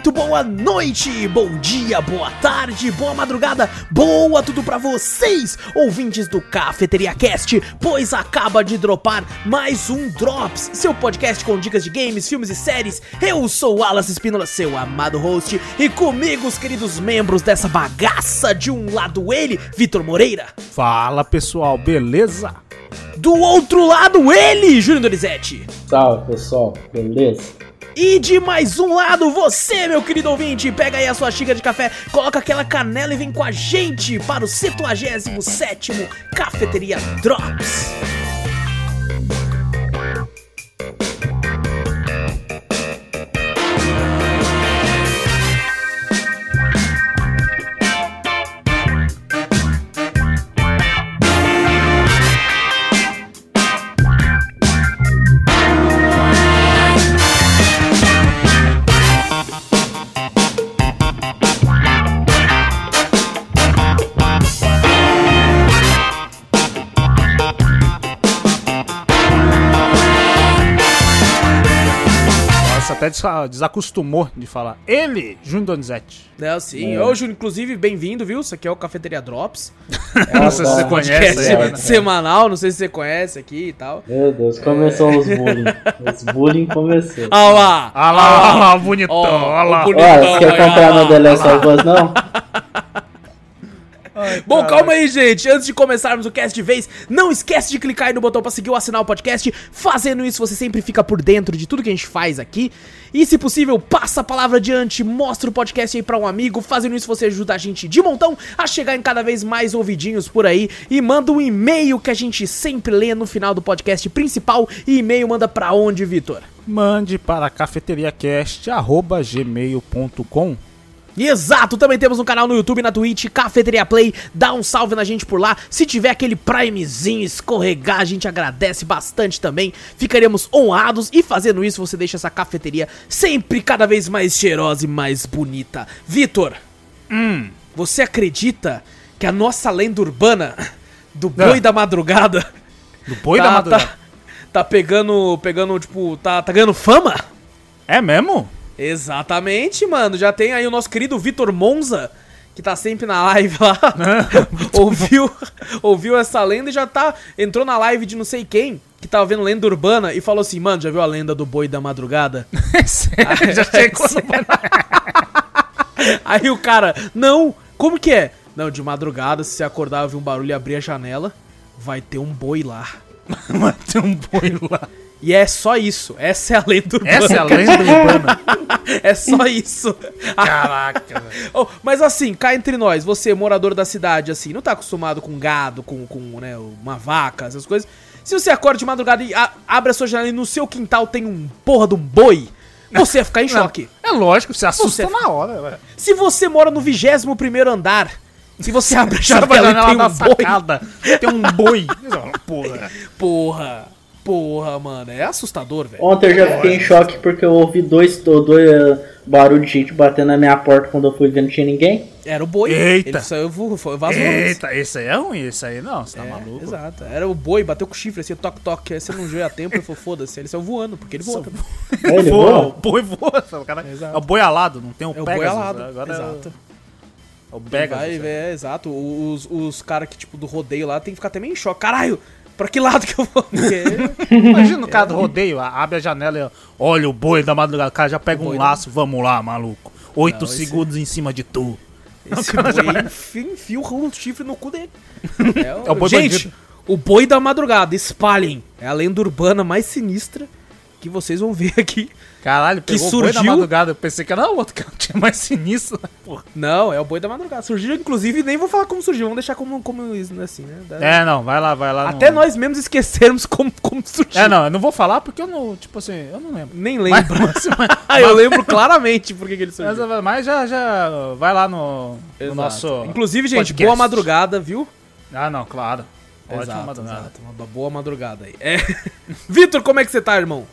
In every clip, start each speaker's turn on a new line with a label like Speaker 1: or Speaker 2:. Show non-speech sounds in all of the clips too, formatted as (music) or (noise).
Speaker 1: muito boa noite, bom dia, boa tarde, boa madrugada, boa tudo pra vocês, ouvintes do Cafeteria Cast, pois acaba de dropar mais um Drops, seu podcast com dicas de games, filmes e séries. Eu sou o Alas Espínola, seu amado host, e comigo os queridos membros dessa bagaça. De um lado ele, Vitor Moreira.
Speaker 2: Fala pessoal, beleza?
Speaker 1: Do outro lado ele, Júnior Donizete.
Speaker 3: Salve pessoal, beleza?
Speaker 1: E de mais um lado, você, meu querido ouvinte, pega aí a sua xícara de café, coloca aquela canela e vem com a gente para o 77º Cafeteria Drops.
Speaker 2: Até desa- desacostumou de falar. Ele, Júnior Donizete.
Speaker 1: Não, sim. Ô, Júnior, inclusive, bem-vindo, viu? Isso aqui é o Cafeteria Drops. (laughs)
Speaker 2: Nossa, você conhece
Speaker 1: Podcast
Speaker 2: ele, né?
Speaker 1: semanal, não sei se você conhece aqui e tal.
Speaker 3: Meu Deus, começou os bullying. Os bullying começou. (laughs)
Speaker 1: Ah lá!
Speaker 2: Olha lá, olha lá, bonitão, olha lá.
Speaker 3: Olha,
Speaker 1: Bonitão,
Speaker 3: você quer
Speaker 1: olha
Speaker 3: comprar no The Last of Us, não? (laughs)
Speaker 1: Bom, calma aí, gente. Antes de começarmos o cast de vez, não esquece de clicar aí no botão pra seguir ou assinar o podcast. Fazendo isso, você sempre fica por dentro de tudo que a gente faz aqui. E, se possível, passa a palavra adiante, mostra o podcast aí pra um amigo. Fazendo isso, você ajuda a gente de montão a chegar em cada vez mais ouvidinhos por aí. E manda um e-mail que a gente sempre lê no final do podcast principal. E e-mail manda pra onde, Vitor?
Speaker 2: Mande para cafeteriacast.gmail.com
Speaker 1: Exato, também temos um canal no YouTube, na Twitch, Cafeteria Play. Dá um salve na gente por lá. Se tiver aquele primezinho escorregar, a gente agradece bastante também. Ficaremos honrados e fazendo isso você deixa essa cafeteria sempre cada vez mais cheirosa e mais bonita. Vitor, você acredita que a nossa lenda urbana do boi
Speaker 2: Ah.
Speaker 1: da madrugada
Speaker 2: Do boi
Speaker 1: tá,
Speaker 2: da madrugada.
Speaker 1: tá, tá pegando, pegando, tipo, tá, tá ganhando fama?
Speaker 2: É mesmo?
Speaker 1: Exatamente, mano. Já tem aí o nosso querido Vitor Monza, que tá sempre na live lá. (laughs) ouviu, ouviu essa lenda e já tá. Entrou na live de não sei quem, que tava vendo lenda urbana e falou assim: Mano, já viu a lenda do boi da madrugada? (laughs)
Speaker 2: Sério, já chegou no... (laughs)
Speaker 1: Aí o cara, não, como que é? Não, de madrugada, se você acordar, ouvir um barulho e abrir a janela, vai ter um boi lá.
Speaker 2: Mano, tem um boi lá.
Speaker 1: E é só isso. Essa é a lenda urbana.
Speaker 2: Essa é a lenda urbana. (laughs)
Speaker 1: É só isso.
Speaker 2: Caraca, velho.
Speaker 1: Oh, mas assim, cá entre nós, você, morador da cidade, assim, não tá acostumado com gado, com, com né, uma vaca, essas coisas. Se você acorda de madrugada e a- abre a sua janela e no seu quintal tem um porra de um boi, você ia ficar em choque.
Speaker 2: É lógico, você assusta
Speaker 1: Você-
Speaker 2: na hora.
Speaker 1: Se você mora no 21 primeiro andar, se você (laughs) abre a janela, e tem um boi,
Speaker 2: sacada. Tem um boi. (laughs) Porra.
Speaker 1: porra, porra, mano, é assustador, velho.
Speaker 3: Ontem eu já fiquei em choque porque eu ouvi dois, dois uh, barulhos de gente batendo na minha porta quando eu fui ver não tinha ninguém.
Speaker 1: Era o boi.
Speaker 2: Eita.
Speaker 1: Ele saiu, vazou antes.
Speaker 2: Eita, esse aí é ruim, esse aí não, você tá
Speaker 1: É,
Speaker 2: maluco?
Speaker 1: Exato. Era o boi, bateu com o chifre assim, toque, toque. Aí você não viu a tempo e falou, foda-se. Ele saiu voando, porque ele voa (laughs)
Speaker 3: ele
Speaker 2: Voa, o
Speaker 3: voa.
Speaker 2: boi voa, sabe, cara?
Speaker 1: Exato.
Speaker 2: É o boi alado, não tem o
Speaker 1: É o boi
Speaker 2: Pegasus,
Speaker 1: alado.
Speaker 2: Agora
Speaker 1: exato.
Speaker 2: é o Pegasus.
Speaker 1: Vai, é, exato. Os, os caras que, tipo, do rodeio lá tem que ficar até meio em choque. Caralho, pra que lado que eu vou? (laughs)
Speaker 2: Imagina o cara do rodeio, abre a janela e olha o boi da madrugada, o cara já pega um laço, vamos lá, maluco. Oito
Speaker 1: Não, esse-
Speaker 2: segundos em cima de tu.
Speaker 1: Esse (laughs) boi enfia, enfia o chifre no cu dele. É o,
Speaker 2: É o boi
Speaker 1: Gente,
Speaker 2: bandido.
Speaker 1: o boi da madrugada, espalhem. É a lenda urbana mais sinistra que vocês vão ver aqui.
Speaker 2: Caralho,
Speaker 1: Que
Speaker 2: pegou o boi da
Speaker 1: surgiu-
Speaker 2: madrugada, eu pensei que era outro, (laughs) que tinha mais sinistro, né, porra.
Speaker 1: Não, é o boi da madrugada. Surgiu, inclusive, nem vou falar como surgiu, vamos deixar como, como isso, né, assim, né? Da-
Speaker 2: É, não, vai lá, vai lá.
Speaker 1: Até nós mesmos esquecermos como, como surgiu.
Speaker 2: É, não, eu não vou falar porque eu não, tipo assim, eu não lembro.
Speaker 1: Nem
Speaker 2: Mas,
Speaker 1: lembro. (laughs)
Speaker 2: mas, mas- (laughs)
Speaker 1: Ah, eu lembro claramente porque que ele surgiu.
Speaker 2: mas- mas já, já, vai lá no, no nosso...
Speaker 1: Inclusive, gente,
Speaker 2: podcast.
Speaker 1: boa madrugada, viu?
Speaker 2: Ah, não, claro. Ótima
Speaker 1: exato,
Speaker 2: madrugada.
Speaker 1: exato. Uma boa madrugada aí. É. Vitor, como é que você tá, irmão?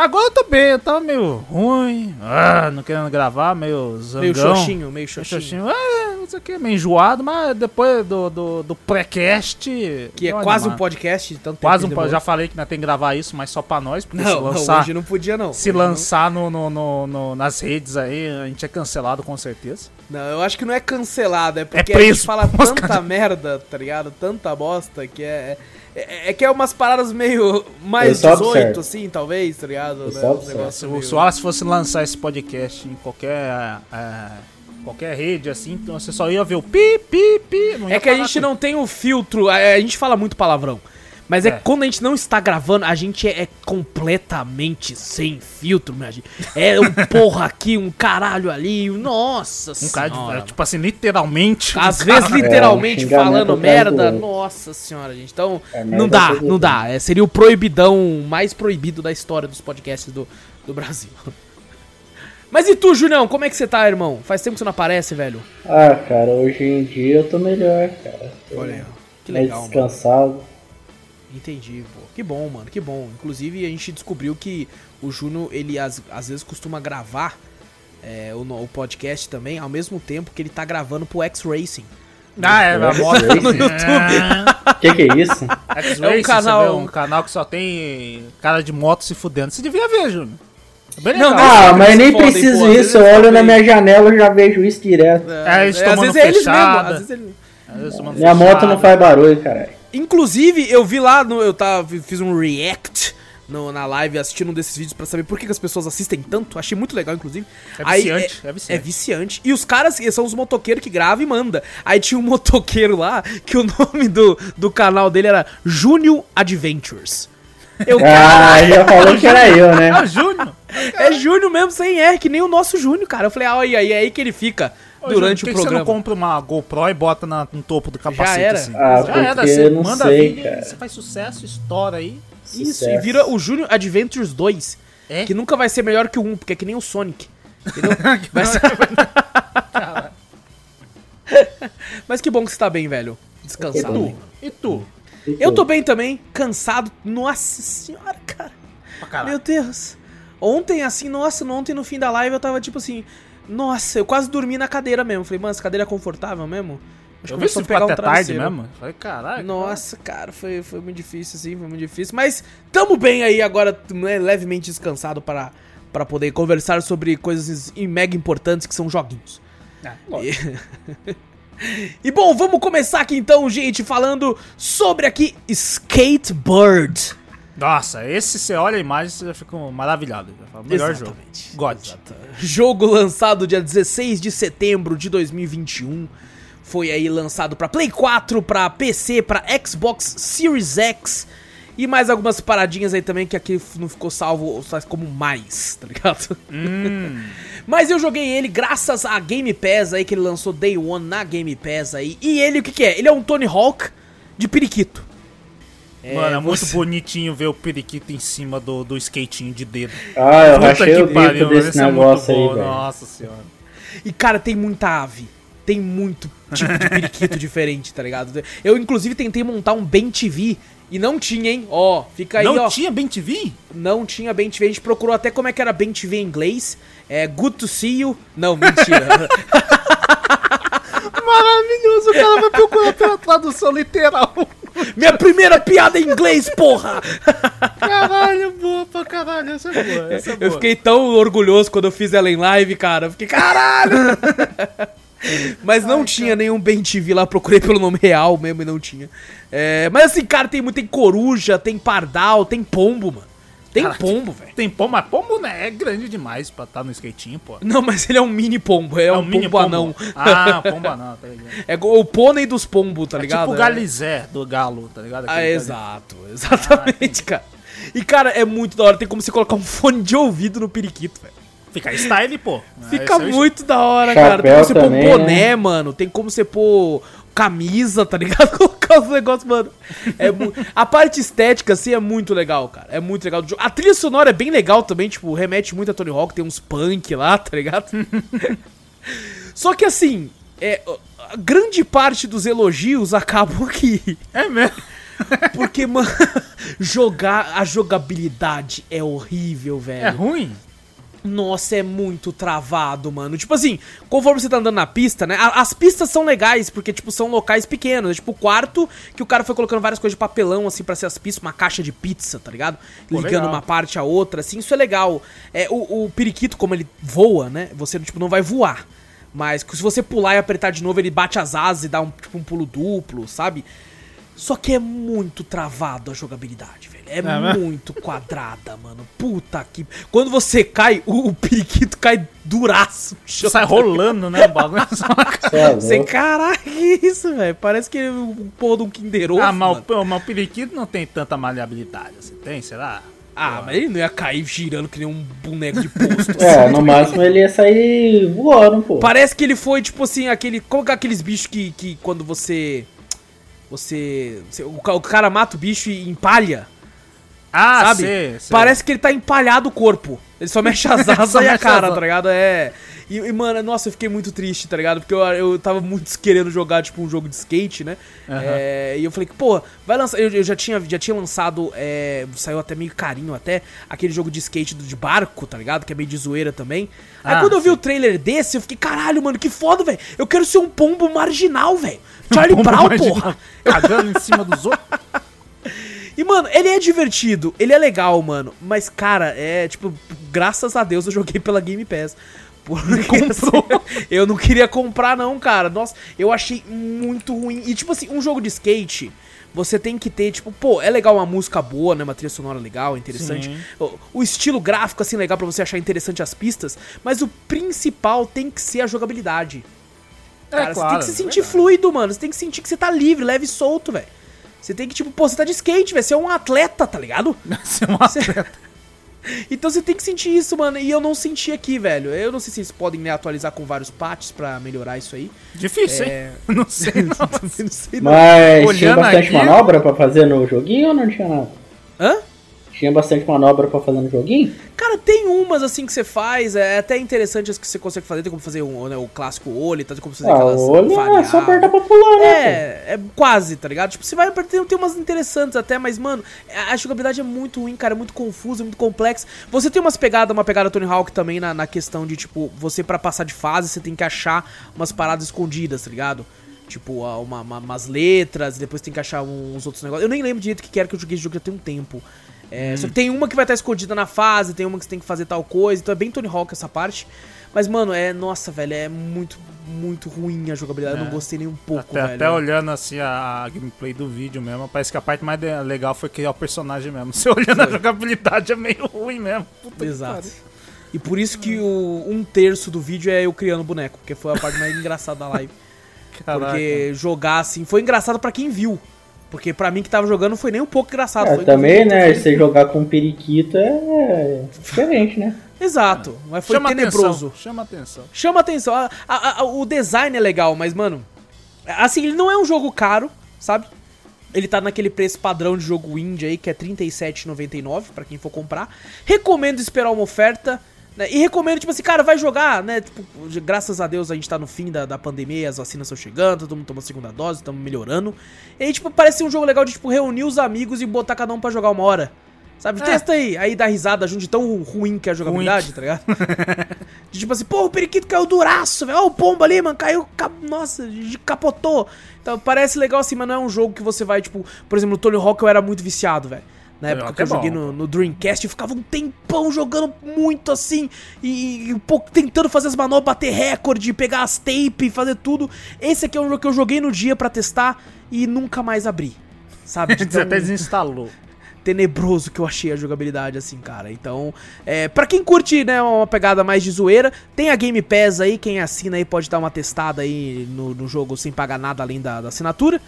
Speaker 2: Agora eu tô bem, eu tava meio ruim, ah, não querendo gravar, meio zangão.
Speaker 1: Meio xoxinho, meio
Speaker 2: Meio
Speaker 1: xoxinho.
Speaker 2: Ah, isso aqui é meio enjoado, mas depois do, do, do pré-cast.
Speaker 1: Que é quase um podcast de tanto tempo
Speaker 2: Quase
Speaker 1: que
Speaker 2: um Já falei que nós tem que gravar isso, mas só pra nós, porque se
Speaker 1: Não, não,
Speaker 2: lançar,
Speaker 1: hoje não podia não.
Speaker 2: se
Speaker 1: Hoje
Speaker 2: lançar no, no- no- no- nas redes aí, a gente é cancelado com certeza.
Speaker 1: Não, eu acho que não é cancelado, é porque
Speaker 2: É
Speaker 1: a gente
Speaker 2: preso.
Speaker 1: fala (laughs) tanta merda, tá ligado? Tanta bosta que é... É, é que é umas paradas meio mais
Speaker 3: Eu só
Speaker 1: 18,
Speaker 3: observo.
Speaker 1: assim, talvez, tá ligado?
Speaker 3: Eu
Speaker 1: Né? negócios
Speaker 2: Se o
Speaker 1: meio-
Speaker 2: se o Wallace fosse lançar esse podcast em qualquer. é, qualquer rede assim, então você só ia ver o pi, pi, pi. não ia
Speaker 1: É que a gente não tem o filtro, a, a gente fala muito palavrão. Mas é,
Speaker 2: É.
Speaker 1: que quando a gente não está gravando, a gente é, é completamente sem filtro, minha gente. É um (laughs) porra aqui, um caralho ali, nossa
Speaker 2: Um cara, de-
Speaker 1: senhora.
Speaker 2: é, tipo assim, literalmente.
Speaker 1: Às
Speaker 2: um
Speaker 1: vezes,
Speaker 2: cara-
Speaker 1: literalmente,
Speaker 3: É,
Speaker 1: falando merda, nossa senhora, gente. Então,
Speaker 3: É,
Speaker 1: não dá, não dá. É, seria o proibidão mais proibido da história dos podcasts do, do Brasil. (laughs) Mas e tu, Julião, como é que você tá, irmão? Faz tempo que você não aparece, velho.
Speaker 3: Ah, cara, hoje em dia eu tô melhor, cara. Tô
Speaker 1: Olha. Que
Speaker 3: mais
Speaker 1: legal, mano. Entendi, pô. Que bom, mano, que bom. Inclusive, a gente descobriu que o Juno, ele às, às vezes costuma gravar é, o, o podcast também, ao mesmo tempo que ele tá gravando pro X-Racing.
Speaker 2: Ah, é, a moto (laughs) no
Speaker 3: O que, que é isso?
Speaker 2: X-Racing,
Speaker 1: É um canal-
Speaker 2: um canal que só tem cara de moto se fudendo. Você devia ver, Júnior. É bem
Speaker 1: Não,
Speaker 2: legal.
Speaker 1: não,
Speaker 3: Ah, mas nem preciso isso. Eu olho
Speaker 1: também.
Speaker 3: na minha janela e já vejo isso direto.
Speaker 2: É, eles
Speaker 1: às vezes é eles mesmo,
Speaker 2: fechada.
Speaker 1: às vezes ele...
Speaker 2: Às vezes
Speaker 3: Minha moto
Speaker 2: fechada.
Speaker 3: não faz barulho, caralho.
Speaker 1: Inclusive, eu vi lá, no, eu tava, fiz um react no- na live assistindo um desses vídeos pra saber por que, que as pessoas assistem tanto. Achei muito legal, inclusive.
Speaker 2: É
Speaker 1: Aí,
Speaker 2: viciante,
Speaker 1: é,
Speaker 2: é viciante.
Speaker 1: é viciante. E os caras são os motoqueiros que gravam e manda. Aí tinha um motoqueiro lá que o (laughs) nome do, do canal dele era Júnior Adventures. Eu, (laughs)
Speaker 3: Ah, já falou que era eu, né?
Speaker 2: É o Júnior.
Speaker 1: é Júnior mesmo, sem R, que nem o nosso Júnior, cara. Eu falei, ah, olha aí, é aí que ele fica
Speaker 2: Ô,
Speaker 1: durante
Speaker 2: Júnior, por que
Speaker 1: o
Speaker 2: que
Speaker 1: programa.
Speaker 2: você não compra uma GoPro e bota na- no topo do capacete
Speaker 1: era.
Speaker 2: assim?
Speaker 3: Ah,
Speaker 2: Já era, você
Speaker 3: eu não
Speaker 2: manda
Speaker 3: sei,
Speaker 2: vídeo,
Speaker 3: cara.
Speaker 2: você faz sucesso, estoura aí.
Speaker 1: Isso, e
Speaker 3: Sucesso.
Speaker 1: vira o Júnior Adventures 2.
Speaker 2: É?
Speaker 1: Que nunca vai ser melhor que o 1, porque é que nem o Sonic. Entendeu? (laughs) Vai ser- (laughs) Mas que bom que você tá bem, velho. Descansado.
Speaker 3: Que bom.
Speaker 1: hein?
Speaker 2: E tu?
Speaker 1: Eu tô bem também, cansado. Nossa senhora, cara. Meu Deus. Ontem, assim, nossa, ontem no fim da live eu tava tipo assim. Nossa, eu quase dormi na cadeira mesmo. Falei, mano, essa cadeira é confortável mesmo? Acho
Speaker 2: Eu
Speaker 1: que
Speaker 2: vi se
Speaker 1: pegar um
Speaker 2: até tarde mesmo. Falei, caralho.
Speaker 1: Nossa, cara, foi, foi muito difícil, assim, foi muito difícil. Mas tamo bem aí agora, né, levemente descansado para, para poder conversar sobre coisas e mega importantes que são joguinhos.
Speaker 2: É, lógico.
Speaker 1: E (laughs) bom, vamos começar aqui então, gente, falando sobre aqui Skatebird.
Speaker 2: Nossa, esse você olha a imagem você já fica maravilhado. Já fala, Melhor
Speaker 1: Exatamente.
Speaker 2: jogo. God.
Speaker 1: Jogo lançado dia 16 de setembro de 2021. Foi aí lançado pra Play 4, pra PC, pra Xbox Series X e mais algumas paradinhas aí também que aqui não ficou salvo como mais, tá ligado?
Speaker 2: Hum. (laughs)
Speaker 1: Mas eu joguei ele graças a Game Pass aí que ele lançou Day One na Game Pass aí. E ele o que que é? Ele é um Tony Hawk de periquito.
Speaker 2: Mano, é muito
Speaker 1: você-
Speaker 2: bonitinho ver o periquito em cima do, do skatinho de dedo.
Speaker 3: Ah, eu
Speaker 2: Puta
Speaker 3: rachei o bico
Speaker 2: mano,
Speaker 3: desse
Speaker 2: esse é muito
Speaker 3: negócio aí,
Speaker 2: bom,
Speaker 3: velho.
Speaker 2: Nossa senhora.
Speaker 1: E, cara, tem muita ave. Tem muito tipo de periquito (laughs) diferente, tá ligado? Eu, inclusive, tentei montar um Ben TV e não tinha, hein? Ó, fica aí,
Speaker 2: Não
Speaker 1: ó.
Speaker 2: tinha Ben TV?
Speaker 1: Não tinha Ben TV. A gente procurou até como é que era Ben TV em inglês. É good to see you. Não, mentira. (laughs)
Speaker 2: Maravilhoso, o cara vai procurar pela tradução literal.
Speaker 1: Minha primeira piada em inglês, porra!
Speaker 2: Caralho, boa pra caralho. Essa é boa, essa é boa.
Speaker 1: Eu fiquei tão orgulhoso quando eu fiz ela em live, cara. Eu fiquei, caralho! (laughs) Mas não tinha nenhum Ben TV lá, procurei pelo nome real mesmo e não tinha. É, mas assim, cara, tem muito, tem coruja, tem pardal, tem pombo, mano. Tem
Speaker 2: Caraca.
Speaker 1: pombo, velho.
Speaker 2: Tem pombo, mas pombo né, é grande demais pra estar no skatinho, pô.
Speaker 1: Não, mas ele é um mini pombo, é, um, pombo anão.
Speaker 2: Ah, pombo anão, tá ligado? (laughs)
Speaker 1: É o pônei dos pombos, tá
Speaker 2: É
Speaker 1: ligado?
Speaker 2: tipo o
Speaker 1: É.
Speaker 2: galizé do galo, tá ligado?
Speaker 1: Ah,
Speaker 2: Aquele
Speaker 1: exato, exatamente, cara. E, cara, é muito da hora. Tem como você colocar um (laughs) fone de ouvido no periquito, velho.
Speaker 2: Fica style, pô.
Speaker 1: Fica
Speaker 2: é o
Speaker 1: muito da hora,
Speaker 3: Chapéu
Speaker 1: cara. Tem como você pôr
Speaker 3: também,
Speaker 1: boné,
Speaker 3: né?
Speaker 1: mano. Tem como você pôr camisa, tá ligado? (laughs) Colocar os negócios, mano. É mu- A parte estética, assim, é muito legal, cara. É muito legal. A trilha sonora é bem legal também, tipo, remete muito a Tony Hawk. Tem uns punk lá, (laughs) tá ligado? Só que, assim, é, a grande parte dos elogios (laughs) acabam aqui.
Speaker 2: É mesmo.
Speaker 1: Porque, mano, jogar, a jogabilidade é horrível, velho.
Speaker 2: É ruim?
Speaker 1: Nossa, é muito travado, mano. Tipo assim, conforme você tá andando na pista, né? As pistas são legais, porque, tipo, são locais pequenos. É tipo o quarto que o cara foi colocando várias coisas de papelão, assim, pra ser as pistas, uma caixa de pizza, tá ligado?
Speaker 2: Pô,
Speaker 1: Ligando
Speaker 2: legal.
Speaker 1: uma parte à outra, assim, isso é legal. É, o, o periquito, como ele voa, né? Você, tipo, não vai voar. Mas se você pular e apertar de novo, ele bate as asas e dá um, tipo, um pulo duplo, sabe? Só que é muito travado a jogabilidade, velho. É,
Speaker 2: né?
Speaker 1: muito quadrada, mano. Puta que. Quando você cai, o, o periquito cai duraço. chão.
Speaker 2: Sai rolando, né? O bagulho. (laughs)
Speaker 3: É
Speaker 1: Você,
Speaker 3: louco.
Speaker 1: caralho, que isso, velho? Parece que é um porra de um Kinder Ovo,
Speaker 2: ah, mas,
Speaker 1: mano.
Speaker 2: o- mas o periquito não tem tanta maleabilidade assim. Tem, será?
Speaker 1: Ah, mas ele não ia cair girando que nem um boneco de posto.
Speaker 3: É,
Speaker 1: assim.
Speaker 3: no máximo ele ia sair voando, pô.
Speaker 1: Parece que ele foi, tipo assim, aquele. Como é aqueles bichos que, que quando você. Você. você- o, o cara mata o bicho e empalha,
Speaker 2: Ah,
Speaker 1: sabe?
Speaker 2: sei, sei.
Speaker 1: Parece que ele tá empalhado o corpo. Ele só mexe as (laughs) asas
Speaker 2: Só
Speaker 1: e a cara, tá ligado? É. E, e, mano, nossa, eu fiquei muito triste, tá ligado? Porque eu, eu tava muito querendo jogar, tipo, um jogo de skate, né?
Speaker 2: Aham.
Speaker 1: É, e eu falei, pô, vai lançar. Eu, eu já, tinha, já tinha lançado, é, saiu até meio carinho até, aquele jogo de skate do, de barco, tá ligado? Que é meio de zoeira também. Aí
Speaker 2: Ah,
Speaker 1: quando eu vi
Speaker 2: sim.
Speaker 1: o trailer desse, eu fiquei, caralho, mano, que foda, velho. Eu quero ser um pombo marginal, velho. (laughs) Charlie
Speaker 2: Pombo
Speaker 1: Brown,
Speaker 2: marginal,
Speaker 1: porra.
Speaker 2: Cagando em cima dos outros. (laughs)
Speaker 1: E, mano, ele é divertido, ele é legal, mano. Mas, cara, é tipo, graças a Deus eu joguei pela Game Pass. Porque, (laughs) assim, eu não queria comprar, não, cara. Nossa, eu achei muito ruim. E, tipo assim, um jogo de skate, você tem que ter, tipo, pô, é legal uma música boa, né? Uma trilha sonora legal, interessante. O, o estilo gráfico, assim, legal pra você achar interessante as pistas. Mas o principal tem que ser a jogabilidade. Cara, você tem que se sentir
Speaker 2: verdade.
Speaker 1: fluido, mano. Você tem que sentir que você tá livre, leve e solto, velho. Você tem que, tipo, pô, você tá de skate, velho. Você é um atleta, tá ligado?
Speaker 2: Ser (laughs) uma
Speaker 1: Você- (laughs) Então você tem que sentir isso, mano. E eu não senti aqui, velho. Eu não sei se eles podem né, atualizar com vários patches pra melhorar isso aí.
Speaker 2: Difícil,
Speaker 1: É.
Speaker 2: hein? (laughs) Não sei, não.
Speaker 1: Também não sei não.
Speaker 3: Mas tinha
Speaker 2: Olhando
Speaker 3: bastante
Speaker 2: aqui-
Speaker 3: manobra pra fazer no joguinho ou não tinha nada?
Speaker 1: Hã?
Speaker 3: Tinha bastante manobra pra fazer no joguinho?
Speaker 1: Cara, tem umas assim que você faz, é até interessante as que você consegue fazer, tem como fazer um, né, o clássico olho, tá? tem como fazer
Speaker 3: Ah,
Speaker 1: aquelas
Speaker 3: olho é só apertar pra pular, né?
Speaker 1: É, é quase, tá ligado? Tipo, você vai apertar, tem umas interessantes até, mas, mano, a jogabilidade é muito ruim, cara, é muito confusa, é muito complexa. Você tem umas pegadas, uma pegada Tony Hawk também na, na questão de, tipo, você pra passar de fase, você tem que achar umas paradas escondidas, tá ligado? Tipo, uma, uma- umas letras, depois tem que achar uns outros negócios. Eu nem lembro direito o que que era, que eu joguei esse jogo já tem um tempo. É, Só que tem uma que vai estar escondida na fase, tem uma que você tem que fazer tal coisa, então é bem Tony Hawk essa parte. Mas, mano, é. Nossa, velho, é muito, muito ruim a jogabilidade. Eu não
Speaker 2: É.
Speaker 1: gostei nem um pouco,
Speaker 2: Até,
Speaker 1: velho.
Speaker 2: até olhando assim a, a gameplay do vídeo mesmo, parece que a parte mais legal foi criar o personagem mesmo. (laughs) Você olhando a jogabilidade é meio ruim mesmo. Puta
Speaker 1: Exato. E por isso que o um terço do vídeo é eu criando boneco, porque foi a parte mais (laughs) engraçada da live.
Speaker 2: Caraca.
Speaker 1: Porque jogar assim foi engraçado pra quem viu. Porque pra mim que tava jogando não foi nem um pouco engraçado.
Speaker 3: É,
Speaker 1: foi
Speaker 3: também, né? Você jogar com um periquito é diferente, né?
Speaker 1: Exato, mas foi
Speaker 2: Chama
Speaker 1: tenebroso.
Speaker 2: atenção. Chama atenção.
Speaker 1: Chama atenção. A- a- a- o design é legal, mas, mano. Assim, ele não é um jogo caro, sabe? Ele tá naquele preço padrão de jogo indie aí, que é R$ 37,99 pra quem for comprar. Recomendo esperar uma oferta. Né? E recomendo, tipo assim, cara, vai jogar, né? Tipo, graças a Deus a gente tá no fim da, da pandemia, as vacinas estão chegando, todo mundo toma a segunda dose, estamos melhorando. E aí, tipo, parece um jogo legal de, tipo, reunir os amigos e botar cada um pra jogar uma hora. Sabe?
Speaker 2: É.
Speaker 1: Testa aí, aí dá risada junto de tão ruim que é a jogabilidade, tá ligado? (laughs) De tipo assim, pô, o periquito caiu duraço, velho. Ó, o pombo ali, mano, caiu. cap- Nossa, de- capotou. Então parece legal assim, mas não é um jogo que você vai, tipo. Por exemplo, no Tony Hawk eu era muito viciado, velho. Na época que eu
Speaker 2: é
Speaker 1: joguei no, no Dreamcast, eu ficava um tempão jogando muito assim. E, e pouco tentando fazer as manobras, bater recorde, pegar as tape, fazer tudo. Esse aqui é um jogo que eu joguei no dia pra testar e nunca mais abri. Sabe? (laughs)
Speaker 2: Você até desinstalou.
Speaker 1: tenebroso que eu achei a jogabilidade assim, cara. Então, é, para quem curte, né, uma pegada mais de zoeira, tem a Game Pass aí, quem assina aí pode dar uma testada aí no, no jogo sem pagar nada além da, da assinatura.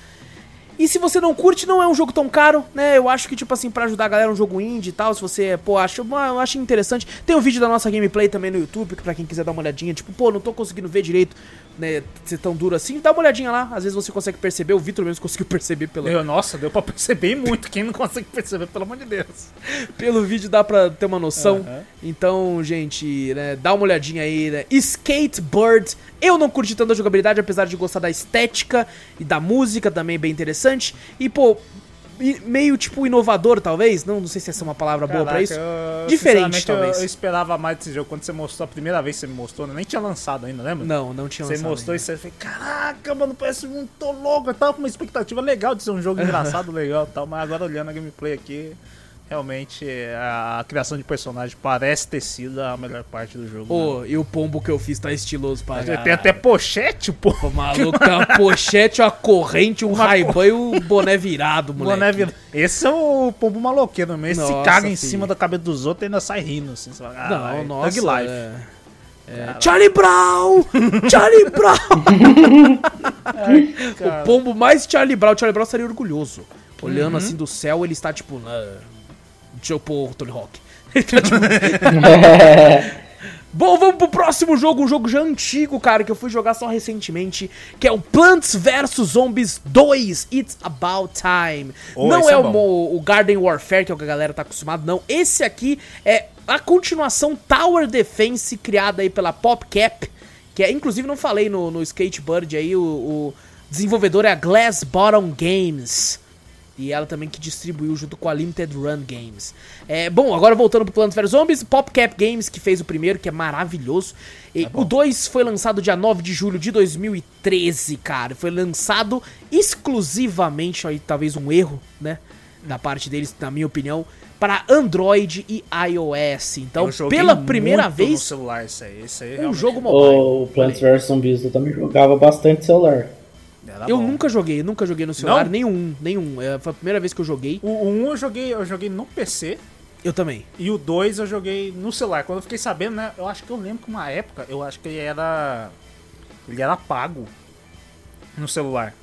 Speaker 1: E se você não curte, não é um jogo tão caro, né? Eu acho que, tipo assim, pra ajudar a galera, é um jogo indie e tal. Se você, pô, acha, acho interessante. Tem um vídeo da nossa gameplay também no YouTube, pra quem quiser dar uma olhadinha. Tipo, pô, não tô conseguindo ver direito, né? Ser tão duro assim. Dá uma olhadinha lá. Às vezes você consegue perceber. O Vitor mesmo conseguiu perceber pelo,
Speaker 2: Eu, nossa, deu pra perceber muito. Quem não consegue perceber, pelo amor de Deus. (laughs)
Speaker 1: pelo vídeo dá pra ter uma noção.
Speaker 2: Aham.
Speaker 1: Então, gente, né, dá uma olhadinha aí, né? Skatebird. Eu não curti tanto a jogabilidade, apesar de gostar da estética e da música também bem interessante. E, pô, meio tipo inovador, talvez. Não, não sei se essa é uma palavra boa pra
Speaker 2: Caraca,
Speaker 1: isso.
Speaker 2: eu-
Speaker 1: Diferente,
Speaker 2: sinceramente, eu-
Speaker 1: talvez.
Speaker 2: Eu, esperava mais desse jogo. Quando você mostrou a primeira vez que você me mostrou, né? nem tinha lançado ainda, lembra?
Speaker 1: Não, não tinha
Speaker 2: Você
Speaker 1: lançado
Speaker 2: mostrou
Speaker 1: ainda.
Speaker 2: e você fez, caraca, mano, parece muito louco. Eu tava com uma expectativa legal de ser um jogo (laughs) engraçado, legal e tal, mas agora olhando a gameplay aqui, realmente a criação de personagem parece ter sido a melhor parte do jogo. né?
Speaker 1: Ô, e o pombo que eu fiz tá estiloso pra
Speaker 2: Tem
Speaker 1: caralho.
Speaker 2: até pochete, pô.
Speaker 1: Pô, maluco, tem uma pochete, uma corrente, um raiban e o boné virado, moleque.
Speaker 2: Boné vir- Esse é o pombo maloqueiro mesmo. Esse caga em
Speaker 1: filho.
Speaker 2: cima da cabeça dos outros e ainda sai rindo. Assim, fala,
Speaker 1: Não,
Speaker 2: "Caralho,
Speaker 1: nossa.
Speaker 2: Thug Life.
Speaker 1: é- é, Charlie Brown! (laughs) Charlie Brown! O pombo mais Charlie Brown. Charlie Brown estaria orgulhoso.
Speaker 2: Uhum.
Speaker 1: Olhando assim do céu, ele está tipo. "Ah, Deixa eu pôr o Tony Hawk. Ele tá, tipo, Bom, vamos pro próximo jogo, um jogo já antigo, cara, que eu fui jogar só recentemente, que é o Plants vs Zombies 2, It's About Time.
Speaker 2: Oh,
Speaker 1: não é,
Speaker 2: é
Speaker 1: o, o Garden Warfare, que é o que a galera tá acostumado, não. Esse aqui é a continuação Tower Defense, criada aí pela PopCap, que é, inclusive não falei no, no Skatebird aí, o, o desenvolvedor é a Glass Bottom Games. E ela também que distribuiu junto com a Limited Run Games. É, bom, agora voltando pro Plants vs Zombies, PopCap Games que fez o primeiro, que é maravilhoso. E o 2 foi lançado dia 9 de julho de 2013, cara. Foi lançado exclusivamente, aí talvez um erro, né? Da parte deles, na minha opinião, para Android e iOS. Então, pela primeira
Speaker 2: muito no
Speaker 1: vez,
Speaker 2: celular esse aí. Esse aí
Speaker 1: um
Speaker 2: realmente
Speaker 1: jogo mobile.
Speaker 3: O Plants vs Zombies eu também jogava bastante celular.
Speaker 2: Era
Speaker 1: Eu
Speaker 2: bom.
Speaker 1: nunca joguei, nunca joguei no celular,
Speaker 2: Não?
Speaker 1: nenhum, nenhum. É, foi a primeira vez que eu joguei.
Speaker 2: O, o 1 eu joguei, eu joguei no PC
Speaker 1: Eu também.
Speaker 2: e o 2 eu joguei no celular. Quando eu fiquei sabendo, né? Eu acho que eu lembro que uma época, eu acho que ele era. Ele era pago no celular.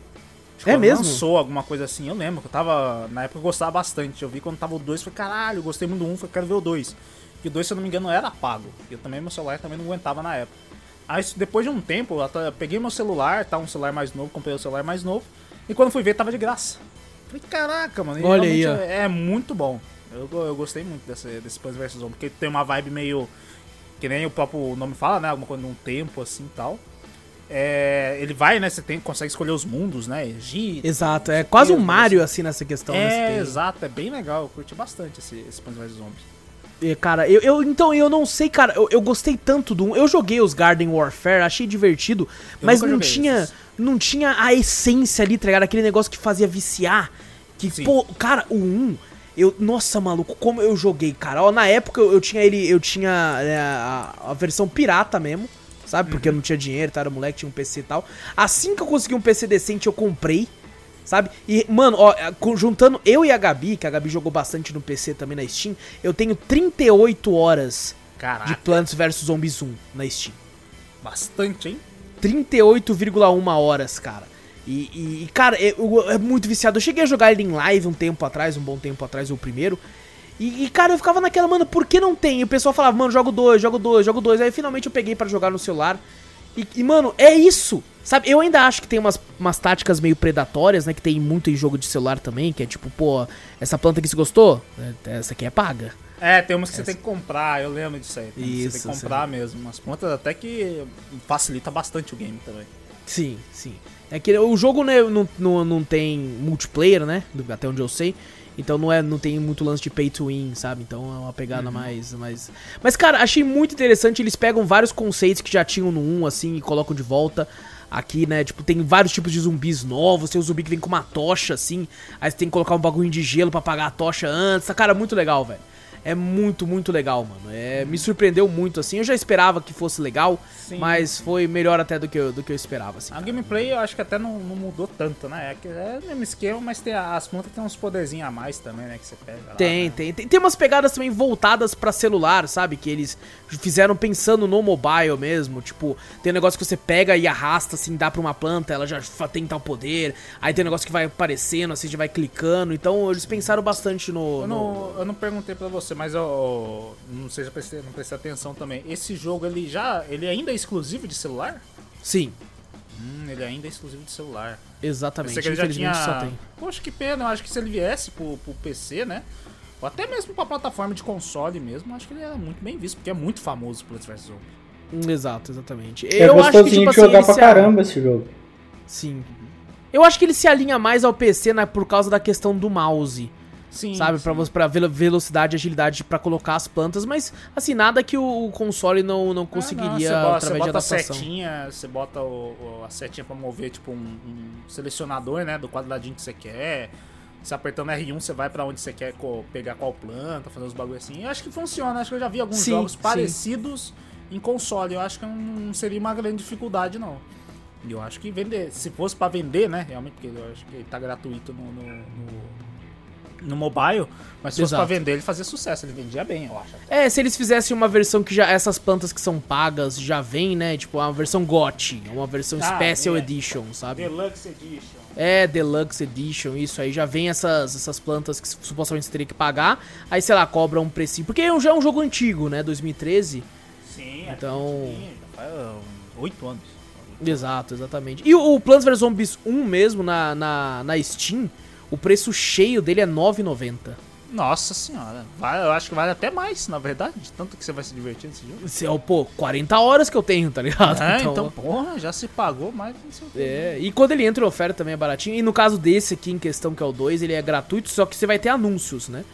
Speaker 2: Que
Speaker 1: É mesmo?
Speaker 2: lançou alguma coisa assim, eu lembro que eu tava. Na época eu gostava bastante. Eu vi quando tava o 2, falei, caralho, eu gostei muito do 1, falei, quero ver o 2. E o 2, se eu não me engano, era pago. E eu também, meu celular também não aguentava na época. Aí depois de um tempo, eu até peguei meu celular, tá? Um celular mais novo, comprei o celular mais novo. E quando fui ver, tava de graça. Falei, caraca, mano.
Speaker 1: Olha aí,
Speaker 2: É, é muito bom. Eu, eu gostei muito desse, desse Plants vs Zombies, porque tem uma vibe meio. Que nem o próprio nome fala, né? Alguma coisa num tempo assim e tal. É, ele vai, né? Você tem, consegue escolher os mundos, né? Egito.
Speaker 1: Exato, é quase um Mario assim nessa questão. né?
Speaker 2: É, exato, é bem legal. Eu curti bastante esse, esse Plants vs Zombies.
Speaker 1: É, Cara, eu, eu- então eu não sei, cara, eu, eu gostei tanto do. Eu joguei os Garden Warfare, achei divertido, mas não tinha,
Speaker 2: esses.
Speaker 1: não tinha a essência ali, tá ligado? Aquele negócio que fazia viciar. Que,
Speaker 2: Sim.
Speaker 1: pô, cara, o 1, eu, nossa, maluco, como eu joguei, cara. Ó, na época eu, tinha ele, eu tinha é, a, a versão pirata mesmo, sabe? Porque eu não tinha dinheiro, tá? Era moleque, tinha um PC e tal. Assim que eu consegui um PC decente, eu comprei. Sabe? E, mano, ó, co- juntando eu e a Gabi, que a Gabi jogou bastante no PC também na Steam, eu tenho 38 horas de
Speaker 2: Caraca,
Speaker 1: Plants vs Zombies 1 na Steam.
Speaker 2: bastante, hein?
Speaker 1: 38,1 horas, cara. E, e- cara, é, é muito viciado. Eu cheguei a jogar ele em live um tempo atrás, um bom tempo atrás, o primeiro. E, e, cara, eu ficava naquela, mano, por que não tem? E o pessoal falava, mano, jogo dois, jogo dois, jogo dois. Aí finalmente eu peguei pra jogar no celular. E, e, mano, é isso. Sabe, eu ainda acho que tem umas, umas táticas meio predatórias, né? Que tem muito em jogo de celular também, que é tipo, pô, essa planta aqui se gostou? É, Essa aqui é paga.
Speaker 2: É, tem umas que você tem que comprar, eu lembro disso aí. Tem que
Speaker 1: Isso,
Speaker 2: você tem que comprar mesmo. Umas plantas até que facilita bastante o game também.
Speaker 1: Sim, sim. É que o jogo né, não, não, não tem multiplayer, né? Até onde eu sei. Então não, é, não tem muito lance de pay to win, sabe? Então é uma pegada mais, mais. Mas, cara, achei muito interessante. Eles pegam vários conceitos que já tinham no 1, assim, e colocam de volta. Aqui, né? Tipo, tem vários tipos de zumbis novos. Tem o zumbi que vem com uma tocha, assim. Aí você tem que colocar um bagulho de gelo pra apagar a tocha antes. Cara, muito legal, velho. É muito, muito legal, mano. É, me surpreendeu muito, assim. Eu já esperava que fosse legal,
Speaker 2: Sim.
Speaker 1: mas foi melhor até do que eu, do que eu esperava, assim.
Speaker 2: A gameplay eu acho que até não, não mudou tanto, né? É, é o mesmo esquema, mas tem as plantas tem uns poderzinhos a mais também, né? Que você pega lá,
Speaker 1: Tem,
Speaker 2: né?
Speaker 1: tem, tem. Tem umas pegadas também voltadas pra celular, sabe? Que eles fizeram pensando no mobile mesmo. Tipo, tem um negócio que você pega e arrasta, assim, dá pra uma planta, ela já tem tal poder. Aí tem um negócio que vai aparecendo, assim, já vai clicando. Então eles pensaram bastante no.
Speaker 2: Eu
Speaker 1: no-
Speaker 2: não, eu não perguntei pra você, mas eu, eu não sei se eu prestei, não prestei atenção também. Esse jogo, ele já. Ele ainda é exclusivo de celular?
Speaker 1: Sim,
Speaker 2: Hum, ele ainda é exclusivo de celular.
Speaker 1: exatamente. Infelizmente
Speaker 2: tinha.
Speaker 1: só tem.
Speaker 2: Poxa, que pena. Eu acho que se ele viesse pro, pro PC, né? Ou até mesmo pra plataforma de console mesmo, acho que ele é muito bem visto, porque é muito famoso o Plants vs Zombies.
Speaker 1: Exato, exatamente.
Speaker 3: É
Speaker 1: eu acho que,
Speaker 3: gostosinho
Speaker 1: tipo
Speaker 3: de
Speaker 1: assim,
Speaker 3: jogar
Speaker 1: eles
Speaker 3: pra
Speaker 1: se-
Speaker 3: caramba esse jogo.
Speaker 1: Sim. Eu acho que ele se alinha mais ao PC né, por causa da questão do mouse.
Speaker 2: Sim.
Speaker 1: sabe?
Speaker 2: sim.
Speaker 1: Pra, você- pra velo- velocidade e agilidade pra colocar as plantas, mas assim, nada que o, console não, não
Speaker 2: Ah,
Speaker 1: conseguiria
Speaker 2: não, você bota,
Speaker 1: através
Speaker 2: você
Speaker 1: de
Speaker 2: bota a
Speaker 1: adaptação.
Speaker 2: setinha, você bota o- o- a setinha pra mover, tipo, um, um selecionador, né, do quadradinho que você quer. Você apertando R1, você vai pra onde você quer pegar qual planta, fazer os bagulho assim. Eu acho que funciona, acho que eu já vi alguns
Speaker 1: Sim,
Speaker 2: jogos
Speaker 1: sim.
Speaker 2: parecidos em console. Eu acho que não seria uma grande dificuldade, não. E eu acho que vender, se fosse pra vender, né, realmente, porque eu acho que ele tá gratuito no, no, no- no mobile, mas se fosse
Speaker 1: Exato.
Speaker 2: pra vender, ele fazia sucesso, ele vendia bem, eu acho.
Speaker 1: É, se eles fizessem uma versão que já essas plantas que são pagas já vem, né? Tipo, uma versão GOT, uma versão
Speaker 2: Ah,
Speaker 1: Special
Speaker 2: é.
Speaker 1: Edition, sabe?
Speaker 2: Deluxe Edition.
Speaker 1: É, Deluxe Edition, isso aí já vem essas, essas plantas que supostamente você teria que pagar. Aí, sei lá, cobra um precinho. Porque já é um jogo antigo, né? 2013.
Speaker 2: Sim,
Speaker 1: Então-
Speaker 2: sim, já faz oito anos.
Speaker 1: Exato, exatamente. E o, o Plants vs Zombies 1 mesmo na, na, na Steam, o preço cheio dele é R$ 9,90.
Speaker 2: Nossa senhora, vai, eu acho que vale até mais, na verdade, de tanto que você vai se divertir nesse jogo.
Speaker 1: Isso é, pô, 40 horas que eu tenho, tá ligado?
Speaker 2: É, então, porra, já se pagou mais não sei o quê.
Speaker 1: É, e quando ele entra em oferta também é baratinho. E no caso desse aqui, em questão que é o 2, ele é gratuito, só que você vai ter anúncios, né?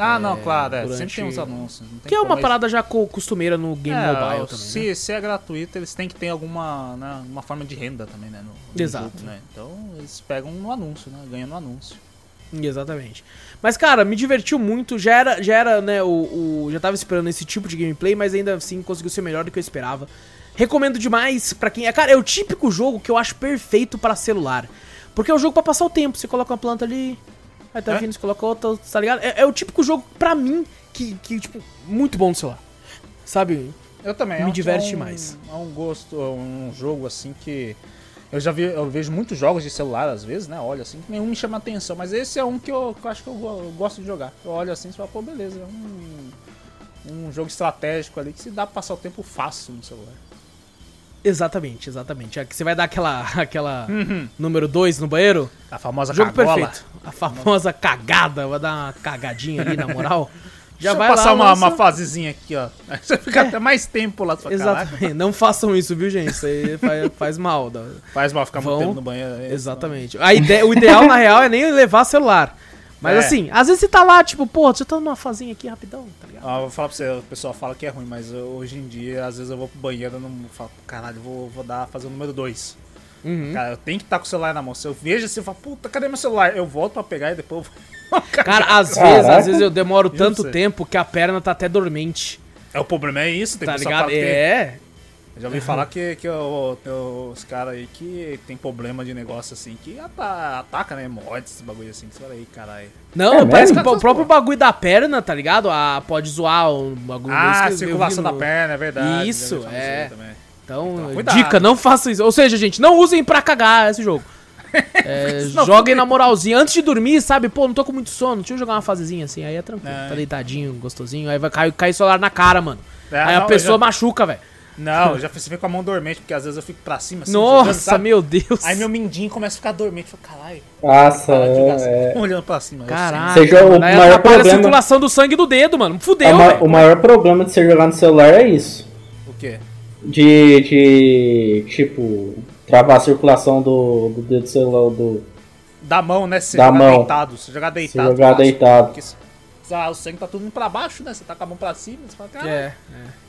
Speaker 2: Ah, não, claro, é,
Speaker 1: durante-
Speaker 2: sempre tem uns anúncios.
Speaker 1: Que é uma
Speaker 2: eles-
Speaker 1: parada já co- costumeira no game
Speaker 2: É,
Speaker 1: mobile também,
Speaker 2: se,
Speaker 1: né?
Speaker 2: se é gratuito, eles têm que ter alguma né, uma forma de renda também, né? No, no
Speaker 1: Exato.
Speaker 2: jogo, né? Então eles pegam no anúncio, né? Ganham no anúncio.
Speaker 1: Exatamente. Mas, cara, me divertiu muito. Já era, já era, né, o, o- Já tava esperando esse tipo de gameplay, mas ainda assim conseguiu ser melhor do que eu esperava. Recomendo demais pra quem. É, cara, é o típico jogo que eu acho perfeito pra celular. Porque é o jogo pra passar o tempo. Você coloca uma planta ali, aí tá
Speaker 2: É?
Speaker 1: vindo, você coloca outra, tá ligado? É, é o típico jogo, pra mim, que, que, tipo, muito bom no celular. Sabe?
Speaker 2: Eu também.
Speaker 1: Me
Speaker 2: é um-
Speaker 1: diverte
Speaker 2: é um,
Speaker 1: mais.
Speaker 2: É um gosto, é um jogo assim que. Eu já vi, eu vejo muitos jogos de celular às vezes, né? Olha assim, nenhum me chama atenção, mas esse é um que eu, que eu acho que eu, eu gosto de jogar. Eu olho assim e falo, pô, beleza, é um, um jogo estratégico ali que se dá pra passar o tempo fácil no celular.
Speaker 1: Exatamente, exatamente. É que você vai dar aquela, (laughs) aquela número 2 no banheiro.
Speaker 2: A famosa
Speaker 1: Jogo
Speaker 2: cagola.
Speaker 1: perfeito. A famosa cagada, vai dar uma cagadinha ali, na moral. (laughs) Já
Speaker 2: Deixa eu
Speaker 1: vai
Speaker 2: passar
Speaker 1: lá,
Speaker 2: uma,
Speaker 1: lança-
Speaker 2: uma fasezinha aqui, ó. (laughs) Você fica
Speaker 1: É.
Speaker 2: até mais tempo lá, sua caraca.
Speaker 1: Exatamente. (laughs) Não façam isso, viu, gente? Isso aí faz, faz mal. dá-
Speaker 2: Faz mal ficar
Speaker 1: Vão.
Speaker 2: muito tempo no banheiro. é isso,
Speaker 1: Exatamente. A ideia, (laughs) o ideal, na real, é nem levar celular. Mas
Speaker 2: É.
Speaker 1: assim, às vezes você tá lá, tipo, pô, você tá numa fazinha aqui rapidão, tá ligado?
Speaker 2: Eu vou falar pra você, o pessoal fala que é ruim, mas eu- hoje em dia, às vezes eu vou pro banheiro e não falo, caralho, vou, vou dar, fazer o número 2.
Speaker 1: Uhum.
Speaker 2: Cara, eu tenho que estar com o celular na mão. Se eu vejo assim, eu falo, puta, cadê meu celular? Eu volto pra pegar e depois eu. (laughs)
Speaker 1: Cara, às
Speaker 3: Caraca.
Speaker 1: vezes, às vezes eu demoro tanto
Speaker 2: você.
Speaker 1: tempo que a perna tá até dormente.
Speaker 2: É, o problema é isso, tem
Speaker 1: Tá
Speaker 2: pessoal
Speaker 1: ligado?
Speaker 2: que fala que-
Speaker 1: É.
Speaker 2: Eu já ouvi falar que, que o- os caras aí que tem problema de negócio assim, que ata- ataca, né? Morte, esses bagulho assim. Que você fala aí, caralho.
Speaker 1: Não,
Speaker 3: É
Speaker 1: parece
Speaker 3: mesmo?
Speaker 1: que o próprio bagulho da perna, tá ligado? Ah, pode zoar o bagulho
Speaker 2: Ah,
Speaker 1: que eu vi
Speaker 2: circulação da perna, é verdade.
Speaker 1: Isso, é. Então,
Speaker 2: Então, cuidado.
Speaker 1: dica, não façam isso. Ou seja, gente, não usem pra cagar esse jogo. É, (laughs) joguem na moralzinha. Antes de dormir, sabe? Pô, não tô com muito sono. Deixa eu jogar uma fasezinha assim. Aí é tranquilo.
Speaker 2: É.
Speaker 1: Tá deitadinho, gostosinho. Aí vai cair, cair celular na cara, mano.
Speaker 2: É,
Speaker 1: aí
Speaker 2: não,
Speaker 1: a pessoa
Speaker 2: já-
Speaker 1: machuca, velho.
Speaker 2: Não, eu (laughs) já fiz com a mão dormente, porque às vezes eu fico pra cima assim. jogando,
Speaker 1: Nossa,
Speaker 2: sabe?
Speaker 1: meu Deus.
Speaker 2: Aí meu mindinho começa a ficar dormente. Eu falo, caralho,
Speaker 3: Nossa,
Speaker 2: jogar assim.
Speaker 3: é,
Speaker 2: olhando pra cima.
Speaker 1: Caralho.
Speaker 3: Você joga- o maior
Speaker 1: atrapalha a
Speaker 3: problema-
Speaker 1: circulação do sangue do dedo, mano.
Speaker 3: é
Speaker 1: Fudeu,
Speaker 3: o ma-
Speaker 1: velho.
Speaker 3: o maior problema de você jogar no celular é isso.
Speaker 2: O quê?
Speaker 3: De, de tipo, travar a circulação do, do dedo do celular, do,
Speaker 2: Da mão, né? Se
Speaker 3: Da
Speaker 2: jogar
Speaker 3: mão.
Speaker 2: deitado. Se jogar deitado.
Speaker 3: jogar
Speaker 2: fácil.
Speaker 3: deitado.
Speaker 2: Porque se- se- ah, o sangue tá tudo indo pra baixo, né? Você tá com a mão pra cima, você fala, caralho.
Speaker 1: É.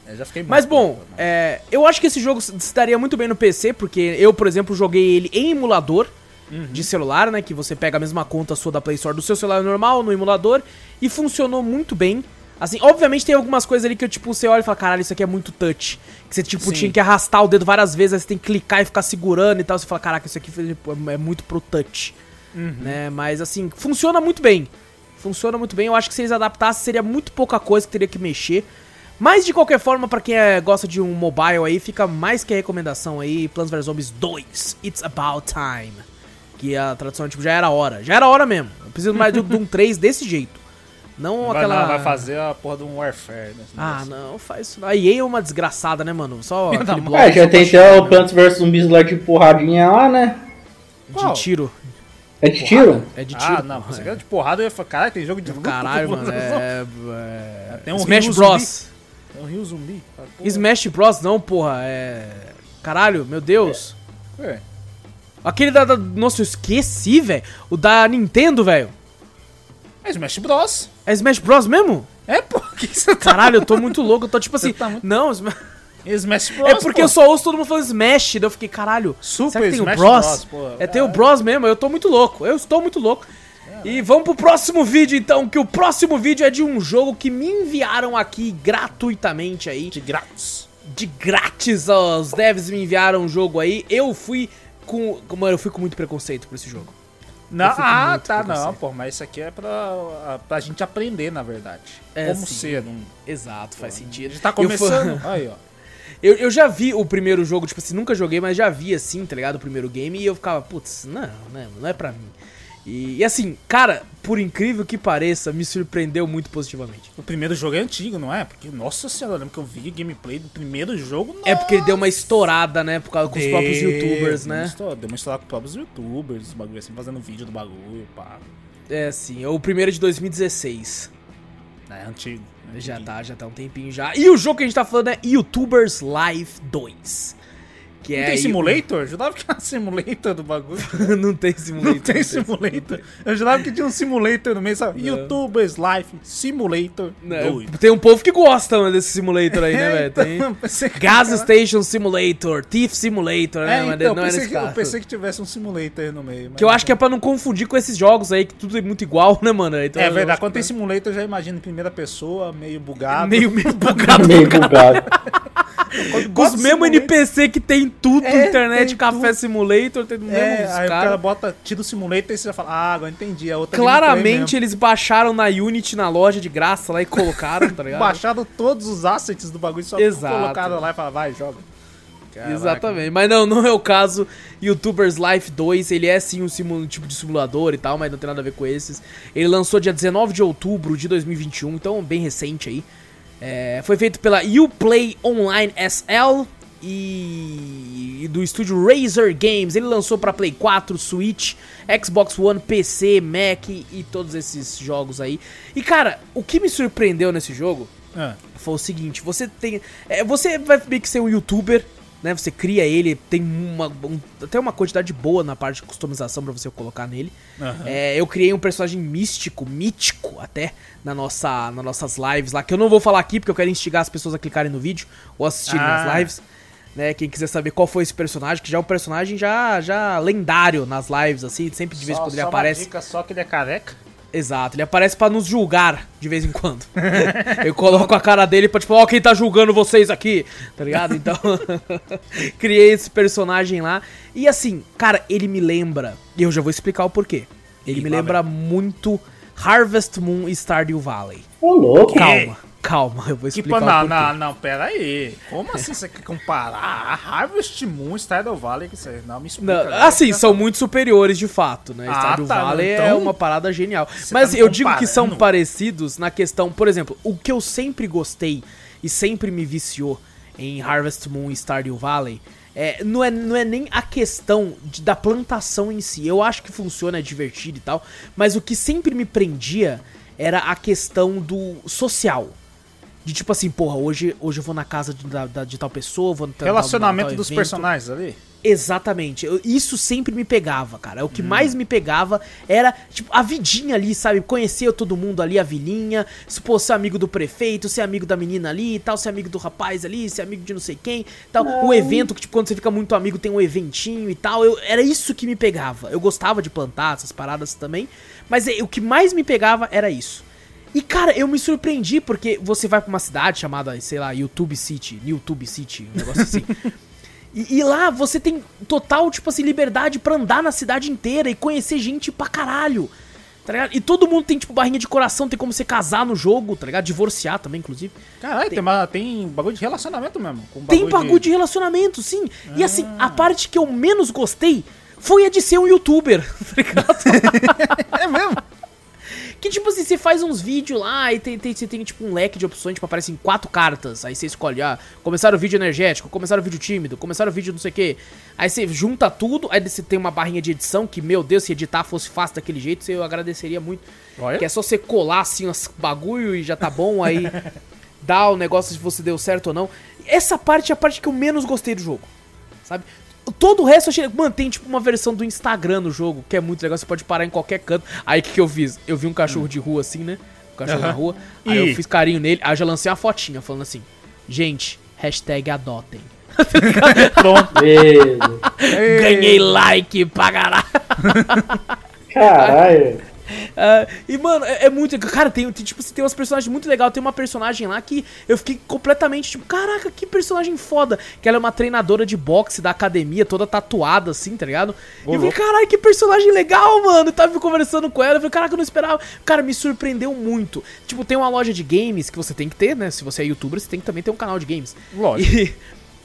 Speaker 2: É, já fiquei
Speaker 1: Mas
Speaker 2: muito
Speaker 1: bom,
Speaker 2: né?
Speaker 1: é, eu acho que esse jogo se se daria muito bem no PC, porque eu, por exemplo, joguei ele em emulador de celular, né? Que você pega a mesma conta sua da Play Store do seu celular normal no emulador e funcionou muito bem. Assim, obviamente tem algumas coisas ali que tipo, você olha e fala, caralho, isso aqui é muito touch. Que você, tipo,
Speaker 2: Sim.
Speaker 1: tinha que arrastar o dedo várias vezes, aí você tem que clicar e ficar segurando e tal. Você fala, caraca, isso aqui é muito pro touch. Né? Mas assim, funciona muito bem. Funciona muito bem. Eu acho que se eles adaptassem, seria muito pouca coisa que teria que mexer. Mas de qualquer forma, pra quem é- gosta de um mobile aí, fica mais que a recomendação aí, Plants vs Zombies 2, It's About Time. Que a tradução tipo, já era hora. Já era hora mesmo. Eu preciso mais de um 3 desse jeito. Não
Speaker 2: Vai,
Speaker 1: aquela.
Speaker 2: não, vai fazer a porra de um Warfare, né?
Speaker 1: Ah, não, faz isso. A EA é uma desgraçada, né, mano? Só (laughs) bloco
Speaker 3: É, já tem até o Plants vs Zumbis lá de porradinha lá, né?
Speaker 2: Qual?
Speaker 1: De tiro.
Speaker 3: É de tiro?
Speaker 1: É de tiro.
Speaker 2: Ah, não, você
Speaker 1: é.
Speaker 2: quer de porrada, eu ia falar, caralho, tem jogo de luta,
Speaker 1: Caralho, mano. É, é...
Speaker 2: Tem um
Speaker 1: Smash
Speaker 2: Rio
Speaker 1: Bros.
Speaker 2: É um Rio Zumbi. Porra.
Speaker 1: Smash Bros não, porra. É. Caralho, meu Deus.
Speaker 2: Ué,
Speaker 1: Aquele da, da- Nossa, eu esqueci, velho. O da Nintendo, velho.
Speaker 2: É Smash Bros.
Speaker 1: É Smash Bros mesmo?
Speaker 2: É, pô, (laughs) que você tá...
Speaker 1: Caralho, eu tô muito louco. Eu tô tipo assim.
Speaker 2: tá muito-
Speaker 1: Não, Sma-
Speaker 2: Smash (laughs) Bros,
Speaker 1: é porque
Speaker 2: pô.
Speaker 1: eu só ouço todo mundo falando Smash. Daí eu fiquei, caralho.
Speaker 2: Super
Speaker 1: será que tem
Speaker 2: Smash
Speaker 1: o Bros?
Speaker 2: Bros, pô.
Speaker 1: É, tem o Bros mesmo. Eu tô muito louco. Eu estou muito louco. E vamos pro próximo vídeo, então. Que o próximo vídeo é de um jogo que me enviaram aqui gratuitamente aí.
Speaker 2: De grátis.
Speaker 1: de grátis, ó, os devs me enviaram um jogo aí. Eu fui com. com- Mano, eu fui com muito preconceito por esse jogo.
Speaker 2: Não, ah, tá, não, pô, mas isso aqui é pra, pra gente aprender, na verdade.
Speaker 1: É,
Speaker 2: Como
Speaker 1: sim.
Speaker 2: ser um...
Speaker 1: Exato, faz
Speaker 2: A
Speaker 1: sentido.
Speaker 2: gente tá começando... (laughs) Aí, ó.
Speaker 1: Eu, eu já vi o primeiro jogo, tipo assim, nunca joguei, mas já vi assim, tá ligado? O primeiro game e eu ficava, putz, não, não, não é pra mim. E, e assim, cara, por incrível que pareça, me surpreendeu muito positivamente.
Speaker 2: O primeiro jogo é antigo, não é? Porque, nossa senhora, eu lembro que eu vi gameplay do primeiro jogo.
Speaker 1: É porque ele deu uma estourada, né? Por causa com os próprios youtubers, né?
Speaker 2: história- Deu uma história com os próprios youtubers, os bagulho assim, fazendo vídeo do bagulho, pá.
Speaker 1: É, sim. O primeiro é de 2016.
Speaker 2: É antigo. né?
Speaker 1: Já tá, já tá um tempinho já. E o jogo que a gente tá falando é YouTubers Live 2. Que
Speaker 2: Não
Speaker 1: é
Speaker 2: tem
Speaker 1: aí-
Speaker 2: simulator? Eu jurava que era simulator do bagulho. (laughs)
Speaker 1: não tem simulator.
Speaker 2: Não tem simulator. Eu jurava que tinha um simulator no meio, sabe?
Speaker 1: Não.
Speaker 2: YouTubers Life Simulator
Speaker 1: Não,
Speaker 2: 2.
Speaker 1: tem um povo que gosta mano, desse simulator aí, né, velho? Tem
Speaker 2: Então, (laughs)
Speaker 1: Gas Station Simulator, Thief Simulator, né?
Speaker 2: É,
Speaker 1: mas
Speaker 2: então,
Speaker 1: não é
Speaker 2: pensei,
Speaker 1: nesse
Speaker 2: que, eu pensei que tivesse um simulator no meio. mas
Speaker 1: Que eu acho que é pra não confundir com esses jogos aí, que tudo é muito igual, né, mano? Então,
Speaker 2: É verdade, quando
Speaker 1: que
Speaker 2: tem simulator, eu já imagino em primeira pessoa, meio bugado.
Speaker 1: Meio, meio (laughs) bugado.
Speaker 3: Meio bugado.
Speaker 1: Com os mesmos NPC que tem tudo,
Speaker 2: É,
Speaker 1: internet,
Speaker 2: tem
Speaker 1: café simulator, tem
Speaker 2: É,
Speaker 1: mesmo
Speaker 2: aí o cara
Speaker 1: cara.
Speaker 2: bota, tira o simulator e você já fala, ah, agora entendi, é outra
Speaker 1: Claramente eles baixaram na Unity, na loja de graça lá e colocaram, tá ligado? (laughs)
Speaker 2: Baixaram todos os assets do bagulho, só
Speaker 1: Exato.
Speaker 2: colocaram lá e falaram, vai, joga. Caraca.
Speaker 1: Exatamente. Mas não, não é o caso. YouTubers Life 2, ele é sim um simu- tipo de simulador e tal, mas não tem nada a ver com esses. Ele lançou dia 19 de outubro de 2021, então bem recente aí. É, foi feito pela Uplay Online SL e, e do estúdio Razer Games. Ele lançou pra Play 4, Switch, Xbox One, PC, Mac e todos esses jogos aí. E cara, o que me surpreendeu nesse jogo
Speaker 2: Ah,
Speaker 1: foi o seguinte, você tem. é, você vai meio que ser um youtuber, né? Você cria ele, tem uma, um- até uma quantidade boa na parte de customização pra você colocar nele.
Speaker 2: aham.
Speaker 1: É, eu criei um personagem místico, mítico até, na nossa, nas nossas lives lá, que eu não vou falar aqui porque eu quero instigar as pessoas a clicarem no vídeo ou assistirem
Speaker 2: Ah.
Speaker 1: nas lives. Né, quem quiser saber qual foi esse personagem, que já é um personagem já, já lendário nas lives, assim, sempre de vez em quando ele
Speaker 2: só uma
Speaker 1: aparece.
Speaker 2: dica só que ele é careca.
Speaker 1: Exato, ele aparece pra nos julgar de vez em quando. (laughs) Eu coloco a cara dele pra tipo, ó, quem tá julgando vocês aqui, tá ligado? Então, (laughs) criei esse personagem lá. E assim, cara, ele me lembra, e eu já vou explicar o porquê. Ele
Speaker 2: Ih,
Speaker 1: me lembra muito Harvest Moon e Stardew Valley.
Speaker 3: Ô, louco.
Speaker 1: Calma, calma, eu vou
Speaker 2: Tipo,
Speaker 1: explicar
Speaker 2: não,
Speaker 1: o porquê.
Speaker 2: não, não, pera aí. Como assim você quer comparar Harvest Moon e Stardew Valley? Que você não me explica.
Speaker 1: Não,
Speaker 2: né?
Speaker 1: assim, são muito superiores de fato, né?
Speaker 2: Ah,
Speaker 1: Stardew
Speaker 2: tá,
Speaker 1: Valley é
Speaker 2: então-
Speaker 1: uma parada genial. Mas
Speaker 2: tá
Speaker 1: eu digo que são parecidos na questão, por exemplo, o que eu sempre gostei e sempre me viciou em Harvest Moon e Stardew Valley é, não, é, não é nem a questão de- da plantação em si. Eu acho que funciona, é divertido e tal, mas o que sempre me prendia era a questão do social. De tipo assim, porra, hoje, hoje eu vou na casa de, da- da- de tal pessoa, vou no
Speaker 2: Relacionamento dos
Speaker 1: evento.
Speaker 2: personagens ali.
Speaker 1: Exatamente. Eu- isso sempre me pegava, cara.
Speaker 2: Hum.
Speaker 1: O que mais me pegava era, tipo, a vidinha ali, sabe? Conhecer todo mundo ali, a vilinha. Se pô, ser amigo do prefeito, ser amigo da menina ali e tal, ser amigo do rapaz ali, ser amigo de não sei quem tal. O evento, que, tipo, quando você fica muito amigo, tem um eventinho e tal. Eu, era isso que me pegava. Eu gostava de plantar essas paradas também. Mas é, o que mais me pegava era isso. E, cara, eu me surpreendi porque você vai pra uma cidade chamada, sei lá, YouTube City, YouTube City, um negócio assim. (laughs) E, e lá você tem total, tipo assim, liberdade pra andar na cidade inteira e conhecer gente pra caralho. Tá ligado? E todo mundo tem, tipo, barrinha de coração, tem como você casar no jogo, tá ligado? Divorciar também, inclusive.
Speaker 2: Caralho, tem, uma- tem bagulho de relacionamento mesmo. com
Speaker 1: Tem bagulho de relacionamento, sim. E assim, a parte que eu menos gostei foi a de ser um youtuber, (laughs) tá ligado? (laughs)
Speaker 2: É mesmo?
Speaker 1: Que tipo assim, você faz uns vídeos lá e tem, tem, você tem tipo um leque de opções, tipo, aparecem quatro cartas. Aí você escolhe, ah, começar o vídeo energético, começar o vídeo tímido, começar o vídeo não sei o quê. Aí você junta tudo, aí você tem uma barrinha de edição, que, meu Deus, se editar fosse fácil daquele jeito, eu agradeceria muito.
Speaker 2: Olha.
Speaker 1: Que é só você colar assim os bagulho e já tá bom, aí (laughs) dá o negócio se você deu certo ou não. Essa parte é a parte que eu menos gostei do jogo, sabe? Todo o resto eu achei. Mano, tem tipo uma versão do Instagram no jogo, que é muito legal. Você pode parar em qualquer canto. Aí o que, que eu fiz? Eu vi um cachorro de rua assim, né? Um cachorro na
Speaker 2: Aham.
Speaker 1: rua. Aí eu
Speaker 2: Ih.
Speaker 1: fiz carinho nele. Aí eu já lancei uma fotinha falando assim: Gente, hashtag adotem. (laughs)
Speaker 2: Pronto.
Speaker 1: Ganhei like pra caralho.
Speaker 3: caralho. (laughs)
Speaker 1: Ah, e, mano, é, é muito. Cara, tem, tem, tipo, tem umas personagens muito legais. Tem uma personagem lá que eu fiquei completamente, tipo, caraca, que personagem foda. Que ela é uma treinadora de boxe da academia, toda tatuada, assim, tá ligado? E eu falei, caralho, que personagem legal, mano. Eu tava conversando com ela. Eu falei, caraca, eu não esperava. Cara, me surpreendeu muito. Tipo, tem uma loja de games que você tem que ter, né? Se você é youtuber, você tem que também ter um canal de games.
Speaker 2: Lógico.
Speaker 1: E,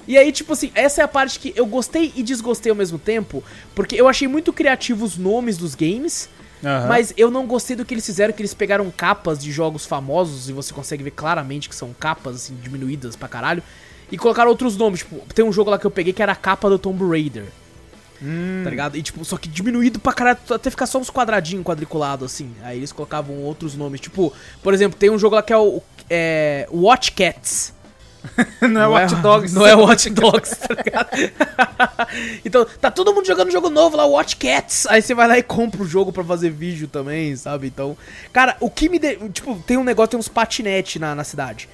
Speaker 1: (laughs) e aí, tipo assim, essa é a parte que eu gostei e desgostei ao mesmo tempo. Porque eu achei muito criativo os nomes dos games.
Speaker 2: Aham.
Speaker 1: Mas eu não gostei do que eles fizeram, que eles pegaram capas de jogos famosos, e você consegue ver claramente que são capas, assim, diminuídas pra caralho, e colocaram outros nomes, tipo, tem um jogo lá que eu peguei que era a capa do Tomb Raider,
Speaker 2: Hum.
Speaker 1: tá ligado? E tipo, só que diminuído pra caralho, até ficar só uns quadradinhos quadriculados, assim, aí eles colocavam outros nomes, tipo, por exemplo, tem um jogo lá que é o é, Watch Cats, (laughs)
Speaker 2: não é Watch Dogs.
Speaker 1: não é Watch Dogs, tá ligado? (laughs) então, tá todo mundo jogando jogo novo lá, Watch Cats. Aí você vai lá e compra o jogo pra fazer vídeo também, sabe? Então, cara, o que me. De... Tipo, tem um negócio, tem uns patinete na, na cidade.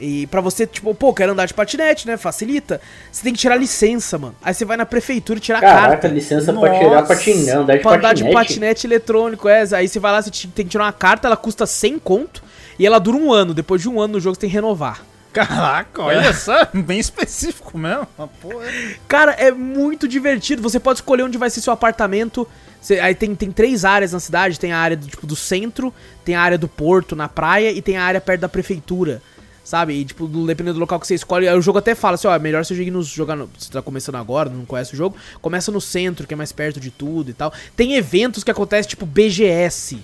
Speaker 1: E pra você, tipo, pô, quero andar de patinete, né? Facilita. Você tem que tirar licença, mano. Aí você vai na prefeitura tirar
Speaker 3: Caraca,
Speaker 1: carta.
Speaker 3: licença pra
Speaker 2: Nossa.
Speaker 3: tirar patinão, andar de
Speaker 1: Pra andar de
Speaker 3: patinete.
Speaker 1: patinete eletrônico, é. Aí você vai lá, você te- tem que tirar uma carta, ela custa 100 conto. E ela dura um ano. Depois de um ano no jogo você tem que renovar.
Speaker 2: Caraca, olha só, (laughs) bem específico mesmo. Uma porra.
Speaker 1: Cara, é muito divertido. Você pode escolher onde vai ser seu apartamento. Você- aí tem, tem três áreas na cidade. Tem a área do, tipo, do centro, tem a área do porto, na praia, e tem a área perto da prefeitura. Sabe? E, tipo, do- dependendo do local que você escolhe, aí o jogo até fala assim, ó, é melhor você jogar no, jogar no, Você tá começando agora, não conhece o jogo, começa no centro, que é mais perto de tudo e tal. Tem eventos que acontecem, tipo, BGS,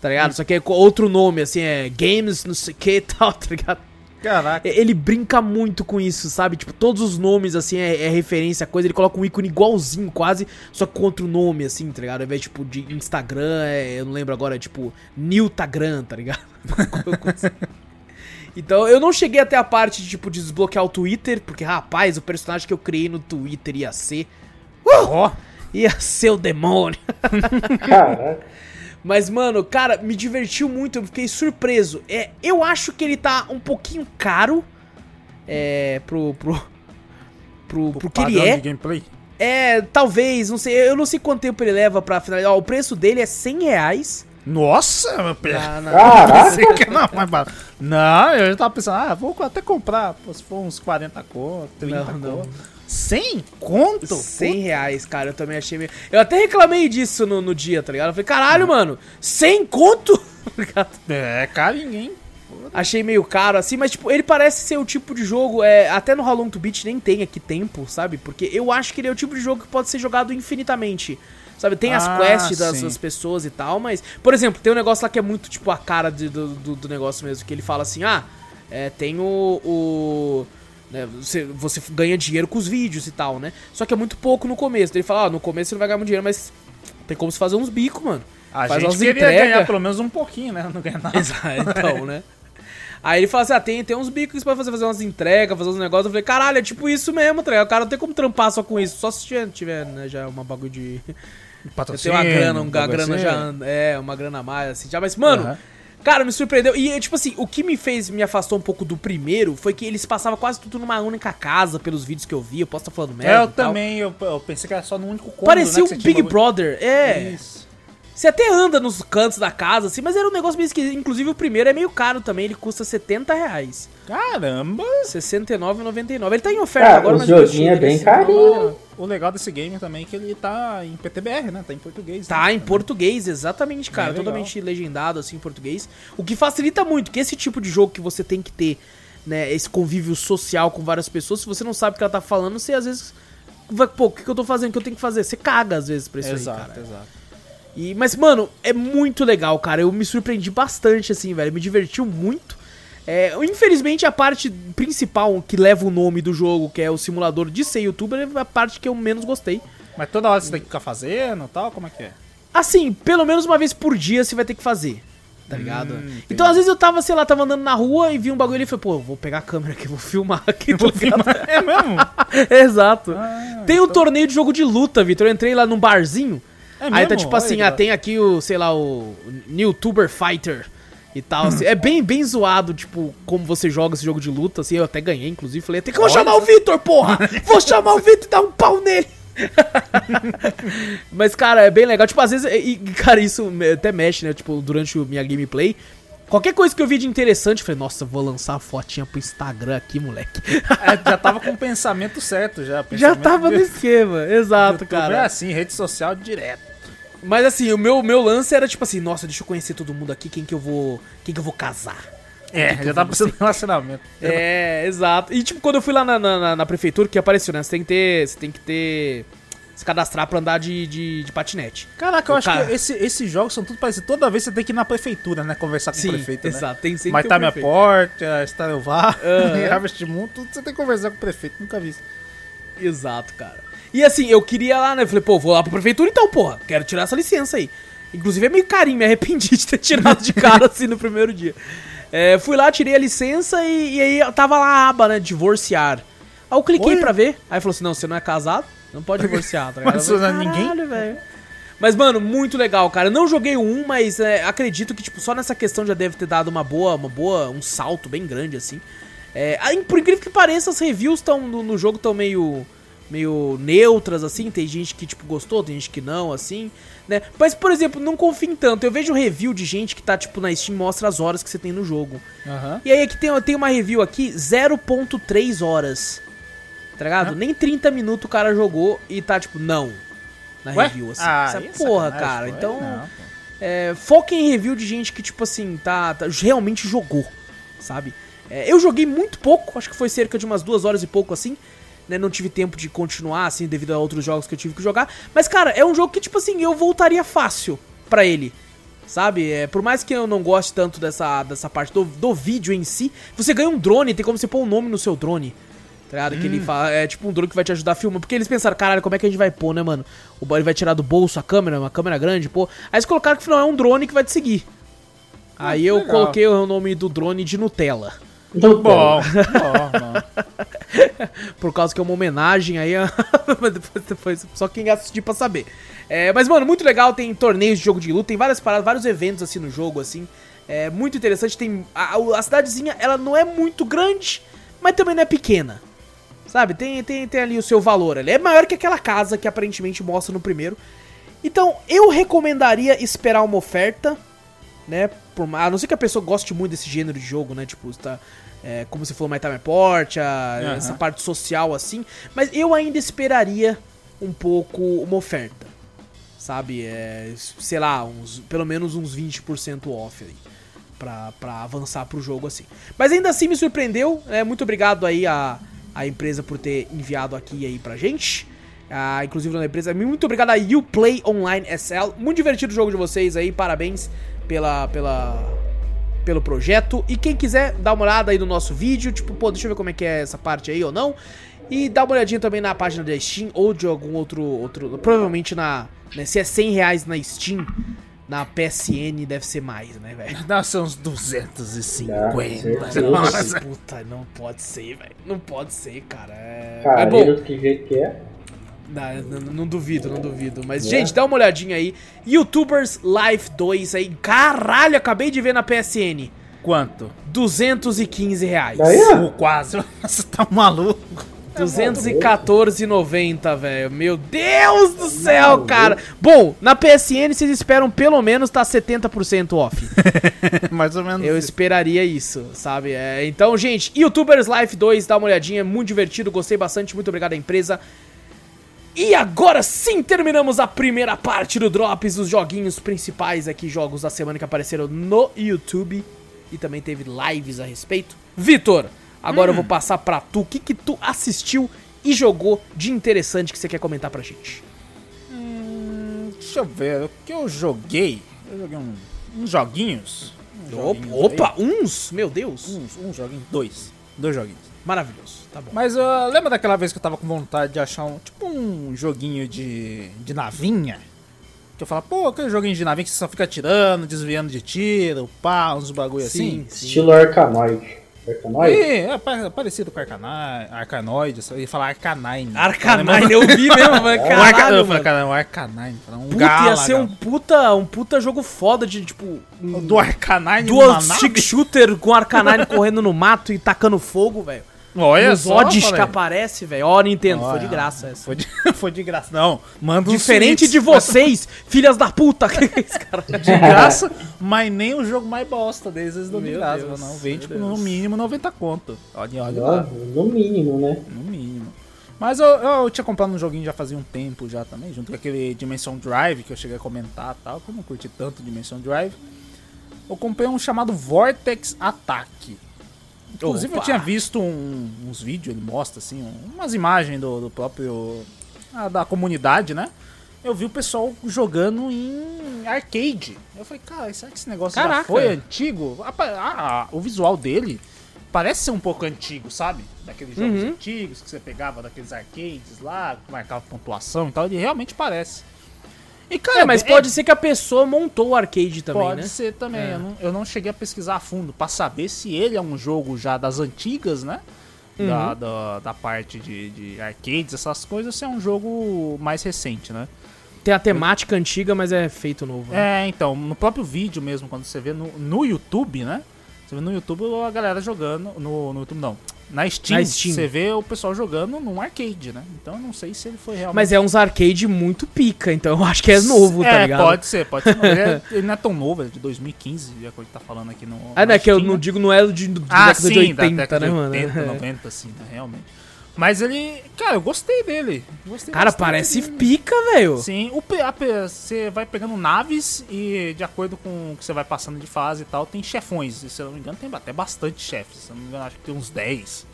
Speaker 1: tá ligado? Só que é com outro nome, assim, é Games, não sei o que e tal, (laughs) tá ligado?
Speaker 2: Caraca.
Speaker 1: Ele brinca muito com isso, sabe? Tipo, todos os nomes, assim, é, é referência a coisa. Ele coloca um ícone igualzinho, quase, só com outro nome, assim, tá ligado? Ao invés, tipo, de Instagram, é, eu não lembro agora, é tipo, Newtagram, tá ligado? (laughs) Assim. Então, eu não cheguei até a parte de, tipo, de desbloquear o Twitter, porque, rapaz, o personagem que eu criei no Twitter ia ser...
Speaker 2: Ó,
Speaker 1: Ia ser o demônio.
Speaker 3: Caraca.
Speaker 1: Mas, mano, cara, me divertiu muito, eu fiquei surpreso. É, eu acho que ele tá um pouquinho caro. É. Pro. pro. pro, pro que ele é.
Speaker 2: de gameplay.
Speaker 1: É, talvez, não sei. Eu não sei quanto tempo ele leva pra finalizar. Ó, o preço dele é 100 reais.
Speaker 2: Nossa, meu pé.
Speaker 3: Caraca.
Speaker 2: Que não, mas barato. Não, eu já tava pensando, ah, vou até comprar. Se for uns 40 conto, 30
Speaker 1: Não, não.
Speaker 2: Conto. 100 conto?
Speaker 1: 100 reais, cara, eu também achei meio... Eu até reclamei disso no, no dia, tá ligado? Eu falei, caralho, mano, 100 conto? (laughs) Tá ligado?
Speaker 2: É, carinho, hein?
Speaker 1: Achei meio caro assim, mas tipo, ele parece ser o tipo de jogo, é, até no How Long to Beat nem tem aqui tempo, sabe? Porque eu acho que ele é o tipo de jogo que pode ser jogado infinitamente. Sabe, tem as
Speaker 2: Ah,
Speaker 1: quests das, das pessoas e tal, mas, por exemplo, tem um negócio lá que é muito tipo a cara de- do, do, do negócio mesmo, que ele fala assim: ah, é, tem o. o né, você, você ganha dinheiro com os vídeos e tal, né? Só que é muito pouco no começo. Ele fala: ah, no começo você não vai ganhar muito dinheiro, mas tem como se fazer uns bicos, mano.
Speaker 2: A
Speaker 1: Faz
Speaker 2: gente queria
Speaker 1: entrega.
Speaker 2: ganhar pelo menos um pouquinho, né? (laughs) Não ganhar nada.
Speaker 1: Então, né? Aí ele fala assim: ah, tem, tem uns bicos pode fazer, fazer umas entregas, fazer uns negócios. Eu falei, caralho, é tipo isso mesmo, tá? O cara não tem como trampar só com isso. Só se tiver, tiver né, já uma bagulho de. Eu tenho uma grana, uma grana já. É, uma grana a mais, assim, já. Mas, mano. Cara, me surpreendeu. E, tipo assim, o que me fez, me afastou um pouco do primeiro foi que eles passavam quase tudo numa única casa, pelos vídeos que eu vi. Eu posso estar falando merda.
Speaker 2: É, eu
Speaker 1: e tal.
Speaker 2: também, eu, eu pensei que era só no único cômodo,
Speaker 1: Parecia
Speaker 2: né,
Speaker 1: um Big. Brother. É.
Speaker 2: Isso.
Speaker 1: Você até anda nos cantos da casa, assim, mas era um negócio meio esquisito. Inclusive, o primeiro é meio caro também, ele custa 70 reais.
Speaker 2: Caramba!
Speaker 1: R$ 69,99. Ele tá em oferta
Speaker 3: Cara,
Speaker 1: agora,
Speaker 3: o
Speaker 1: mas
Speaker 3: joguinho é bem carinho.
Speaker 2: O legal desse game também é que ele tá em PTBR, né? Tá em português.
Speaker 1: Tá
Speaker 2: né?
Speaker 1: em português, exatamente, cara.
Speaker 2: É
Speaker 1: totalmente legendado, assim, em português. O que facilita muito, que esse tipo de jogo que você tem que ter, né, esse convívio social com várias pessoas, se você não sabe o que ela tá falando, você às vezes... Vai, pô, o que, que eu tô fazendo? O que eu tenho que fazer? Você caga às vezes pra isso
Speaker 2: Exato,
Speaker 1: aí, cara.
Speaker 2: exato.
Speaker 1: E, mas, mano, é muito legal, cara. Eu me surpreendi bastante, assim, velho. Me divertiu muito. É, infelizmente, a parte principal que leva o nome do jogo, que é o simulador de ser youtuber, é a parte que eu menos gostei.
Speaker 2: Mas toda hora você tem que ficar fazendo e tal, como é que é?
Speaker 1: Assim, pelo menos uma vez por dia você vai ter que fazer. tá ligado?
Speaker 2: Hum,
Speaker 1: então, às vezes eu tava, sei lá, tava andando na rua e vi um bagulho e falei, pô, vou pegar a câmera aqui, vou filmar (laughs) aqui. Vou filmar.
Speaker 2: É mesmo? (laughs)
Speaker 1: Exato.
Speaker 2: Ah,
Speaker 1: tem um torneio de jogo de luta, Vitor. Eu entrei lá num barzinho.
Speaker 2: É
Speaker 1: aí tá tipo
Speaker 2: Olha
Speaker 1: assim, ah, tem aqui o, sei lá, o YouTuber Fighter e tal. assim. É bem, bem zoado, tipo, como você joga esse jogo de luta, assim. Eu até ganhei, inclusive. Falei, tem que eu vou
Speaker 2: Olha
Speaker 1: chamar o Vitor, porra! (laughs) Vou chamar o Vitor e dar um pau nele! (laughs) Mas, cara, é bem legal. Tipo, às vezes, e, cara, isso até mexe, né? Tipo, durante o minha gameplay. Qualquer coisa que eu vi de interessante, eu falei, nossa, vou lançar a fotinha pro Instagram aqui, moleque.
Speaker 2: É, já tava com o pensamento certo já.
Speaker 1: Já
Speaker 2: pensamento
Speaker 1: tava
Speaker 2: de-
Speaker 1: no esquema, exato,
Speaker 2: YouTube
Speaker 1: cara.
Speaker 2: É assim, rede social direto.
Speaker 1: Mas assim, o meu, meu lance era tipo assim, nossa, deixa eu conhecer todo mundo aqui, quem que eu vou. Quem que eu vou casar.
Speaker 2: É, já tava pensando no relacionamento. (laughs)
Speaker 1: É, exato. E tipo, quando eu fui lá na, na, na- prefeitura, que apareceu, né? Você tem que ter. Você tem que ter. Se cadastrar pra andar de, de, de patinete.
Speaker 2: Caraca, eu
Speaker 1: O
Speaker 2: acho
Speaker 1: cara-
Speaker 2: que esse- esses jogos são tudo parecidos. Toda vez você tem que ir na prefeitura, né? Conversar com o prefeito, né?
Speaker 1: exato. Tem sempre
Speaker 2: Mas tá
Speaker 1: um
Speaker 2: minha
Speaker 1: prefeito.
Speaker 2: porta, está eu vá,
Speaker 1: Aham. (laughs)
Speaker 2: Harvest Moon, tudo você tem que conversar com o prefeito, nunca vi isso.
Speaker 1: Exato, cara. E assim, eu queria lá, né? Eu falei, pô, vou lá pra prefeitura então, porra. Quero tirar essa licença aí. Inclusive é meio carinho, me arrependi de ter (laughs) tirado de cara assim no primeiro dia. É, fui lá, tirei a licença e, e aí tava lá a aba, né? Divorciar. Aí eu cliquei
Speaker 2: Oi?
Speaker 1: pra ver. Aí falou assim: não, você não é casado, não pode divorciar, tá (laughs) ligado?
Speaker 2: Mas
Speaker 1: Eu falei,
Speaker 2: não é ninguém?
Speaker 1: "Caralho, velho." Mas, mano, muito legal, cara. Eu não joguei 1, mas é, acredito que, tipo, só nessa questão já deve ter dado uma boa, uma boa, um salto bem grande, assim. É, por incrível que pareça, as reviews tão, no, no jogo estão meio, meio neutras, assim. Tem gente que, tipo, gostou, tem gente que não, assim, né? Mas, por exemplo, não confio em tanto. Eu vejo review de gente que tá, tipo, na Steam, mostra as horas que você tem no jogo.
Speaker 2: Aham.
Speaker 1: E aí aqui tem, tem uma review aqui, 0.3 horas. Tá ligado? Nem 30 minutos o cara jogou e tá, tipo, não. Na
Speaker 2: Ué?
Speaker 1: review, assim.
Speaker 2: Ah,
Speaker 1: Essa
Speaker 2: é
Speaker 1: porra, cara.
Speaker 2: pô.
Speaker 1: Então,
Speaker 2: Não,
Speaker 1: é, foca em review de gente que, tipo assim, tá, tá- realmente jogou, sabe? É, eu joguei muito pouco, acho que foi cerca de umas duas horas e pouco, assim. Né, não tive tempo de continuar, assim, devido a outros jogos que eu tive que jogar. Mas, cara, é um jogo que, tipo assim, eu voltaria fácil pra ele. Sabe? É, por mais que eu não goste tanto dessa, dessa parte do, do vídeo em si, você ganha um drone, tem como você pôr um nome no seu drone. Tá ligado? Que ele fala, é tipo um drone que vai te ajudar a filmar. Porque eles pensaram, caralho, como é que a gente vai pôr, né, mano? O boy vai tirar do bolso a câmera, uma câmera grande, pô. Aí eles colocaram que afinal é um drone que vai te seguir. Aí eu
Speaker 2: legal.
Speaker 1: coloquei o nome do drone de Nutella.
Speaker 3: Do
Speaker 2: Bom, bom, bom. (laughs) (laughs)
Speaker 1: Por causa que é uma homenagem aí. (laughs) depois, depois, só quem assistir pra saber. É, mas, mano, muito legal. Tem torneios de jogo de luta, tem várias paradas, vários eventos assim no jogo, assim. É muito interessante. Tem. A, a cidadezinha, ela não é muito grande, mas também não é pequena. Sabe? Tem, tem, tem ali o seu valor. Ela é maior que aquela casa que aparentemente mostra no primeiro. Então, eu recomendaria esperar uma oferta, né? Por, a não ser que a pessoa goste muito desse gênero de jogo, né? Tipo, tá, é, como você falou, My Time Report, a-
Speaker 2: Aham.
Speaker 1: essa parte social assim. Mas eu ainda esperaria um pouco uma oferta. Sabe? É, sei lá, uns, pelo menos uns 20% off aí. Pra, pra avançar pro jogo assim. Mas ainda assim me surpreendeu. né? muito obrigado aí a, a empresa por ter enviado aqui aí pra gente. Ah, inclusive na empresa. Muito obrigado a Uplay Online SL. Muito divertido o jogo de vocês aí. Parabéns pela, pela, pelo projeto. E quem quiser dar uma olhada aí no nosso vídeo, tipo, pô, deixa eu ver como é que é essa parte aí ou não. E dá uma olhadinha também na página da Steam ou de algum outro. outro provavelmente na. né, se é 100 reais na Steam, na PSN deve ser mais, né, velho? (laughs)
Speaker 2: Não, são uns
Speaker 3: Ah,
Speaker 2: 250.
Speaker 3: certeza.
Speaker 2: Nossa.
Speaker 1: Puta, não pode ser, velho. Não pode ser, cara. É, é
Speaker 3: Careiro,
Speaker 1: bom.
Speaker 3: que jeito que é.
Speaker 1: Não, não, não duvido, não duvido. Mas,
Speaker 3: É.
Speaker 1: gente, dá uma olhadinha aí. YouTubers Life 2 aí. Caralho, acabei de ver na PSN.
Speaker 2: Quanto?
Speaker 1: 215 reais.
Speaker 3: Daí.
Speaker 2: Uh, quase. (laughs) Você tá maluco.
Speaker 1: 214,90, velho. Meu Deus do céu, cara. Bom, na PSN vocês esperam pelo menos tá 70% off. (laughs)
Speaker 2: Mais ou menos
Speaker 1: Eu
Speaker 2: isso.
Speaker 1: esperaria isso, sabe? É, então, gente, YouTubers Life 2, dá uma olhadinha, é muito divertido, gostei bastante, muito obrigado à empresa. E agora sim terminamos a primeira parte do Drops, os joguinhos principais aqui, jogos da semana que apareceram no YouTube. E também teve lives a respeito. Vitor, agora eu vou passar pra tu. O que, que tu assistiu e jogou de interessante que você quer comentar pra gente?
Speaker 2: Hum, deixa eu ver. O que eu joguei? Eu joguei um- uns joguinhos. Uns
Speaker 1: Opa,
Speaker 2: joguinhos
Speaker 1: opa, uns? Meu Deus.
Speaker 2: Uns, uns joguinhos. Dois. Dois joguinhos.
Speaker 1: Maravilhoso, tá bom.
Speaker 2: Mas uh, lembra daquela vez que eu tava com vontade de achar um tipo um joguinho de, de navinha? Que eu falo, pô, aquele joguinho de nave que você só fica atirando, desviando de tiro, pá, uns bagulho assim.
Speaker 3: Estilo Arcanoid. Arcanoid?
Speaker 2: É, é pa- parecido com Arcanai, Arcanoid, eu ia falar Arcanine.
Speaker 1: Arcanine, eu vi mesmo, mas (laughs)
Speaker 2: Um arca...
Speaker 1: caralho,
Speaker 2: eu falei,
Speaker 1: mano.
Speaker 2: cara, um Arcanine. Um
Speaker 1: Puta,
Speaker 2: Galaga.
Speaker 1: ia ser um puta, um puta jogo foda de, tipo... um
Speaker 2: Do Arcanine nave?
Speaker 1: stick shooter com Arcanine correndo no mato e tacando fogo, velho.
Speaker 2: Olha
Speaker 1: Os
Speaker 2: só,
Speaker 1: odds que aparece, velho. Ó, Nintendo, foi
Speaker 2: Olha,
Speaker 1: de graça essa.
Speaker 2: Foi de, (laughs) foi de graça. Não, manda um
Speaker 1: Diferente de vocês, filhas da puta. (laughs) Esse cara-
Speaker 2: De graça, mas nem o jogo mais bosta deles eles dão de
Speaker 1: Meu
Speaker 2: graça.
Speaker 1: Deus,
Speaker 2: não, vem
Speaker 1: meu
Speaker 2: tipo no mínimo 90 conto. Olha, olha lá.
Speaker 3: No mínimo, né?
Speaker 2: No mínimo. Mas eu, eu tinha comprado um joguinho já fazia um tempo já também, junto com aquele Dimension Drive que eu cheguei a comentar e tal, que eu não curti tanto Dimension Drive. Eu comprei um chamado Vortex Attack. Inclusive
Speaker 1: Opa.
Speaker 2: eu tinha visto um- uns vídeos, ele mostra assim, um- umas imagens do, do próprio. ah, da comunidade, né? Eu vi o pessoal jogando em arcade. Eu falei, cara, será que esse negócio já foi antigo? Ah, ah, o visual dele parece ser um pouco antigo, sabe? Daqueles jogos
Speaker 1: Uhum.
Speaker 2: antigos que você pegava daqueles arcades lá, que marcava pontuação e tal. Ele realmente parece. E, cara,
Speaker 1: É, mas
Speaker 2: é-
Speaker 1: pode ser que a pessoa montou o arcade também,
Speaker 2: Pode
Speaker 1: né?
Speaker 2: ser também.
Speaker 1: É.
Speaker 2: Eu, não, eu não cheguei a pesquisar a fundo pra saber se ele é um jogo já das antigas, né?
Speaker 1: Uhum.
Speaker 2: Da, da, da parte de, de arcades, essas coisas, se é um jogo mais recente, né?
Speaker 1: Tem a temática antiga, mas é feito novo. né?
Speaker 2: É, então, no próprio vídeo mesmo, quando você vê no, no YouTube, né? Você vê no YouTube a galera jogando. No, no YouTube não. Na Steam,
Speaker 1: Na Steam.
Speaker 2: você vê o pessoal jogando num arcade, né? Então eu não sei se ele foi realmente.
Speaker 1: Mas é uns arcade muito pica, então eu acho que é novo, tá
Speaker 2: é,
Speaker 1: ligado?
Speaker 2: pode ser, pode ser. (laughs) Ele, é- ele não é tão novo, é de 2015, é o que ele tá falando aqui no.
Speaker 1: Ah, não, é que eu não
Speaker 2: né?
Speaker 1: digo, não é de, de
Speaker 2: Ah,
Speaker 1: década
Speaker 2: sim,
Speaker 1: de 80,
Speaker 2: da década
Speaker 1: né,
Speaker 2: de
Speaker 1: mano?
Speaker 2: 80,
Speaker 1: É.
Speaker 2: 90, assim, né, realmente. Mas ele, cara, eu gostei dele. Gostei
Speaker 1: Cara, parece
Speaker 2: dele.
Speaker 1: pica, velho.
Speaker 2: Sim, o, você vai pegando naves e de acordo com o que você vai passando de fase e tal, tem chefões. E, se eu não me engano, tem até bastante chefes. Se eu não me engano, acho que tem uns 10.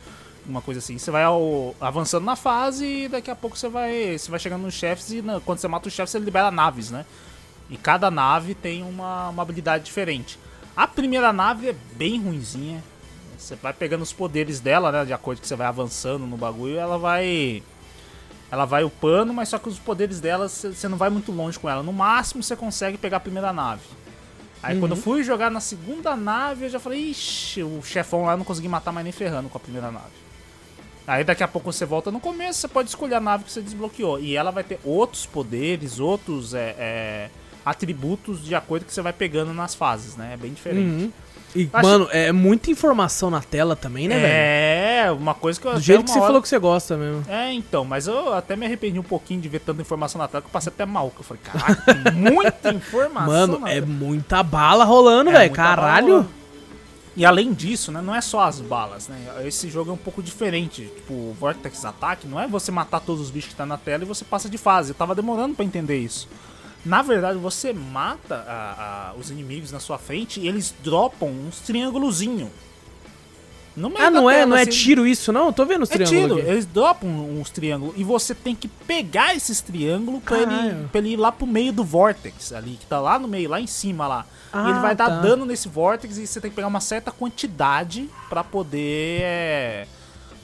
Speaker 2: Uma coisa assim. Você vai ao- avançando na fase e daqui a pouco você vai, você vai chegando nos chefes e na- quando você mata os chefes, você libera naves, né? E cada nave tem uma, uma habilidade diferente. A primeira nave é bem ruinzinha. Você vai pegando os poderes dela, né? De acordo que você vai avançando no bagulho, ela vai. Ela vai upando, mas só que os poderes dela você não vai muito longe com ela. No máximo você consegue pegar a primeira nave. Aí quando eu fui jogar na segunda nave, eu já falei, ixi, o chefão lá eu não consegui matar mais nem ferrando com a primeira nave. Aí daqui a pouco você volta no começo, você pode escolher a nave que você desbloqueou. E ela vai ter outros poderes, outros é, é, atributos de acordo que você vai pegando nas fases, né? É bem diferente.
Speaker 1: Uhum. E,
Speaker 2: Acho-
Speaker 1: mano, é muita informação na tela também, né, velho?
Speaker 2: É, uma coisa que eu
Speaker 1: Do jeito que você
Speaker 2: hora-
Speaker 1: falou que você gosta mesmo.
Speaker 2: É, então, mas eu até me arrependi um pouquinho de ver tanta informação na tela que eu passei até mal. Que eu falei, caraca, (laughs) muita informação.
Speaker 1: Mano, é
Speaker 2: tela."
Speaker 1: muita bala rolando,
Speaker 2: É,
Speaker 1: velho. Caralho.
Speaker 2: bala. E além disso, né, não é só as balas, né? Esse jogo é um pouco diferente. Tipo, o Vortex Attack não é você matar todos os bichos que tá na tela e você passa de fase. Eu tava demorando pra entender isso. Na verdade, você mata a- a- os inimigos na sua frente e eles dropam uns triângulozinhos. No meio
Speaker 1: Ah, não é,
Speaker 2: tela,
Speaker 1: não é
Speaker 2: assim.
Speaker 1: tiro isso, não? Eu tô vendo os
Speaker 2: É
Speaker 1: triângulos
Speaker 2: tiro,
Speaker 1: aqui.
Speaker 2: eles dropam uns triângulos e você tem que pegar esses triângulos pra ele, pra ele ir lá pro meio do vortex ali, que tá lá no meio, lá em cima lá. e
Speaker 1: Ah,
Speaker 2: ele vai dar
Speaker 1: tá.
Speaker 2: dano nesse vortex e você tem que pegar uma certa quantidade pra poder é,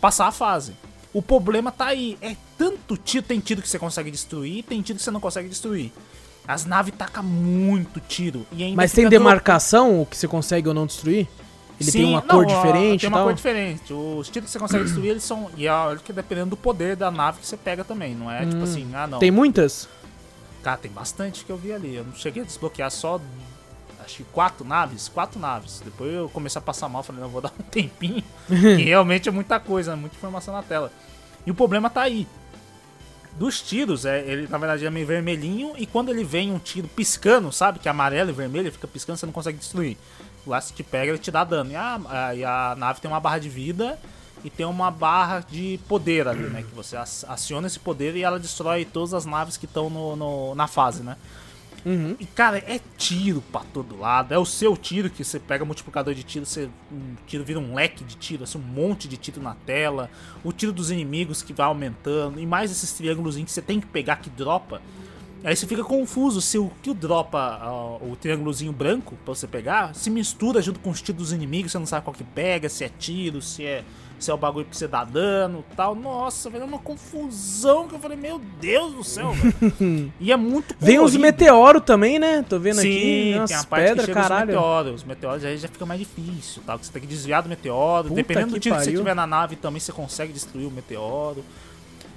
Speaker 2: passar a fase. O problema tá aí, é tanto tiro, tem tiro que você consegue destruir, tem tiro que você não consegue destruir. As naves tacam muito tiro
Speaker 1: Mas tem demarcação, o que você consegue ou não destruir? Ele tem
Speaker 2: Sim,
Speaker 1: uma
Speaker 2: não,
Speaker 1: cor diferente
Speaker 2: Tem uma
Speaker 1: tal?
Speaker 2: cor diferente. Os tiros que você consegue destruir, eles são. E olha que dependendo do poder da nave que você pega também. Não é tipo assim, ah não.
Speaker 1: Hum. Tem muitas?
Speaker 2: Cara, tem bastante que eu vi ali. Eu não cheguei a desbloquear só. Acho que quatro naves. Quatro naves. Depois eu comecei a passar mal, falei, não, vou dar um (laughs) tempinho. que (laughs) realmente é muita coisa, muita informação na tela. E o problema tá aí. Dos tiros, é, ele na verdade é meio vermelhinho e quando ele vem um tiro piscando, sabe? Que é amarelo e vermelho, fica piscando, você não consegue destruir. Lá se te pega, ele te dá dano. E a, a- e a nave tem uma barra de vida e tem uma barra de poder ali, né? Que você ac- aciona esse poder e ela destrói todas as naves que estão no, no- na fase, né?
Speaker 1: Uhum.
Speaker 2: E cara, é tiro pra todo lado. É o seu tiro que você pega multiplicador de tiro, você, um tiro vira um leque de tiro, assim, um monte de tiro na tela. O tiro dos inimigos que vai aumentando. E mais esses triângulos que você tem que pegar que dropa. Aí você fica confuso se o que dropa ó, o triângulozinho branco pra você pegar se mistura junto com os tiros dos inimigos, você não sabe qual que pega, se é tiro, se é, se é o bagulho pra você dar dano tal. Nossa, velho, é uma confusão que eu falei, meu Deus do céu, velho. (laughs) E é muito
Speaker 1: Vem os meteoros também, né? Tô vendo
Speaker 2: Sim,
Speaker 1: aqui.
Speaker 2: tem a parte que
Speaker 1: pedras,
Speaker 2: chega os
Speaker 1: caralho.
Speaker 2: meteoros. Os meteoros aí já fica mais difícil, tá? Você tem que desviar do meteoro.
Speaker 1: Puta
Speaker 2: Dependendo do tiro que você
Speaker 1: pariu.
Speaker 2: tiver na nave também, você consegue destruir o meteoro.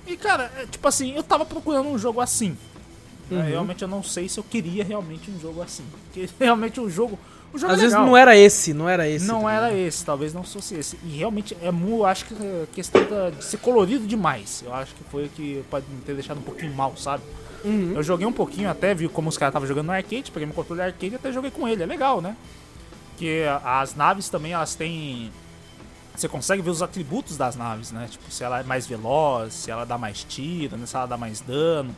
Speaker 2: E, cara, é, tipo assim, eu tava procurando um jogo assim.
Speaker 1: Uhum.
Speaker 2: Realmente eu não sei se eu queria realmente um jogo assim. Porque (laughs) realmente o jogo. O jogo
Speaker 1: Às
Speaker 2: é
Speaker 1: vezes não era esse, não era esse.
Speaker 2: Não
Speaker 1: tá
Speaker 2: era esse, talvez não fosse esse. E realmente é mu, acho que é questão de ser colorido demais. Eu acho que foi o que pode me ter deixado um pouquinho mal, sabe?
Speaker 1: Uhum.
Speaker 2: Eu joguei um pouquinho até, vi como os caras estavam jogando no arcade, peguei meu controle arcade e até joguei com ele. É legal, né? Porque as naves também, elas têm. Você consegue ver os atributos das naves, né? Tipo, se ela é mais veloz, se ela dá mais tiro, né? se ela dá mais dano.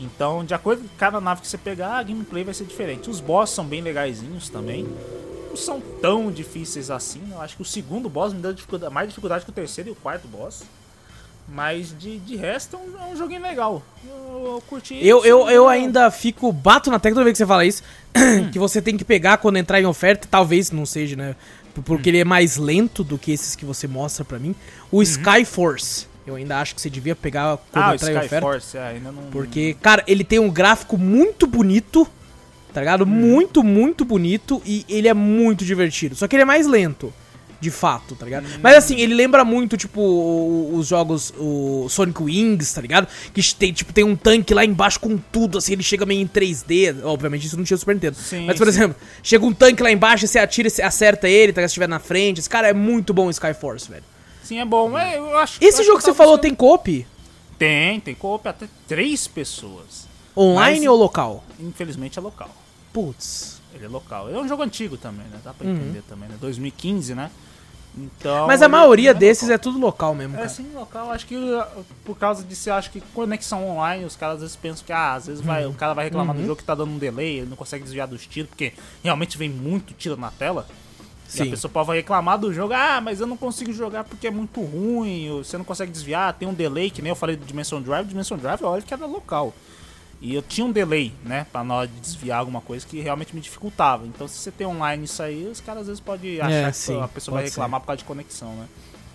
Speaker 2: Então, de acordo com cada nave que você pegar, a gameplay vai ser diferente. Os boss são bem legaisinhos também. Não são tão difíceis assim. Eu acho que o segundo boss me deu dificuldade, mais dificuldade que o terceiro e o quarto boss. Mas de, de resto é um, é um joguinho legal. Eu, eu curti.
Speaker 1: Eu,
Speaker 2: isso,
Speaker 1: eu, eu ainda fico, bato na tecla toda vez que você fala isso, (clears throat) que você tem que pegar quando entrar em oferta, talvez não seja, né? por- Porque ele é mais lento do que esses que você mostra pra mim. O Skyforce, eu ainda acho que você devia pegar quando
Speaker 2: Ah, o
Speaker 1: entrar em oferta.
Speaker 2: Skyforce, é, ainda não.
Speaker 1: Porque, cara, ele tem um gráfico muito bonito, tá ligado? Muito, muito bonito e ele é muito divertido. Só que ele é mais lento, de fato, tá ligado? Mas assim, ele lembra muito, tipo, os jogos, o Sonic Wings, tá ligado? Que tem, tipo, tem um tanque lá embaixo com tudo, assim, ele chega meio em 3D. Obviamente isso não tinha Super Nintendo.
Speaker 2: Sim,
Speaker 1: Mas, por
Speaker 2: sim.
Speaker 1: exemplo, chega um tanque lá embaixo, você atira, você acerta ele, tá ligado? Se estiver na frente. Esse cara é muito bom o Skyforce, velho.
Speaker 2: Sim, é bom. É, eu acho,
Speaker 1: Esse jogo que você
Speaker 2: tá
Speaker 1: falou tem coop?
Speaker 2: Tem, tem coop até três pessoas.
Speaker 1: Online
Speaker 2: Mas-
Speaker 1: ou local?
Speaker 2: Infelizmente é local.
Speaker 1: Putz.
Speaker 2: Ele é local. Ele é um jogo antigo também, né? Dá pra
Speaker 1: Uhum.
Speaker 2: entender também, né? 2015, né? Então.
Speaker 1: Mas a maioria
Speaker 2: é
Speaker 1: desses
Speaker 2: local.
Speaker 1: é tudo local mesmo,
Speaker 2: É
Speaker 1: cara.
Speaker 2: sim, local. Acho que uh, por causa disso, eu acho que conexão online, os caras às vezes pensam que, ah, às vezes vai,
Speaker 1: Uhum.
Speaker 2: o cara vai reclamar do jogo que tá dando um delay, ele não consegue desviar dos tiros, porque realmente vem muito tiro na tela. E
Speaker 1: Sim.
Speaker 2: a pessoa pode reclamar do jogo, ah, mas eu não consigo jogar porque é muito ruim, você não consegue desviar, tem um delay, que nem eu falei do Dimension Drive, Dimension Drive, olha que era local. E eu tinha um delay, né, pra na hora de desviar alguma coisa que realmente me dificultava. Então se você tem online isso aí, os caras às vezes podem achar que
Speaker 1: sim,
Speaker 2: a pessoa vai reclamar por causa de conexão, né.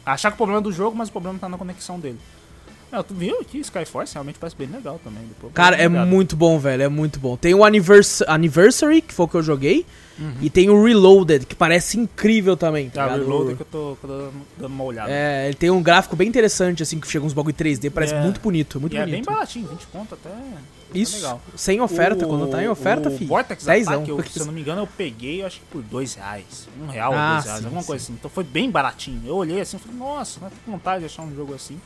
Speaker 2: Achar que o problema é do jogo, mas o problema tá na conexão dele. É, tu viu aqui, Skyforce realmente parece bem legal também. depois
Speaker 1: Cara, é muito bom, velho. É muito bom. Tem o Anivers Anniversary, que foi o que eu joguei.
Speaker 2: Uhum.
Speaker 1: E tem o Reloaded, que parece incrível também, tá
Speaker 2: Ah, o
Speaker 1: ligado?
Speaker 2: Reloader que eu tô, que eu tô dando- uma olhada.
Speaker 1: É, ele tem um gráfico bem interessante, assim, que chega uns bagulho 3D, parece
Speaker 2: É.
Speaker 1: muito bonito, muito
Speaker 2: e é bem
Speaker 1: bonito.
Speaker 2: baratinho, 20 conto até.
Speaker 1: Isso,
Speaker 2: É legal.
Speaker 1: sem oferta,
Speaker 2: O-
Speaker 1: quando tá em oferta,
Speaker 2: o
Speaker 1: fi.
Speaker 2: Vortex
Speaker 1: Dezão.
Speaker 2: Attack, eu, (laughs) se eu não me engano, eu peguei, eu acho que por dois reais. Um real ou
Speaker 1: Ah,
Speaker 2: dois reais,
Speaker 1: sim,
Speaker 2: alguma
Speaker 1: sim.
Speaker 2: coisa assim. Então foi bem baratinho. Eu olhei assim e falei, nossa, não com vontade de achar um jogo assim.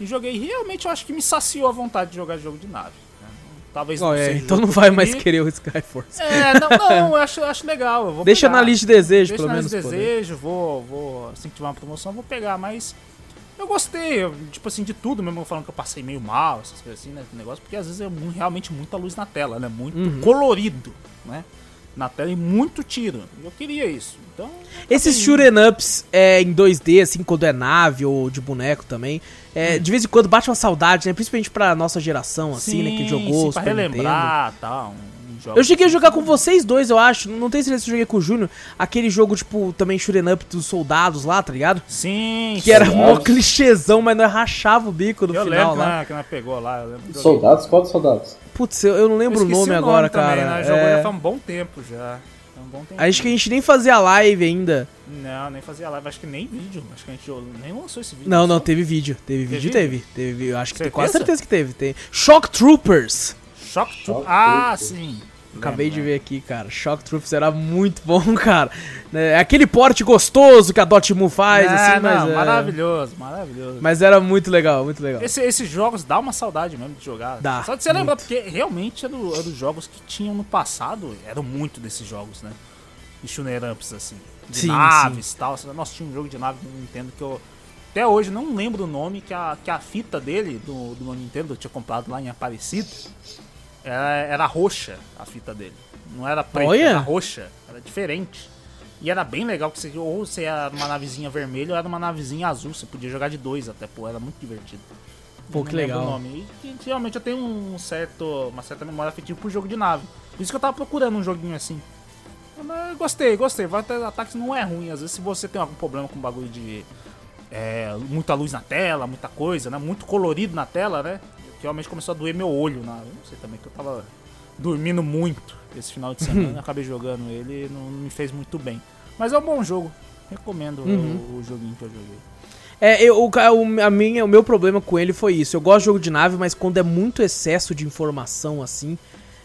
Speaker 2: E joguei, realmente eu acho que me saciou a vontade de jogar jogo de nave. né? Talvez não
Speaker 1: é, então não vai mais querer o Skyforce.
Speaker 2: É, não, não, eu acho, eu acho legal. Eu
Speaker 1: Deixa
Speaker 2: pegar.
Speaker 1: na lista de desejo,
Speaker 2: Deixa
Speaker 1: pelo
Speaker 2: na
Speaker 1: menos.
Speaker 2: lista de
Speaker 1: pô, né?
Speaker 2: desejo, vou, vou, assim que tiver uma promoção, vou pegar, mas eu gostei, eu, tipo assim, de tudo, mesmo falando que eu passei meio mal, essas coisas assim, né, negócio, porque às vezes é realmente muita luz na tela, né, muito
Speaker 1: Uhum.
Speaker 2: colorido, né, na tela e muito tiro, eu queria isso, então...
Speaker 1: Esses
Speaker 2: assim,
Speaker 1: shoot'em ups é, em 2D, assim, quando é nave ou de boneco também, é, de vez em quando bate uma saudade, né? Principalmente pra nossa geração, assim, né? Que
Speaker 2: sim,
Speaker 1: jogou
Speaker 2: sim,
Speaker 1: os
Speaker 2: pra
Speaker 1: Super
Speaker 2: relembrar, tal, um, um jogo
Speaker 1: Eu cheguei a
Speaker 2: assim.
Speaker 1: jogar com vocês dois, eu acho. Não tenho certeza se eu joguei com o Júnior. Aquele jogo, tipo, também shoot'em up dos soldados lá, tá ligado?
Speaker 2: Sim,
Speaker 1: Que era mó clichêzão, mas nós rachava o bico no
Speaker 2: eu
Speaker 1: final
Speaker 2: lembro
Speaker 1: lá.
Speaker 2: né, que nós pegou lá.
Speaker 3: Soldados? Qual dos soldados?
Speaker 1: Putz, eu, eu não lembro
Speaker 2: Eu
Speaker 1: o
Speaker 2: esqueci
Speaker 1: nome agora,
Speaker 2: também,
Speaker 1: cara.
Speaker 2: Né? Jogou
Speaker 1: É,
Speaker 2: já faz um bom tempo já. Bom tempo.
Speaker 1: Acho que a gente nem fazia live ainda.
Speaker 2: Não, nem fazia live, acho que nem vídeo. Acho que a gente nem lançou esse vídeo.
Speaker 1: Não, não,
Speaker 2: só.
Speaker 1: teve vídeo. Teve vídeo,
Speaker 2: vídeo?
Speaker 1: teve. Teve acho que tem quase
Speaker 2: Certeza?
Speaker 1: que teve. Tem. Shock Troopers.
Speaker 2: Shock
Speaker 3: Shock.
Speaker 2: Ah,
Speaker 3: Troopers.
Speaker 2: sim.
Speaker 1: Acabei de
Speaker 2: Lembro,
Speaker 1: ver aqui, cara. Shock Troopers era muito (laughs) bom, cara. É aquele porte gostoso que a Dotemu faz,
Speaker 2: né?
Speaker 1: assim, mas.
Speaker 2: não,
Speaker 1: é-
Speaker 2: maravilhoso, maravilhoso.
Speaker 1: Mas era muito legal, muito legal.
Speaker 2: Esse- esses jogos dá uma saudade mesmo de jogar.
Speaker 1: Dá,
Speaker 2: Só de você lembrar,
Speaker 1: muito.
Speaker 2: porque realmente eram era os jogos que tinham no passado, eram muito desses jogos, né? De shooter ups, assim. De
Speaker 1: Sim,
Speaker 2: naves e tal. Nossa, tinha um jogo de nave do Nintendo que eu. Até hoje não lembro o nome, que a, que a fita dele, do, do meu Nintendo, eu tinha comprado lá em Aparecida, era, era roxa a fita dele. Não era preta,
Speaker 1: Olha!
Speaker 2: era roxa. Era diferente. E era bem legal que você, ou você era uma navezinha vermelha ou era uma navezinha azul. Você podia jogar de dois até, pô, era muito divertido.
Speaker 1: Pô, que legal.
Speaker 2: O nome. E realmente eu tenho um certo, uma certa memória afetiva pro jogo de nave. Por isso que eu tava procurando um joguinho assim. Mas gostei, gostei. Vai ter ataques não é ruim. Às vezes se você tem algum problema com bagulho de. é, muita luz na tela, muita coisa, né? Muito colorido na tela, né? Realmente começou a doer meu olho. Na, eu não sei também que eu tava dormindo muito esse final de semana. eu acabei jogando ele e não me fez muito bem. Mas é um bom jogo. Recomendo o, o joguinho que eu joguei.
Speaker 1: É, eu, o, a minha, o meu problema com ele foi isso. Eu gosto de jogo de nave, mas quando é muito excesso de informação assim,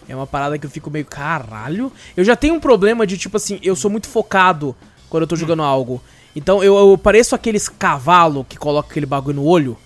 Speaker 1: é uma parada que eu fico meio caralho. Eu já tenho um problema de tipo assim, eu sou muito focado quando eu tô jogando algo. Então eu, eu pareço aqueles cavalo que coloca aquele bagulho no olho,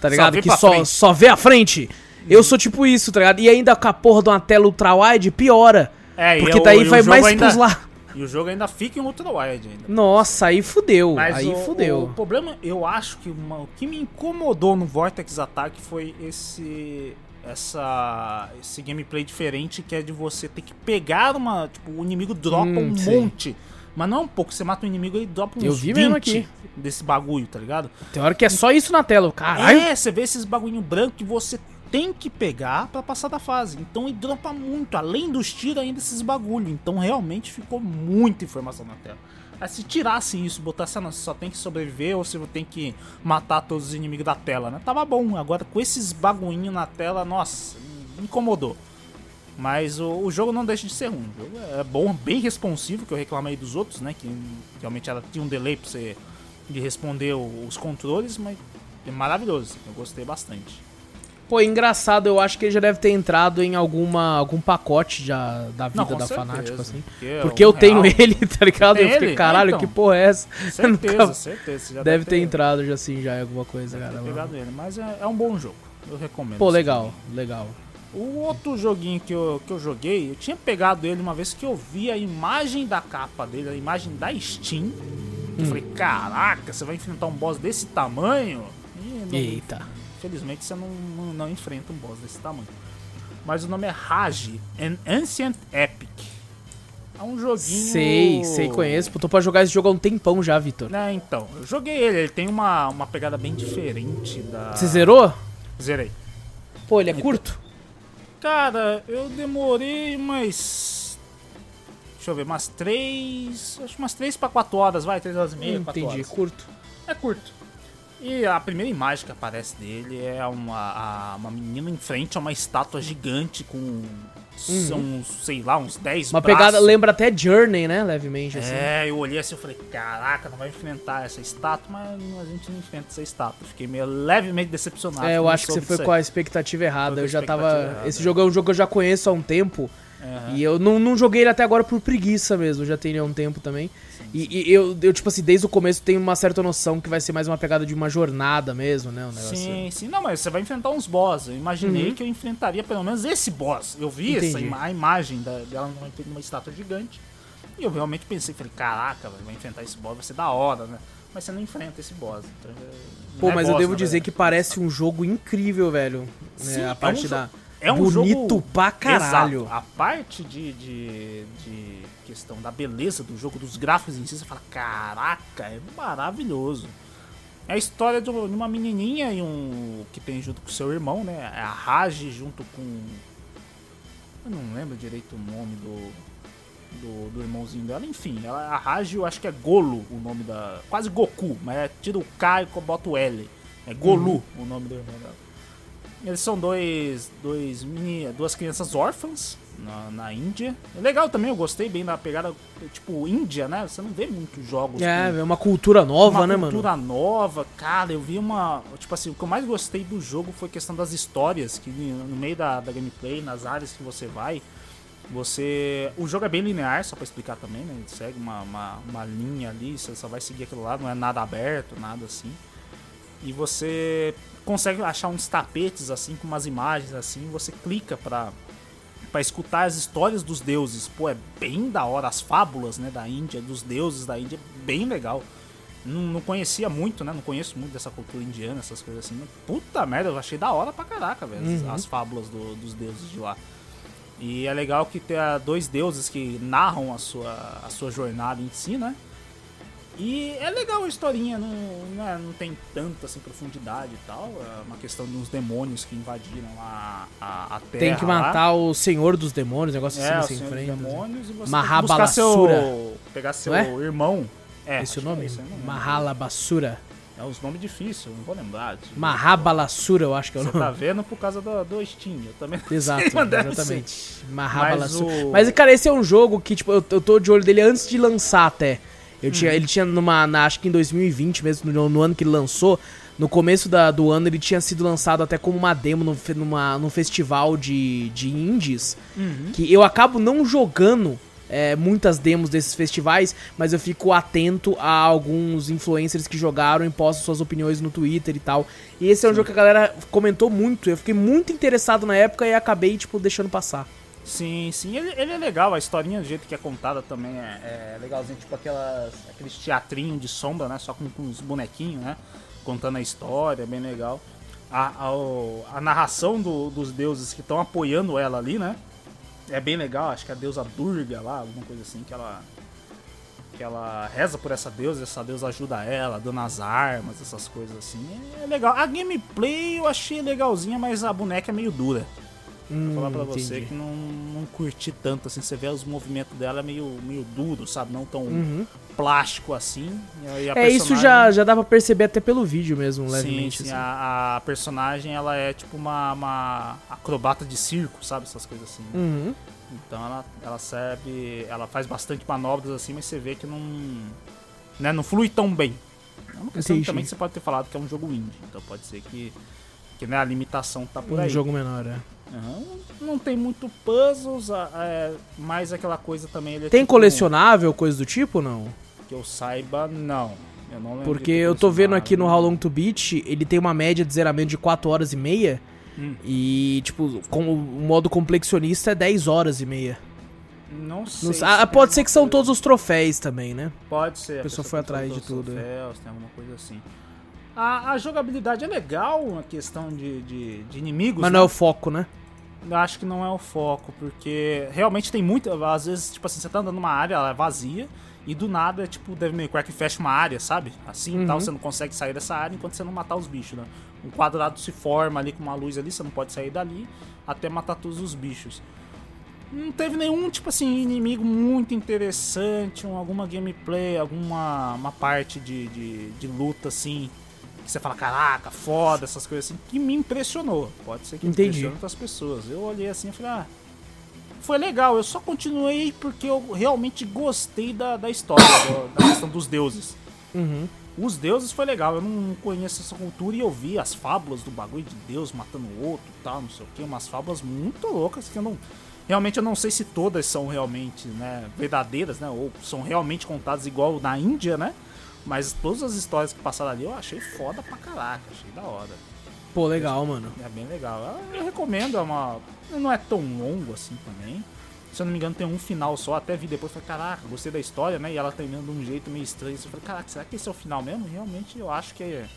Speaker 1: tá ligado?
Speaker 2: vê
Speaker 1: que só,
Speaker 2: frente.
Speaker 1: só vê a frente. Eu sou tipo isso, tá ligado? E ainda com a porra de uma tela ultra-wide, piora.
Speaker 2: É, e
Speaker 1: Porque
Speaker 2: o-
Speaker 1: daí
Speaker 2: e o
Speaker 1: vai
Speaker 2: jogo
Speaker 1: mais
Speaker 2: ainda-
Speaker 1: pros lados.
Speaker 2: E o jogo ainda fica em ultra wide ainda.
Speaker 1: Nossa, aí fudeu.
Speaker 2: Mas
Speaker 1: aí
Speaker 2: o,
Speaker 1: fudeu.
Speaker 2: o problema, eu acho que uma- o que me incomodou no Vortex Attack foi esse essa esse gameplay diferente que é de você ter que pegar uma, tipo, o inimigo dropa
Speaker 1: Hum,
Speaker 2: um
Speaker 1: sim.
Speaker 2: monte. Mas não é um pouco, você mata um inimigo e dropa uns
Speaker 1: Eu vi
Speaker 2: 20
Speaker 1: mesmo aqui.
Speaker 2: desse bagulho, tá ligado?
Speaker 1: Tem hora que é só isso na tela, caralho.
Speaker 2: É, você vê esses bagulhinho branco que você tem que pegar pra passar da fase. Então ele dropa muito, além dos tiros ainda esses bagulho. Então realmente ficou muita informação na tela. Aí se tirasse isso, botasse ah, não, você só tem que sobreviver ou você tem que matar todos os inimigos da tela, né? Tava bom. Agora com esses bagulhinhos na tela, nossa, me incomodou. Mas o, o jogo não deixa de ser ruim. O jogo é bom, bem responsivo, que eu reclamei dos outros, né? Que realmente ela tinha um delay pra você de responder os controles, mas é maravilhoso. Eu gostei bastante.
Speaker 1: Pô, engraçado, eu acho que ele já deve ter entrado em alguma, algum pacote já da vida
Speaker 2: Não,
Speaker 1: da Fanático, assim.
Speaker 2: porque é
Speaker 1: Porque eu tenho
Speaker 2: real.
Speaker 1: ele, (laughs) tá ligado?
Speaker 2: Tem
Speaker 1: Eu fiquei,
Speaker 2: ele?
Speaker 1: caralho,
Speaker 2: É, então.
Speaker 1: que porra é essa? (laughs)
Speaker 2: Certeza,
Speaker 1: Nunca-
Speaker 2: certeza. já
Speaker 1: Deve (laughs) ter entrado já assim, já em alguma coisa,
Speaker 2: deve
Speaker 1: cara.
Speaker 2: ter pegado ele, mas é, é um bom jogo. Eu recomendo.
Speaker 1: Pô,
Speaker 2: esse
Speaker 1: legal,
Speaker 2: jogo.
Speaker 1: legal.
Speaker 2: O outro joguinho que eu, que eu joguei, eu tinha pegado ele uma vez que eu vi a imagem da capa dele, a imagem da Steam.
Speaker 1: Hum.
Speaker 2: Eu falei, caraca, você vai enfrentar um boss desse tamanho? E não-
Speaker 1: Eita.
Speaker 2: Infelizmente você não, não, não enfrenta um boss desse tamanho. Mas o nome é Rage, An Ancient Epic. É um joguinho.
Speaker 1: Sei, sei, conheço. Tô pra jogar esse jogo há um tempão já, Vitor.
Speaker 2: Né, então, eu joguei ele, ele tem uma, uma pegada bem diferente da.
Speaker 1: Você zerou?
Speaker 2: Zerei.
Speaker 1: Pô, ele é curto?
Speaker 2: Cara, eu demorei umas. Deixa eu ver, umas três. Acho que umas três pra quatro horas, vai, três horas e meia, quatro
Speaker 1: Entendi,
Speaker 2: horas.
Speaker 1: curto.
Speaker 2: É curto. E a primeira imagem que aparece dele é uma, a- uma menina em frente a uma estátua gigante com. São, sei lá, uns 10
Speaker 1: Uhum. Uma
Speaker 2: braços.
Speaker 1: pegada, lembra até Journey, né? Levemente, assim.
Speaker 2: É, eu olhei assim e falei, caraca, não vai enfrentar essa estátua, mas a gente não enfrenta essa estátua. Fiquei meio levemente decepcionado.
Speaker 1: É, eu acho que você foi com a expectativa errada. Eu já tava.
Speaker 2: errada,
Speaker 1: Esse
Speaker 2: é.
Speaker 1: jogo é um jogo que eu já conheço há um tempo.
Speaker 2: Aham.
Speaker 1: E eu não, não joguei ele até agora por preguiça mesmo. Já tem ele há um tempo também. E, e eu, eu, tipo assim, desde o começo tenho uma certa noção que vai ser mais uma pegada de uma jornada mesmo, né? Um negócio
Speaker 2: Sim, sim. Não, mas você vai enfrentar uns boss. Eu imaginei
Speaker 1: Uhum.
Speaker 2: que eu enfrentaria pelo menos esse boss. Eu vi essa ima a imagem da- dela numa, estátua gigante. E eu realmente pensei, falei, caraca, vai enfrentar esse boss, vai ser da hora, né? Mas você não enfrenta esse boss. Então, é-
Speaker 1: Pô,
Speaker 2: é
Speaker 1: mas eu
Speaker 2: boss,
Speaker 1: devo
Speaker 2: na
Speaker 1: dizer
Speaker 2: verdade.
Speaker 1: que parece um jogo incrível, velho.
Speaker 2: Sim,
Speaker 1: né?
Speaker 2: é
Speaker 1: A
Speaker 2: um
Speaker 1: parte
Speaker 2: jo-
Speaker 1: da.
Speaker 2: é um
Speaker 1: bonito
Speaker 2: jogo-
Speaker 1: pra caralho.
Speaker 2: Exato. A parte de, de, de questão da beleza do jogo, dos gráficos em si, você fala, caraca, é maravilhoso. É a história de uma menininha e um que tem junto com seu irmão, né? É a Raj junto com. Eu não lembro direito o nome do, do, do irmãozinho dela. Enfim, ela, a Raj eu acho que é Golo o nome da. Quase Goku, mas é, tira o K e bota o L. É Golu o nome do irmão dela. Eles são dois, dois mini, duas crianças órfãs na, na Índia. É legal também, eu gostei bem da pegada, tipo, Índia, né? Você não vê muitos jogos
Speaker 1: É, é uma cultura nova,
Speaker 2: uma
Speaker 1: né, mano?
Speaker 2: cultura nova, cara, eu vi uma... Tipo assim, o que eu mais gostei do jogo foi a questão das histórias, que no meio da, da gameplay, nas áreas que você vai, você... O jogo é bem linear, só pra explicar também, né? Ele segue uma, uma, uma linha ali, você só vai seguir aquilo lá, não é nada aberto, nada assim. E você consegue achar uns tapetes assim com umas imagens assim, você clica pra, pra escutar as histórias dos deuses. Pô, é bem da hora as fábulas, né, da Índia, dos deuses da Índia, é bem legal. Não, não conhecia muito, né? Não conheço muito dessa cultura indiana, essas coisas assim. Puta merda, eu achei da hora pra caraca, velho, as-
Speaker 1: Uhum.
Speaker 2: as fábulas do- dos deuses de lá. E é legal que tem dois deuses que narram a sua, a sua jornada em si, né? E é legal a historinha, não, não, é- não tem tanta assim, profundidade e tal. É uma questão de uns demônios que invadiram a, a, a Terra.
Speaker 1: Tem que
Speaker 2: lá.
Speaker 1: matar o senhor dos demônios, negócio
Speaker 2: é, o
Speaker 1: assim, você
Speaker 2: Senhor dos
Speaker 1: enfrenta.
Speaker 2: demônios e você tem
Speaker 1: Mahabalassura.
Speaker 2: buscar seu, pegar seu
Speaker 1: é?
Speaker 2: irmão. É,
Speaker 1: Esse é o
Speaker 2: acho que
Speaker 1: nome?
Speaker 2: é isso, eu não lembro.
Speaker 1: Mahala Basura.
Speaker 2: É uns nomes difíceis, não vou lembrar. disso.
Speaker 1: Mahabalassura, eu acho que é o
Speaker 2: Você
Speaker 1: nome.
Speaker 2: tá vendo por causa do, do Steam. Eu também
Speaker 1: Exato, exatamente. Mahabalassura.
Speaker 2: Mas o-
Speaker 1: Mas, cara, esse é um jogo que, tipo, eu, eu tô de olho dele antes de lançar até. Eu
Speaker 2: Uhum.
Speaker 1: tinha, ele tinha numa, na, acho que em 2020 mesmo, no, no ano que ele lançou, no começo da- do ano ele tinha sido lançado até como uma demo no, numa, num festival de, de indies,
Speaker 2: Uhum.
Speaker 1: que eu acabo não jogando é, muitas demos desses festivais, mas eu fico atento a alguns influencers que jogaram e postam suas opiniões no Twitter e tal. E esse é um jogo que a galera comentou muito, eu fiquei muito interessado na época e acabei, tipo, deixando passar.
Speaker 2: Sim, sim, ele, ele é legal, a historinha do jeito que é contada também é, é legalzinho, tipo aquelas, aqueles teatrinhos de sombra, né? Só com, com os bonequinhos, né? Contando a história, é bem legal. A, a, a narração do- dos deuses que estão apoiando ela ali, né? É bem legal, acho que a deusa Durga lá, alguma coisa assim, que ela. Que ela reza por essa deusa, essa deusa ajuda ela, dando as armas, essas coisas assim. É legal. A gameplay eu achei legalzinha, mas a boneca é meio dura. Vou falar pra você
Speaker 1: Hum, entendi.
Speaker 2: que não, não curti tanto, assim, você vê os movimentos dela meio, meio duro, sabe? Não tão
Speaker 1: Uhum.
Speaker 2: plástico assim.
Speaker 1: É, isso
Speaker 2: personagem-
Speaker 1: já, já dá pra perceber até pelo vídeo mesmo,
Speaker 2: Sim,
Speaker 1: levemente.
Speaker 2: sim,
Speaker 1: assim.
Speaker 2: a, a personagem ela é tipo uma, uma acrobata de circo, sabe? Essas coisas assim.
Speaker 1: Uhum.
Speaker 2: Então ela, ela serve. Ela faz bastante manobras assim, mas você vê que não. Né, não flui tão bem. É uma questão também que você pode ter falado que é um jogo indie. Então pode ser que, que né, a limitação tá por
Speaker 1: Um
Speaker 2: aí.
Speaker 1: jogo menor, é.
Speaker 2: Aham. Não tem muito puzzles, a- é, mais aquela coisa também. É
Speaker 1: Tem
Speaker 2: tipo-
Speaker 1: colecionável, coisa do tipo ou não?
Speaker 2: Que eu saiba, não. Eu não
Speaker 1: Porque eu tô vendo aqui no How. Long to Beat, ele tem uma média de zeramento de 4 horas e meia.
Speaker 2: Hum.
Speaker 1: E, tipo, com o modo complexionista é 10 horas e meia.
Speaker 2: Não sei.
Speaker 1: Não sei- ah, pode ser que são
Speaker 2: coisa-
Speaker 1: todos os troféus também, né?
Speaker 2: Pode ser.
Speaker 1: A pessoa foi atrás de tudo, é.
Speaker 2: troféus, tem alguma coisa assim. A, a jogabilidade é legal, a questão de, de, de inimigos.
Speaker 1: Mas
Speaker 2: né?
Speaker 1: não é o foco, né?
Speaker 2: Acho que não é o foco, porque realmente tem muito. Às vezes, tipo assim, você tá andando numa área, ela é vazia, e do nada, tipo, Devil May Cry que fecha uma área, sabe? Assim
Speaker 1: Uhum.
Speaker 2: e tal, você não consegue sair dessa área enquanto você não matar os bichos, né? Um quadrado se forma ali com uma luz ali, você não pode sair dali até matar todos os bichos. Não teve nenhum, tipo assim, inimigo muito interessante, um- alguma gameplay, alguma uma parte de, de, de luta, assim, que você fala, caraca, foda, essas coisas assim, que me impressionou. Pode ser que
Speaker 1: Entendi.
Speaker 2: impressione outras pessoas. Eu olhei assim e falei, ah, foi legal, eu só continuei porque eu realmente gostei da, da história, do- da questão dos deuses.
Speaker 1: Uhum.
Speaker 2: Os deuses foi legal, eu não conheço essa cultura e eu vi as fábulas do bagulho de Deus matando o outro e tal, não sei o que, umas fábulas muito loucas que eu não. Realmente eu não sei se todas são realmente né, verdadeiras, né? Ou são realmente contadas igual na Índia, né? Mas todas as histórias que passaram ali eu achei foda pra caraca, achei da hora.
Speaker 1: Pô, legal, mano.
Speaker 2: É bem legal. Eu recomendo, é uma. Não é tão longo assim também. Se eu não me engano, tem um final só. Até vi depois falei, caraca, gostei da história, né? E ela terminando de um jeito meio estranho. Eu falei, caraca, será que esse é o final mesmo? E realmente eu acho que é.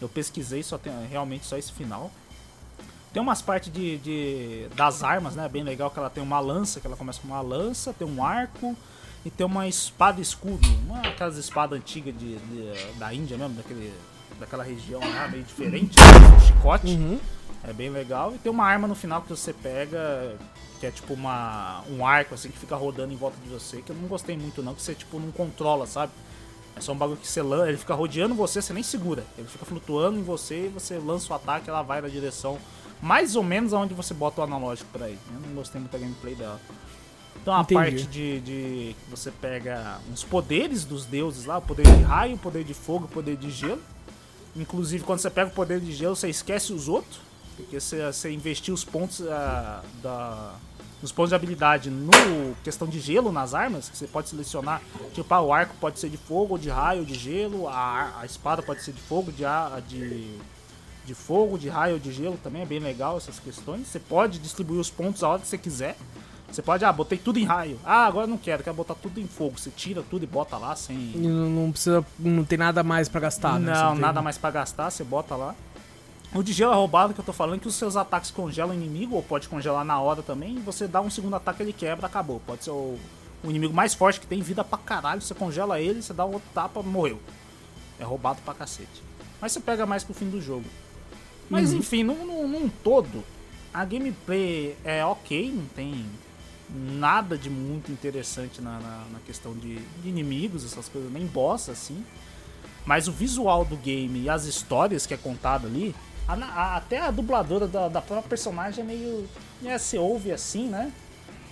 Speaker 2: Eu pesquisei, só tem realmente só esse final. Tem umas partes de, de- das armas, né? Bem legal que ela tem uma lança, que ela começa com uma lança, tem um arco e tem uma espada escudo. Uma aquelas espadas antigas de, de- da Índia mesmo, daquele, daquela região lá, meio diferente, né? um chicote.
Speaker 1: Uhum.
Speaker 2: É bem legal. E tem uma arma no final que você pega, que é tipo uma, um arco assim que fica rodando em volta de você, que eu não gostei muito não, que você tipo não controla, sabe? É só um bagulho que você lança, ele fica rodeando você, você nem segura. Ele fica flutuando em você e você lança o ataque, ela vai na direção mais ou menos aonde você bota o analógico pra ir. Eu não gostei muito da gameplay dela. Então a
Speaker 1: Entendi.
Speaker 2: parte de, de que você pega os poderes dos deuses lá, o poder de raio, o poder de fogo, o poder de gelo. Inclusive, quando você pega o poder de gelo, você esquece os outros. Porque você, você investiu os pontos ah, da. Os pontos de habilidade no questão de gelo nas armas, que você pode selecionar. Tipo, ah, o arco pode ser de fogo, ou de raio, ou de gelo. A, a espada pode ser de fogo, de, a- de, de fogo, de raio, ou de gelo. Também é bem legal essas questões. Você pode distribuir os pontos a hora que você quiser. Você pode, ah, botei tudo em raio. Ah, agora não quero, quero botar tudo em fogo. Você tira tudo e bota lá sem.
Speaker 1: Não, não precisa. Não tem nada mais pra gastar, né?
Speaker 2: Não,
Speaker 1: Você tem-
Speaker 2: nada mais pra gastar, você bota lá. O de gelo é roubado que eu tô falando que os seus ataques congelam o inimigo, ou pode congelar na hora também, e você dá um segundo ataque ele quebra, acabou. Pode ser o, o inimigo mais forte que tem vida pra caralho, você congela ele, você dá um outro tapa, morreu. É roubado pra cacete. Mas você pega mais pro fim do jogo. Mas enfim, num, num, num todo, a gameplay é ok, não tem nada de muito interessante na, na, na questão de, de inimigos, essas coisas, nem boss assim. Mas o visual do game e as histórias que é contado ali, a- a- até a dubladora da, da própria personagem é meio. É, você ouve assim, né?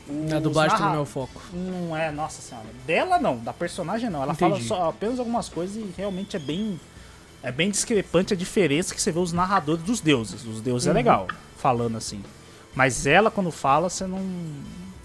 Speaker 1: A
Speaker 2: Os
Speaker 1: dublagem também
Speaker 2: narra-
Speaker 1: não é o foco.
Speaker 2: Não é, nossa senhora. Dela não, da personagem não. Ela fala
Speaker 1: Entendi.
Speaker 2: só apenas algumas coisas e realmente é bem. É bem discrepante a diferença que você vê os narradores dos deuses. Os deuses
Speaker 1: Uhum.
Speaker 2: é legal, falando assim. Mas ela, quando fala, você não.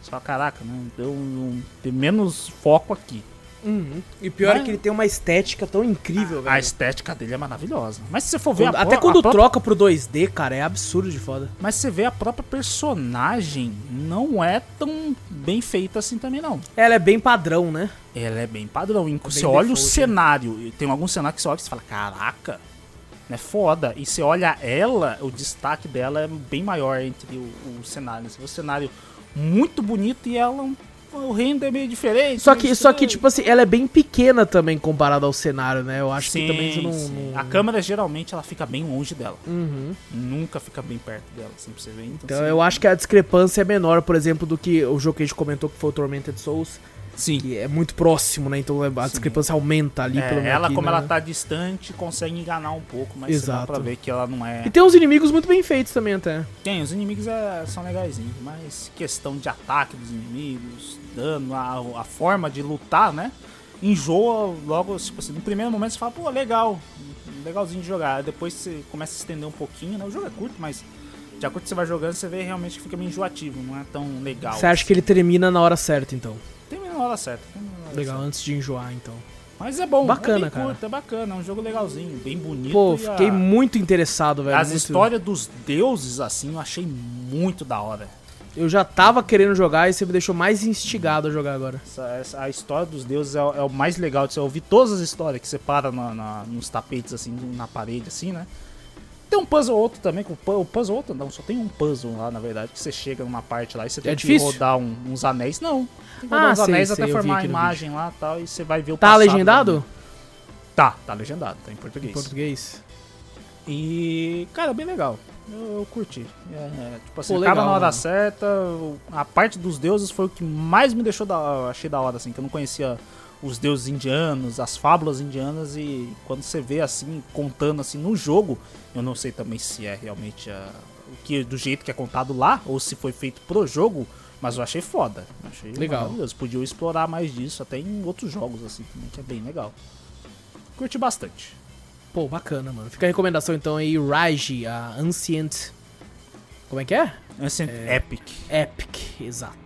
Speaker 2: Você fala, caraca, não deu um, tem menos foco aqui.
Speaker 1: Uhum. E pior é
Speaker 2: Mas-
Speaker 1: que ele tem uma estética tão incrível,
Speaker 2: A
Speaker 1: velho.
Speaker 2: estética dele é maravilhosa. Mas se você for ver
Speaker 1: Quando-
Speaker 2: a
Speaker 1: até quando
Speaker 2: a
Speaker 1: troca pro 2D, cara, é absurdo de foda.
Speaker 2: Mas você vê a própria personagem não é tão bem feita assim também, não.
Speaker 1: Ela é bem padrão, né?
Speaker 2: Ela é bem padrão.
Speaker 1: Bem
Speaker 2: Você olha o
Speaker 1: default, né?
Speaker 2: cenário, e tem algum cenário que você olha e você fala, caraca, é foda. E você olha ela, o destaque dela é bem maior entre o, o cenário. Vê o cenário muito bonito e ela, o render é meio diferente.
Speaker 1: Só que, só que, tipo assim, ela é bem pequena também comparado ao cenário, né? Eu acho
Speaker 2: Sim,
Speaker 1: que também não. não-
Speaker 2: A câmera geralmente ela fica bem longe dela.
Speaker 1: Uhum.
Speaker 2: Nunca fica bem perto dela, assim, pra você ver. Então,
Speaker 1: Então
Speaker 2: assim,
Speaker 1: eu acho que a discrepância é menor, por exemplo, do que o jogo que a gente comentou que foi o Tormented Souls,
Speaker 2: Sim.
Speaker 1: que é muito próximo, né? Então a
Speaker 2: Sim.
Speaker 1: discrepância aumenta ali
Speaker 2: É,
Speaker 1: pelo menos
Speaker 2: ela,
Speaker 1: aqui,
Speaker 2: como
Speaker 1: né?
Speaker 2: ela tá distante, consegue enganar um pouco, mas você dá
Speaker 1: Exato.
Speaker 2: pra ver que ela não é.
Speaker 1: E tem uns inimigos muito bem feitos também até.
Speaker 2: Tem, os inimigos é, são legaisinhos, mas questão de ataque dos inimigos, dano, a, a forma de lutar, né? Enjoa logo, tipo assim, no primeiro momento você fala, pô, legal, legalzinho de jogar. Depois você começa a estender um pouquinho, né? O jogo é curto, mas de acordo que você vai jogando, você vê realmente que fica meio enjoativo, não é tão legal.
Speaker 1: Você acha que ele termina na hora certa, então?
Speaker 2: Tem na hora certa. hora
Speaker 1: Legal,
Speaker 2: certa.
Speaker 1: antes de enjoar, então.
Speaker 2: Mas é bom,
Speaker 1: Bacana,
Speaker 2: é
Speaker 1: cara.
Speaker 2: curto, é bacana, é um jogo legalzinho, bem bonito.
Speaker 1: Pô, fiquei
Speaker 2: a-
Speaker 1: muito interessado, velho.
Speaker 2: As
Speaker 1: muito-
Speaker 2: histórias dos deuses, assim, eu achei muito da hora.
Speaker 1: Eu já tava querendo jogar e você me deixou mais instigado a jogar agora.
Speaker 2: Essa, essa- a história dos deuses é, o- é o mais legal de você ouvir todas as histórias que você para na, na- nos tapetes, assim, na parede, assim, né? Tem um puzzle ou outro também, que o, pu- o puzzle outro não, só tem um puzzle lá, na verdade, que você chega numa parte lá e você tem que
Speaker 1: difícil?
Speaker 2: rodar um- uns anéis. Não, tem que
Speaker 1: Ah,
Speaker 2: rodar uns
Speaker 1: sei,
Speaker 2: anéis
Speaker 1: sei,
Speaker 2: até
Speaker 1: vi
Speaker 2: formar a imagem lá e tal, e você vai ver o
Speaker 1: Tá legendado?
Speaker 2: da- Tá, tá legendado, tá em português.
Speaker 1: Em português.
Speaker 2: E, cara, bem legal. Eu, eu curti. É, é, tipo assim,
Speaker 1: Pô,
Speaker 2: acaba
Speaker 1: legal,
Speaker 2: na hora
Speaker 1: mano.
Speaker 2: certa. A parte dos deuses foi o que mais me deixou da, achei da hora, assim, que eu não conhecia os deuses indianos, as fábulas indianas, e quando você vê assim, contando assim no jogo, eu não sei também se é realmente a- o que do jeito que é contado lá, ou se foi feito pro jogo, mas eu achei foda. Achei
Speaker 1: Legal.
Speaker 2: maravilhoso. Podiam explorar mais disso, até em outros jogos, assim, também, que é bem legal. Curti bastante.
Speaker 1: Pô, bacana, mano. Fica a recomendação então aí, Raiji, a Ancient. Como é que é?
Speaker 2: Ancient Epic.
Speaker 1: Epic, exato.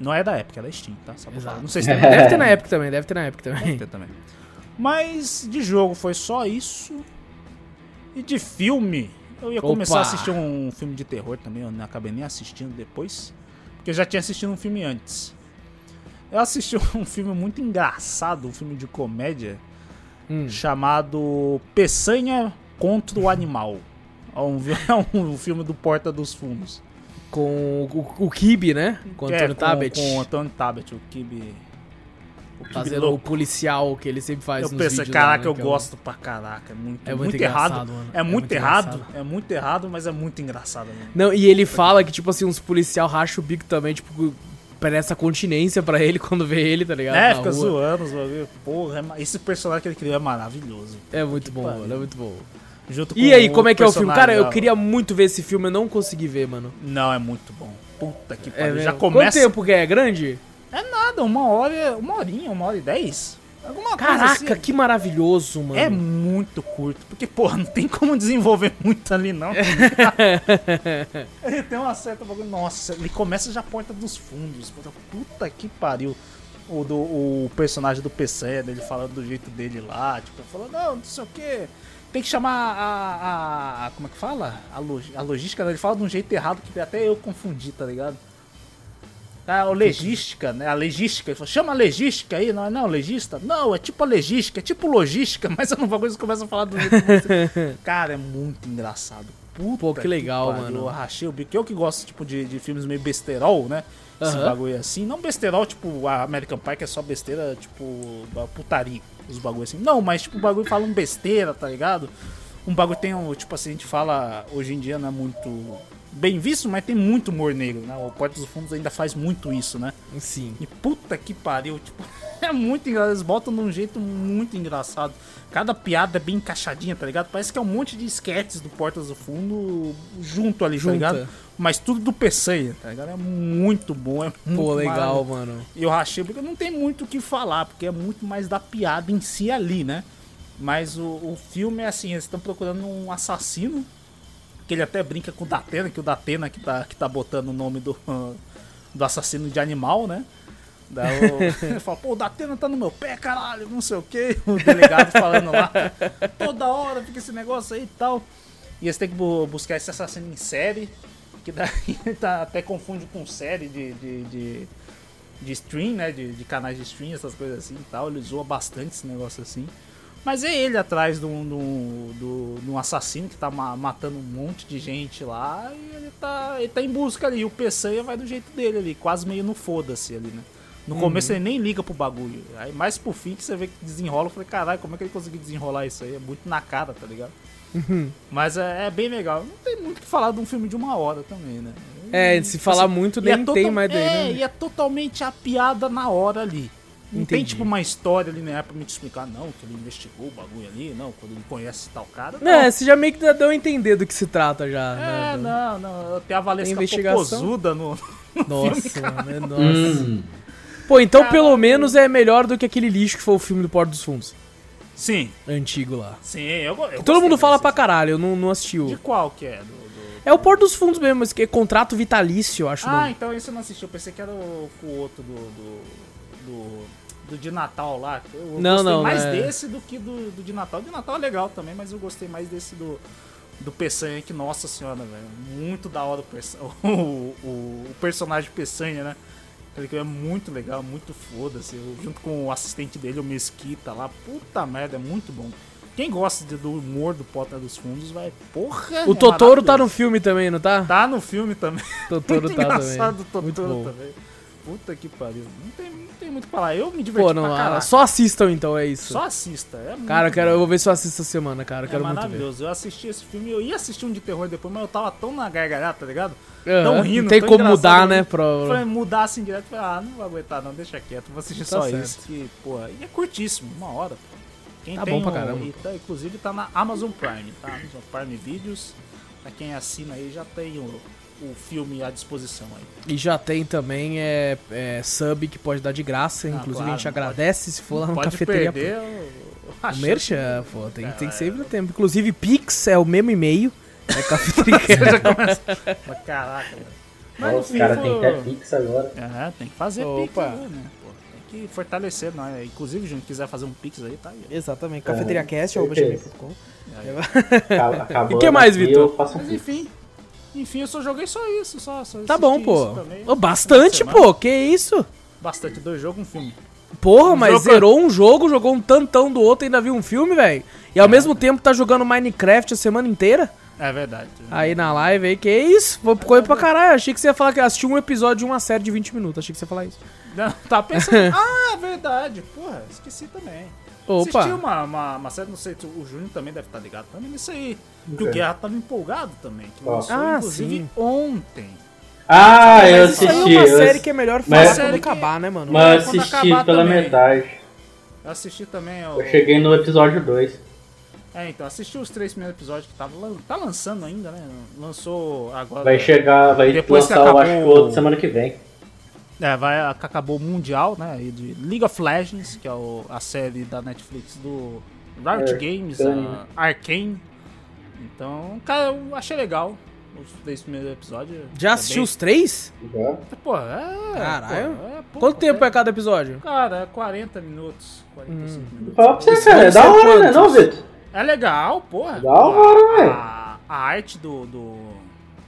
Speaker 2: Não é da Epic, é da Steam, tá? Só. Não sei se tem (laughs)
Speaker 1: Deve ter na Epic também, deve ter na Epic
Speaker 2: Deve
Speaker 1: também.
Speaker 2: ter também. Mas de jogo foi só isso. E de filme, eu ia
Speaker 1: Opa.
Speaker 2: começar a assistir um filme de terror também, eu não acabei nem assistindo depois. Porque eu já tinha assistido um filme antes. Eu assisti (laughs) um filme muito engraçado, um filme de comédia,
Speaker 1: Hum.
Speaker 2: chamado Peçanha contra o Animal. É um, (laughs) é um filme do Porta dos Fundos.
Speaker 1: Com o, o Kibe, né? Com o
Speaker 2: É,
Speaker 1: Antônio Tabet.
Speaker 2: Com o Antônio Tabet, o Kibe. O Kibe
Speaker 1: Fazendo
Speaker 2: louco.
Speaker 1: o policial que ele sempre faz
Speaker 2: Eu
Speaker 1: nos
Speaker 2: pensei,
Speaker 1: vídeos
Speaker 2: caraca,
Speaker 1: lá, né,
Speaker 2: eu
Speaker 1: é
Speaker 2: gosto pra caraca. É muito,
Speaker 1: É muito
Speaker 2: muito, errado.
Speaker 1: mano.
Speaker 2: É,
Speaker 1: É
Speaker 2: muito,
Speaker 1: muito
Speaker 2: errado.
Speaker 1: engraçado.
Speaker 2: É muito errado, mas é muito engraçado. Mano.
Speaker 1: Não, e ele fala que, tipo assim, uns policial racham o bico também, tipo, parece a continência pra ele (laughs) quando vê ele, tá ligado?
Speaker 2: É,
Speaker 1: Na
Speaker 2: fica
Speaker 1: rua.
Speaker 2: zoando bagulho. Porra, é esse personagem que ele criou é maravilhoso.
Speaker 1: É muito bom,
Speaker 2: pariu.
Speaker 1: mano, é muito bom.
Speaker 2: Junto
Speaker 1: E aí, como é que é o filme? Cara, eu queria muito ver esse filme, eu não consegui ver, mano.
Speaker 2: Não, é muito bom. Puta que
Speaker 1: É
Speaker 2: pariu. Já começa.
Speaker 1: Quanto tempo que é? É grande?
Speaker 2: É nada, uma hora, uma horinha, uma hora e dez. Alguma coisa
Speaker 1: Caraca,
Speaker 2: assim.
Speaker 1: que maravilhoso, mano.
Speaker 2: É muito curto, porque, porra, não tem como desenvolver (laughs) muito ali, não. ele (laughs) tem uma certa bagulho. Nossa, ele começa já a porta dos fundos. Puta que pariu. O, do, o personagem do PC, dele falando do jeito dele lá, tipo, falando, não, não sei o que. Tem que chamar a, a- a- Como é que fala? A, log- a logística, né? ele fala de um jeito errado que até eu confundi, tá ligado? Ah, o legística, né? A legística. Ele falou, chama a legística aí, não é não, legista? Não, é tipo a legística, é tipo logística, (laughs) mas eu não vou coisa começa a falar do jeito que você... (laughs) Cara, é muito engraçado. puta
Speaker 1: Pô, que legal, mano.
Speaker 2: Eu rachei o bico. Eu que gosto, tipo, de, de filmes meio besterol, né? Esse
Speaker 1: Aham.
Speaker 2: bagulho assim. Não besterol, tipo, a American Pie, que é só besteira, tipo, putaria. Os bagulho assim. Não, mas, tipo, o bagulho fala um besteira, tá ligado? Um bagulho tem, um, tipo assim, a gente fala, hoje em dia não é muito bem visto, mas tem muito humor negro, né? O Porta dos Fundos ainda faz muito isso, né?
Speaker 1: Sim.
Speaker 2: E puta que pariu, tipo, (laughs) é muito engraçado. Eles botam de um jeito muito engraçado. Cada piada é bem encaixadinha, tá ligado? Parece que é um monte de sketches do Portas do Fundo junto ali,
Speaker 1: Junta.
Speaker 2: tá ligado? Mas tudo do Peçanha, tá ligado? É muito bom, é muito
Speaker 1: Pô, legal, mano.
Speaker 2: E eu rachei porque não tem muito o que falar, porque é muito mais da piada em si ali, né? Mas o, o filme é assim, eles estão procurando um assassino, que ele até brinca com o Datena, que o Datena que tá, que tá botando o nome do, (laughs) do assassino de animal, né? Daí o- fala, pô, o Datena tá no meu pé, caralho, não sei o que. (laughs) O delegado falando lá, toda hora fica esse negócio aí e tal. E eles têm que bu- buscar esse assassino em série, que daí (laughs) tá, até confunde com série de, de, de, de stream, né? De, de canais de stream, essas coisas assim e tal. Ele zoa bastante esse negócio assim. Mas é ele atrás de um, do- um assassino que tá ma- matando um monte de gente lá e ele tá, ele tá em busca ali. E o Peçanha vai do jeito dele ali, quase meio no foda-se ali, né? No começo ele nem liga pro bagulho. Aí mais pro fim que você vê que desenrola, eu falei, caralho, como é que ele conseguiu desenrolar isso aí? É muito na cara, tá ligado? Mas é, é bem legal. Não tem muito o que falar de um filme de uma hora também, né?
Speaker 1: É, se falar
Speaker 2: Assim,
Speaker 1: muito, nem
Speaker 2: é
Speaker 1: tem mais daí,
Speaker 2: É,
Speaker 1: né?
Speaker 2: e é totalmente a piada na hora ali. Não tem,
Speaker 1: Entendi.
Speaker 2: tipo, uma história ali, né, pra me te explicar, não, que ele investigou o bagulho ali, não, quando ele conhece tal cara. Não,
Speaker 1: É, você já meio que deu a entender do que se trata já.
Speaker 2: É,
Speaker 1: né?
Speaker 2: não, não. Tem a Valesca
Speaker 1: Tem investigação?
Speaker 2: Popozuda no. (laughs)
Speaker 1: Nossa, mano, é nossa.
Speaker 3: Hum.
Speaker 1: Pô, então
Speaker 2: Caralho.
Speaker 1: pelo menos é melhor do que aquele lixo que foi o filme do Porto dos Fundos.
Speaker 2: Sim,
Speaker 1: Antigo lá.
Speaker 2: sim, eu, eu
Speaker 1: Todo mundo fala pra caralho, eu não, não assistiu.
Speaker 2: De qual que é? Do, do-
Speaker 1: É o Porto dos Fundos mesmo, mas que é contrato vitalício, eu acho. o
Speaker 2: Ah,
Speaker 1: nome.
Speaker 2: então esse eu não assisti. Eu pensei que era o, o outro do. do, do, do de Natal lá. Eu
Speaker 1: Não,
Speaker 2: gostei
Speaker 1: não,
Speaker 2: mais
Speaker 1: é.
Speaker 2: desse do que do, do de Natal. O de Natal é legal também, mas eu gostei mais desse do. Do Peçanha, que nossa senhora, velho. Muito da hora o, (laughs) o, o, o personagem Peçanha, né? Ele é muito legal, muito foda-se. Junto com o assistente dele, o Mesquita lá. Puta merda, é muito bom. Quem gosta de- do humor do Porta dos Fundos vai. Porra!
Speaker 1: O
Speaker 2: é
Speaker 1: Totoro tá no filme também, não tá?
Speaker 2: Tá no filme também.
Speaker 1: Totoro (laughs)
Speaker 2: Muito
Speaker 1: tá
Speaker 2: engraçado
Speaker 1: também.
Speaker 2: o Totoro também. Puta que pariu. Não tem, não tem muito o que falar. Eu me diverti
Speaker 1: Pô, não,
Speaker 2: pra
Speaker 1: ah, só assistam então, é isso.
Speaker 2: Só assista. É muito
Speaker 1: Cara, eu, quero, eu vou ver se eu assisto essa semana, cara. Eu
Speaker 2: É
Speaker 1: quero muito ver.
Speaker 2: maravilhoso. Eu assisti esse filme, eu ia assistir um de terror depois, mas eu tava tão na gargalhada, tá ligado?
Speaker 1: Aham,
Speaker 2: Tão rindo,
Speaker 1: não tem
Speaker 2: tão
Speaker 1: como
Speaker 2: engraçado,
Speaker 1: mudar, né? Pro...
Speaker 2: Falei, mudar assim direto, falei, ah, não vou aguentar não, deixa quieto, vou assistir só
Speaker 1: certo.
Speaker 2: isso. Que, porra, e é curtíssimo, uma hora. pô. Quem
Speaker 1: Tá
Speaker 2: tem
Speaker 1: bom pra
Speaker 2: o-
Speaker 1: caramba.
Speaker 2: e tá- inclusive tá na Amazon Prime, tá? Amazon Prime Videos. Pra quem assina aí já tem o, o filme à disposição aí.
Speaker 1: E já tem também é, é, sub que pode dar de graça.
Speaker 2: Ah,
Speaker 1: Inclusive
Speaker 2: claro,
Speaker 1: a gente agradece se for lá no
Speaker 2: Pode
Speaker 1: cafeteria.
Speaker 2: perder o,
Speaker 1: O Merchan,
Speaker 2: de-
Speaker 1: pô, tem,
Speaker 2: Cara,
Speaker 1: tem sempre no tempo. Inclusive, Pix é o mesmo e-mail. É cafeteria. (laughs)
Speaker 2: Você já começa. Mas Caraca, velho. Mas
Speaker 3: os caras têm até Pix agora.
Speaker 2: É, tem que fazer
Speaker 1: Opa.
Speaker 2: Pix né? Pô, tem que fortalecer, não é? Inclusive, gente, quiser fazer um Pix aí, tá aí.
Speaker 1: Exatamente,
Speaker 3: É,
Speaker 1: cafeteriacast.com.
Speaker 3: Acaba- Acabando (laughs)
Speaker 1: E que mais, Vitor?
Speaker 3: Um
Speaker 2: Mas
Speaker 3: Pix.
Speaker 2: enfim. Enfim, eu só joguei só isso, só. só
Speaker 1: Tá bom, pô.
Speaker 2: também.
Speaker 1: Ô, bastante, pô. Que isso?
Speaker 2: Bastante, dois jogos, um filme.
Speaker 1: Porra,
Speaker 2: Um
Speaker 1: mas
Speaker 2: jogo-
Speaker 1: zerou um jogo, jogou um tantão do outro e ainda viu um filme, velho. E ao mesmo tempo tá jogando Minecraft a semana inteira.
Speaker 2: É verdade.
Speaker 1: Aí na live aí, que isso? Foi coisa pra caralho. Achei que você ia falar que assistiu um episódio de uma série de 20 minutos. Achei que você ia falar isso.
Speaker 2: Não, (laughs) tava pensando. ah, é verdade. Porra, esqueci também.
Speaker 1: Opa.
Speaker 2: Assisti uma, uma, uma série, não sei, se o Júnior também deve estar ligado também nisso aí. Que o. Guerra tava empolgado também. Que lançou,
Speaker 1: Ah,
Speaker 2: inclusive,
Speaker 1: sim.
Speaker 2: ontem.
Speaker 3: Ah, eu
Speaker 1: Mas isso aí
Speaker 3: assisti.
Speaker 1: é uma
Speaker 3: eu
Speaker 1: série que é melhor
Speaker 3: mas-
Speaker 1: falar
Speaker 2: Série
Speaker 1: quando
Speaker 2: que-
Speaker 1: acabar, né, mano?
Speaker 3: Mas
Speaker 2: quando
Speaker 3: assisti pela
Speaker 2: também.
Speaker 3: metade.
Speaker 2: Eu assisti também o.
Speaker 3: Eu cheguei no episódio 2.
Speaker 2: É, então, assisti os três primeiros episódios que tava tá lançando ainda, né? Lançou agora.
Speaker 3: Vai chegar, vai
Speaker 2: Depois que
Speaker 3: lançar, eu acho que outro semana que vem.
Speaker 2: É, vai, acabou o Mundial, né? e De League of Legends, que é o- a série da Netflix do Riot
Speaker 3: É,
Speaker 2: Games,
Speaker 3: Arcane.
Speaker 2: a Arcane. Então, cara, eu achei legal os três primeiros episódios.
Speaker 1: Já
Speaker 2: É
Speaker 1: assistiu
Speaker 2: bem-
Speaker 1: os três?
Speaker 3: Já.
Speaker 2: Pô, é.
Speaker 1: Caralho.
Speaker 2: pô, é, pô,
Speaker 1: Quanto tempo é
Speaker 2: é?
Speaker 1: cada episódio?
Speaker 2: Cara, é 40 minutos. 45
Speaker 1: Hum.
Speaker 2: minutos.
Speaker 3: Fala pra você, cara. É da hora, né, não, Vitor?
Speaker 2: É legal, porra.
Speaker 3: Da hora, velho.
Speaker 2: a, a arte do, do,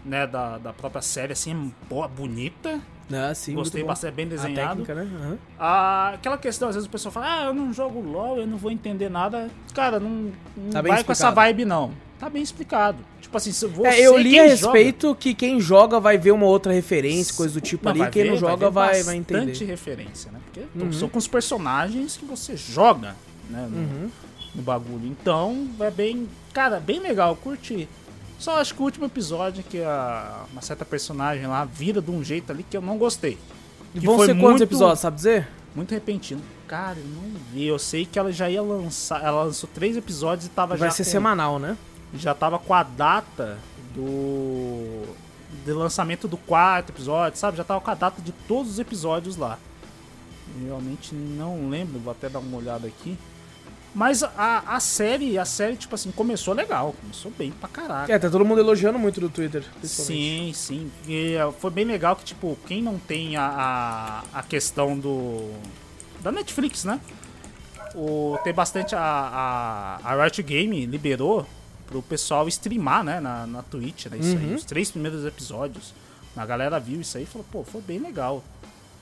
Speaker 2: né, da, da própria série, assim, é boa, bonita.
Speaker 1: Ah, sim,
Speaker 2: Gostei bastante, é bem
Speaker 1: A
Speaker 2: desenhado.
Speaker 1: técnica, né? Aham.
Speaker 2: Ah, aquela questão, às vezes o pessoal fala, ah, eu não jogo LOL, eu não vou entender nada. Cara, não, não
Speaker 1: Tá
Speaker 2: vai com essa
Speaker 1: explicado.
Speaker 2: vibe, não. Tá bem explicado. Tipo assim, se você,
Speaker 1: É, eu li a
Speaker 2: joga-
Speaker 1: respeito que quem joga vai ver uma outra referência, coisa do tipo
Speaker 2: Não,
Speaker 1: ali,
Speaker 2: vai
Speaker 1: quem não joga vai, vai,
Speaker 2: bastante
Speaker 1: entender.
Speaker 2: referência, né? Porque
Speaker 1: Uhum.
Speaker 2: são com os personagens que você joga, né? No,
Speaker 1: Uhum.
Speaker 2: no bagulho. Então, é bem. Cara, bem legal, curti. Só acho que o último episódio que a, uma certa personagem lá vira de um jeito ali que eu não gostei.
Speaker 1: E vão ser quantos
Speaker 2: muito-
Speaker 1: episódios, sabe dizer?
Speaker 2: Muito repentino. Cara, eu não vi. Eu sei que ela já ia lançar. Ela lançou três episódios e tava
Speaker 1: Vai
Speaker 2: já.
Speaker 1: ser
Speaker 2: com-
Speaker 1: semanal, né?
Speaker 2: já tava com a data do de lançamento do quarto episódio, sabe? Já tava com a data de todos os episódios lá. Realmente não lembro, vou até dar uma olhada aqui. Mas a, a série, a série, tipo assim, começou legal. Começou bem pra caraca.
Speaker 1: É, tá todo mundo elogiando muito no Twitter.
Speaker 2: Sim, sim. E eh, foi bem legal que, tipo, quem não tem a, a, a questão do. da Netflix, né? O, tem bastante. A, a, a Riot Game liberou pro pessoal streamar, né? Na, na Twitch, né? Isso aí.
Speaker 1: Uhum.
Speaker 2: Os três primeiros episódios. A galera viu isso aí e falou, pô, foi bem legal.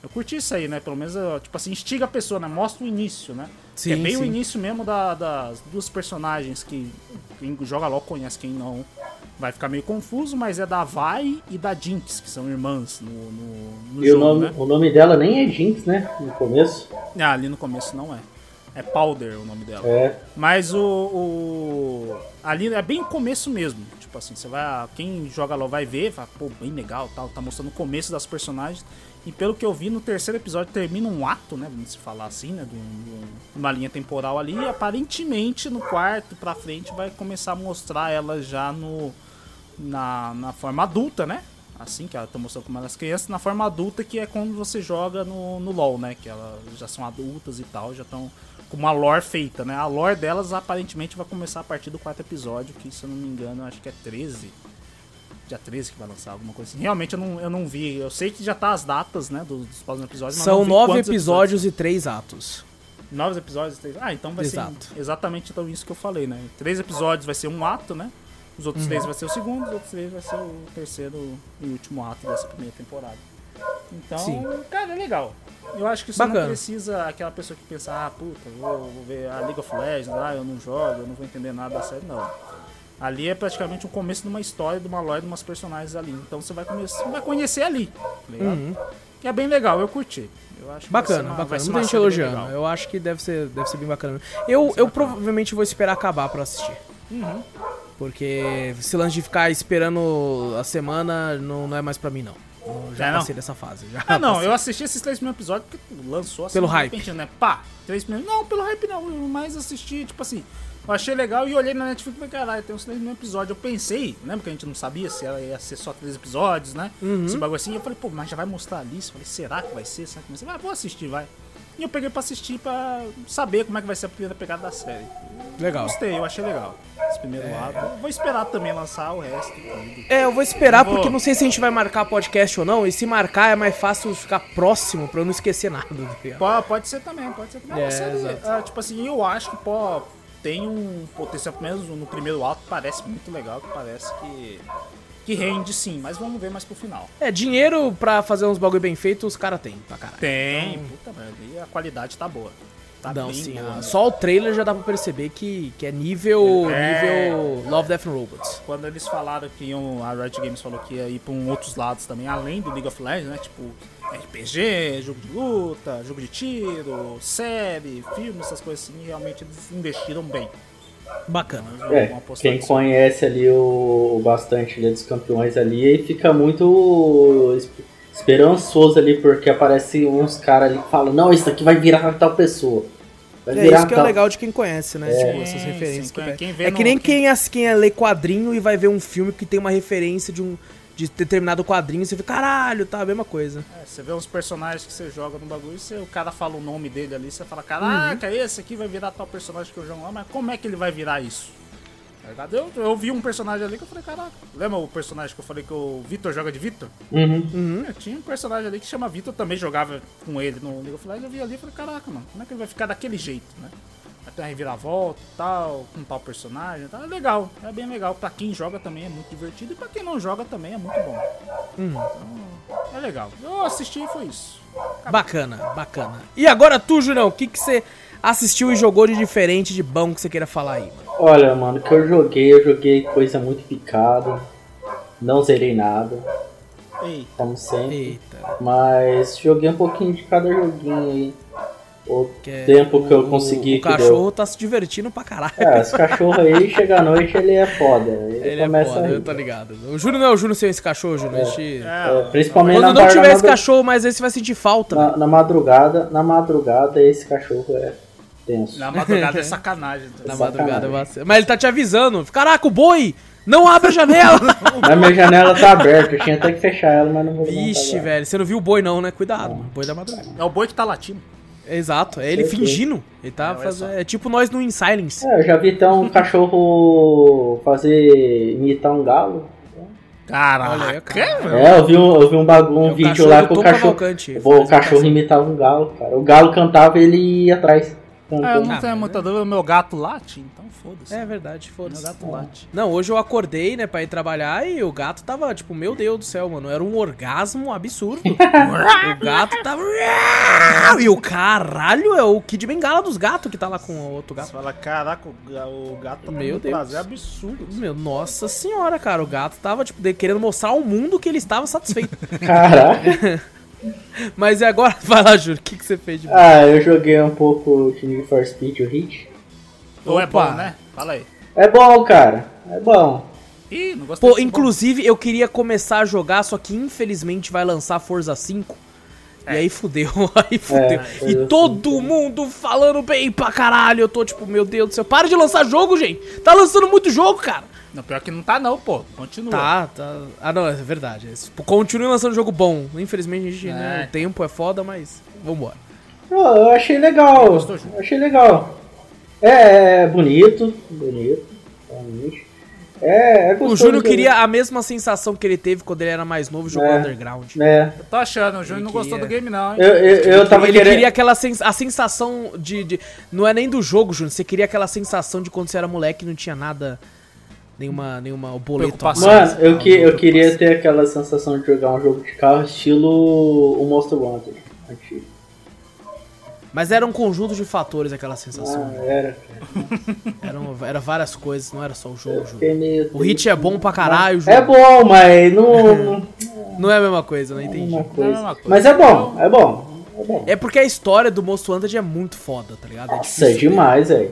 Speaker 2: Eu curti isso aí, né? Pelo menos, tipo assim, instiga a pessoa, né? Mostra o início, né?
Speaker 1: Sim,
Speaker 2: é bem o
Speaker 1: sim.
Speaker 2: início mesmo da- das duas personagens que quem joga LOL conhece, quem não vai ficar meio confuso, mas é da Vi e da Jinx, que são irmãs no, no, no
Speaker 3: E o
Speaker 2: jogo,
Speaker 3: nome,
Speaker 2: né?
Speaker 3: o nome dela nem é Jinx, né? No começo.
Speaker 2: Ah, ali no começo não é. É Powder o nome dela.
Speaker 3: É.
Speaker 2: Mas o, o- Ali é bem o começo mesmo. Tipo assim, você vai. Quem joga LOL vai ver, vai, pô, bem legal tal. Tá mostrando o começo das personagens. E pelo que eu vi, no terceiro episódio termina um ato, né? Vamos se falar assim, né? De, um- um- uma linha temporal ali. E aparentemente no quarto pra frente vai começar a mostrar ela já no. Na, na forma adulta, né? Assim, que ela tá mostrando como elas crianças, na forma adulta, que é quando você joga no, no LoL, né? Que elas já são adultas e tal, já estão com uma lore feita, né? A lore delas aparentemente vai começar a partir do quarto episódio, que se eu não me engano, acho que é 13. Dia 13 que vai lançar, alguma coisa assim. Realmente eu não, eu não vi. Eu sei que já tá as datas, né? Dos, dos próximos episódios. mas
Speaker 1: São nove episódios e três atos.
Speaker 2: Nove episódios? três- Ah, então vai
Speaker 1: Exato.
Speaker 2: ser exatamente então isso que eu falei, né? Três episódios vai ser um ato, né? Os outros
Speaker 1: Uhum.
Speaker 2: três vai ser o segundo, os outros três vai ser o terceiro e último ato dessa primeira temporada. Então,
Speaker 1: Sim.
Speaker 2: cara, é legal. Eu acho que você
Speaker 1: Bacana.
Speaker 2: não precisa aquela pessoa que pensa, ah, puta, vou, vou ver a League of Legends, ah, eu não jogo, eu não vou entender nada da série, não. Ali é praticamente o começo de uma história, de uma lore, de umas personagens ali. Então você vai, começar, vai conhecer ali, tá ligado? Que é bem legal, eu curti. Eu acho
Speaker 1: Bacana,
Speaker 2: uma-
Speaker 1: bacana. Muita gente elogiando. Eu acho que deve ser, deve ser bem bacana. Eu, eu provavelmente vou esperar acabar pra assistir.
Speaker 2: Uhum.
Speaker 1: Porque esse lance de ficar esperando a semana não, não é mais pra mim, não. Eu já
Speaker 2: É, não?
Speaker 1: passei dessa fase. Já
Speaker 2: Ah, não,
Speaker 1: passei.
Speaker 2: eu assisti esses três primeiros episódios porque lançou assim.
Speaker 1: Pelo hype.
Speaker 2: repente, né? Pá, três primeiros. Não, pelo hype não. Eu mais assisti, tipo assim. Eu achei legal e olhei na Netflix e falei, caralho, tem uns três primeiros episódios. Eu pensei, lembra que a gente não sabia se ela ia ser só três episódios, né?
Speaker 1: Uhum.
Speaker 2: Esse bagulho assim. Eu falei, pô, mas já vai mostrar ali? Eu falei, será que vai ser? Será que vai ser? Ah, vou assistir, vai. E eu peguei pra assistir pra saber como é que vai ser a primeira pegada da série.
Speaker 1: Legal.
Speaker 2: Gostei, eu achei legal. Esse primeiro lado. Vou esperar também lançar o resto. tudo.
Speaker 1: É, eu vou esperar
Speaker 2: Vou.
Speaker 1: porque não sei se a gente vai marcar podcast ou não. E se marcar é mais fácil ficar próximo pra eu não esquecer nada. tá?
Speaker 2: Pode, pode ser também, pode ser também. É,
Speaker 1: É,
Speaker 2: tipo assim, eu acho que pô, tem um potencial, pelo menos no primeiro alto, parece muito legal, que parece que, que rende sim, mas vamos ver mais pro final.
Speaker 1: É, dinheiro pra fazer uns bagulho bem feito, os caras têm pra caralho.
Speaker 2: Tem, puta merda, e a qualidade tá boa. Tá
Speaker 1: Não,
Speaker 2: bem
Speaker 1: sim,
Speaker 2: boa.
Speaker 1: ah,
Speaker 2: né?
Speaker 1: só o trailer já dá pra perceber que, que é nível,
Speaker 2: É.
Speaker 1: nível Love, Death and Robots.
Speaker 2: Quando eles falaram que iam, a Riot Games falou que ia ir pra um outros lados também, além do League of Legends, né? Tipo, RPG, jogo de luta, jogo de tiro, série, filme, essas coisas assim, realmente eles investiram bem.
Speaker 1: Bacana.
Speaker 3: É, quem conhece ali o, o bastante ali dos campeões ali fica muito es- esperançoso ali, porque aparecem uns caras ali que falam, não, isso aqui vai virar tal pessoa. Vai
Speaker 1: É
Speaker 3: virar
Speaker 1: isso que é legal de quem conhece, né? Tipo, essas referências
Speaker 2: sim,
Speaker 1: que
Speaker 2: quem- vê
Speaker 1: É
Speaker 2: no-
Speaker 1: que nem
Speaker 2: quem-
Speaker 1: quem, as- quem é lê quadrinho e vai ver um filme que tem uma referência de um de determinado quadrinho, você fica, caralho, tá a mesma coisa.
Speaker 2: É, você vê uns personagens que você joga no bagulho e você- o cara fala o nome dele ali, você fala, caraca, esse aqui vai virar tal personagem que eu jogo lá, mas como é que ele vai virar isso? Tá? Eu, eu vi um personagem ali que eu falei, caraca, lembra o personagem que eu falei que o Vitor joga de Vitor?
Speaker 3: Uhum.
Speaker 2: É, tinha um personagem ali que chama Vitor, também jogava com ele no League of Legends, eu vi ali e falei, caraca, mano, como é que ele vai ficar daquele jeito, né? A reviravolta e tal, com tal personagem e tal. É legal, é bem legal. Pra quem joga também é muito divertido e pra quem não joga também é muito bom.
Speaker 1: Hum.
Speaker 2: Então, é legal. Eu assisti e foi isso.
Speaker 1: Bacana, bacana. E agora tu, Jurão, o que, que você assistiu e jogou de diferente, de bom que você queira falar aí, mano?
Speaker 3: Olha, mano, que eu joguei, eu joguei coisa muito picada. Não zerei nada,
Speaker 2: Ei,
Speaker 3: como sempre.
Speaker 1: Eita.
Speaker 3: Mas joguei um pouquinho de cada joguinho aí. O
Speaker 1: que é-
Speaker 3: tempo que eu
Speaker 1: o-
Speaker 3: consegui
Speaker 1: O
Speaker 3: que
Speaker 1: cachorro tá se divertindo pra caralho.
Speaker 3: É, esse cachorro aí, (laughs) chega à noite, ele é foda. Ele,
Speaker 1: Ele é
Speaker 3: começa
Speaker 1: foda,
Speaker 3: a
Speaker 1: eu tô ligado. O Júnior não é o Júnior sem esse cachorro, Júnior. A gente-
Speaker 3: É, principalmente na,
Speaker 1: Quando não tiver
Speaker 3: na,
Speaker 1: esse cachorro, mas esse vai sentir falta.
Speaker 3: na, na madrugada, na madrugada esse cachorro é tenso.
Speaker 2: na madrugada é (laughs) sacanagem.
Speaker 1: Na
Speaker 3: sacanagem.
Speaker 1: madrugada ser. Mas ele tá te avisando. Caraca, o boi! Não abre a janela! (laughs)
Speaker 3: Mas minha janela tá aberta, eu tinha até que fechar ela, mas não vou
Speaker 1: Vixe, velho. Você não viu o boi, não, né? Cuidado, mano. Boi da madrugada.
Speaker 2: É o boi que tá latindo.
Speaker 1: Exato, é ele fingindo. Ele tá
Speaker 2: É, olha
Speaker 1: fazendo.
Speaker 2: só.
Speaker 1: É tipo nós no In Silence.
Speaker 3: É, eu já vi até um (laughs) cachorro fazer imitar um galo.
Speaker 2: Caraca,
Speaker 1: Olha aí, cara.
Speaker 2: velho.
Speaker 3: É, eu vi um, eu vi um, bagu, um
Speaker 1: É
Speaker 3: vídeo lá que o cachorro, o cachorro
Speaker 1: imitação.
Speaker 3: imitava um galo, cara. O galo cantava e ele ia atrás.
Speaker 2: Ah, eu não
Speaker 1: Ah,
Speaker 2: tenho
Speaker 1: mas
Speaker 2: muita dúvida, meu gato late, então foda-se.
Speaker 1: É verdade,
Speaker 2: meu
Speaker 1: foda-se.
Speaker 2: gato late.
Speaker 1: Não, hoje eu acordei, né, pra ir trabalhar e o gato tava, tipo, meu Deus do céu, mano. Era um orgasmo absurdo. (laughs) o gato tava. E o caralho é o Kid Bengala dos gatos que tá lá com o outro
Speaker 2: Você
Speaker 1: gato.
Speaker 2: fala, caraca, o ga- o gato tá
Speaker 1: Meu Deus.
Speaker 2: prazer absurdo.
Speaker 1: Meu, nossa senhora, cara. O gato tava, tipo, de- querendo mostrar ao mundo que ele estava satisfeito.
Speaker 3: Caraca. (laughs)
Speaker 1: Mas e agora? (laughs) Vai lá, Júlio, o que, que você fez de bom?
Speaker 3: Ah, eu joguei um pouco de Need for Speed, o Hit.
Speaker 2: Ou é bom, né? Fala aí.
Speaker 3: É bom, cara. É bom.
Speaker 2: Ih, não gostei
Speaker 1: Pô, inclusive eu queria começar a jogar, só que infelizmente vai lançar Forza 5. E aí fudeu, (laughs) aí fudeu.
Speaker 3: Forza
Speaker 1: e
Speaker 3: 5,
Speaker 1: todo mundo falando bem pra caralho. Eu tô tipo, meu Deus do céu, para de lançar jogo, gente. Tá lançando muito jogo, cara.
Speaker 2: Não, pior que não tá não, pô. Continua.
Speaker 1: Tá, tá. Ah, não, é verdade. É, Continue lançando jogo bom. Infelizmente, a gente, né,
Speaker 2: É.
Speaker 1: o tempo é foda, mas vambora.
Speaker 3: Não, eu achei legal. Eu achei legal. É, é bonito. Bonito. Realmente. É, é
Speaker 1: O Júnior queria a mesma sensação que ele teve quando ele era mais novo jogando
Speaker 3: É.
Speaker 1: Underground.
Speaker 3: É.
Speaker 2: Eu tô achando, o Júnior
Speaker 1: Ele
Speaker 2: não gostou
Speaker 1: queria-
Speaker 2: do game não, hein?
Speaker 3: Eu, eu, eu tava
Speaker 1: ele
Speaker 3: querendo.
Speaker 1: queria aquela sens a sensação de, de- Não é nem do jogo, Júnior. Você queria aquela sensação de quando você era moleque e não tinha nada. Nenhuma, nenhuma boleto.
Speaker 3: Mano, eu, que, eu queria ter aquela sensação de jogar um jogo de carro estilo o Monster Hunter antigo.
Speaker 1: Mas era um conjunto de fatores aquela sensação.
Speaker 3: Ah, era. (laughs)
Speaker 1: Eram, era várias coisas, não era só o jogo,
Speaker 3: meio
Speaker 1: O hit é bom pra caralho,
Speaker 3: É bom, mas não. (laughs)
Speaker 1: Não é a mesma coisa, não
Speaker 3: não é
Speaker 1: entendi.
Speaker 3: uma
Speaker 2: Não é
Speaker 3: coisa.
Speaker 2: coisa.
Speaker 3: Mas é bom, é bom. É bom.
Speaker 1: É porque a história do Most Wanted é muito foda, tá ligado? É
Speaker 3: Nossa, é demais, velho.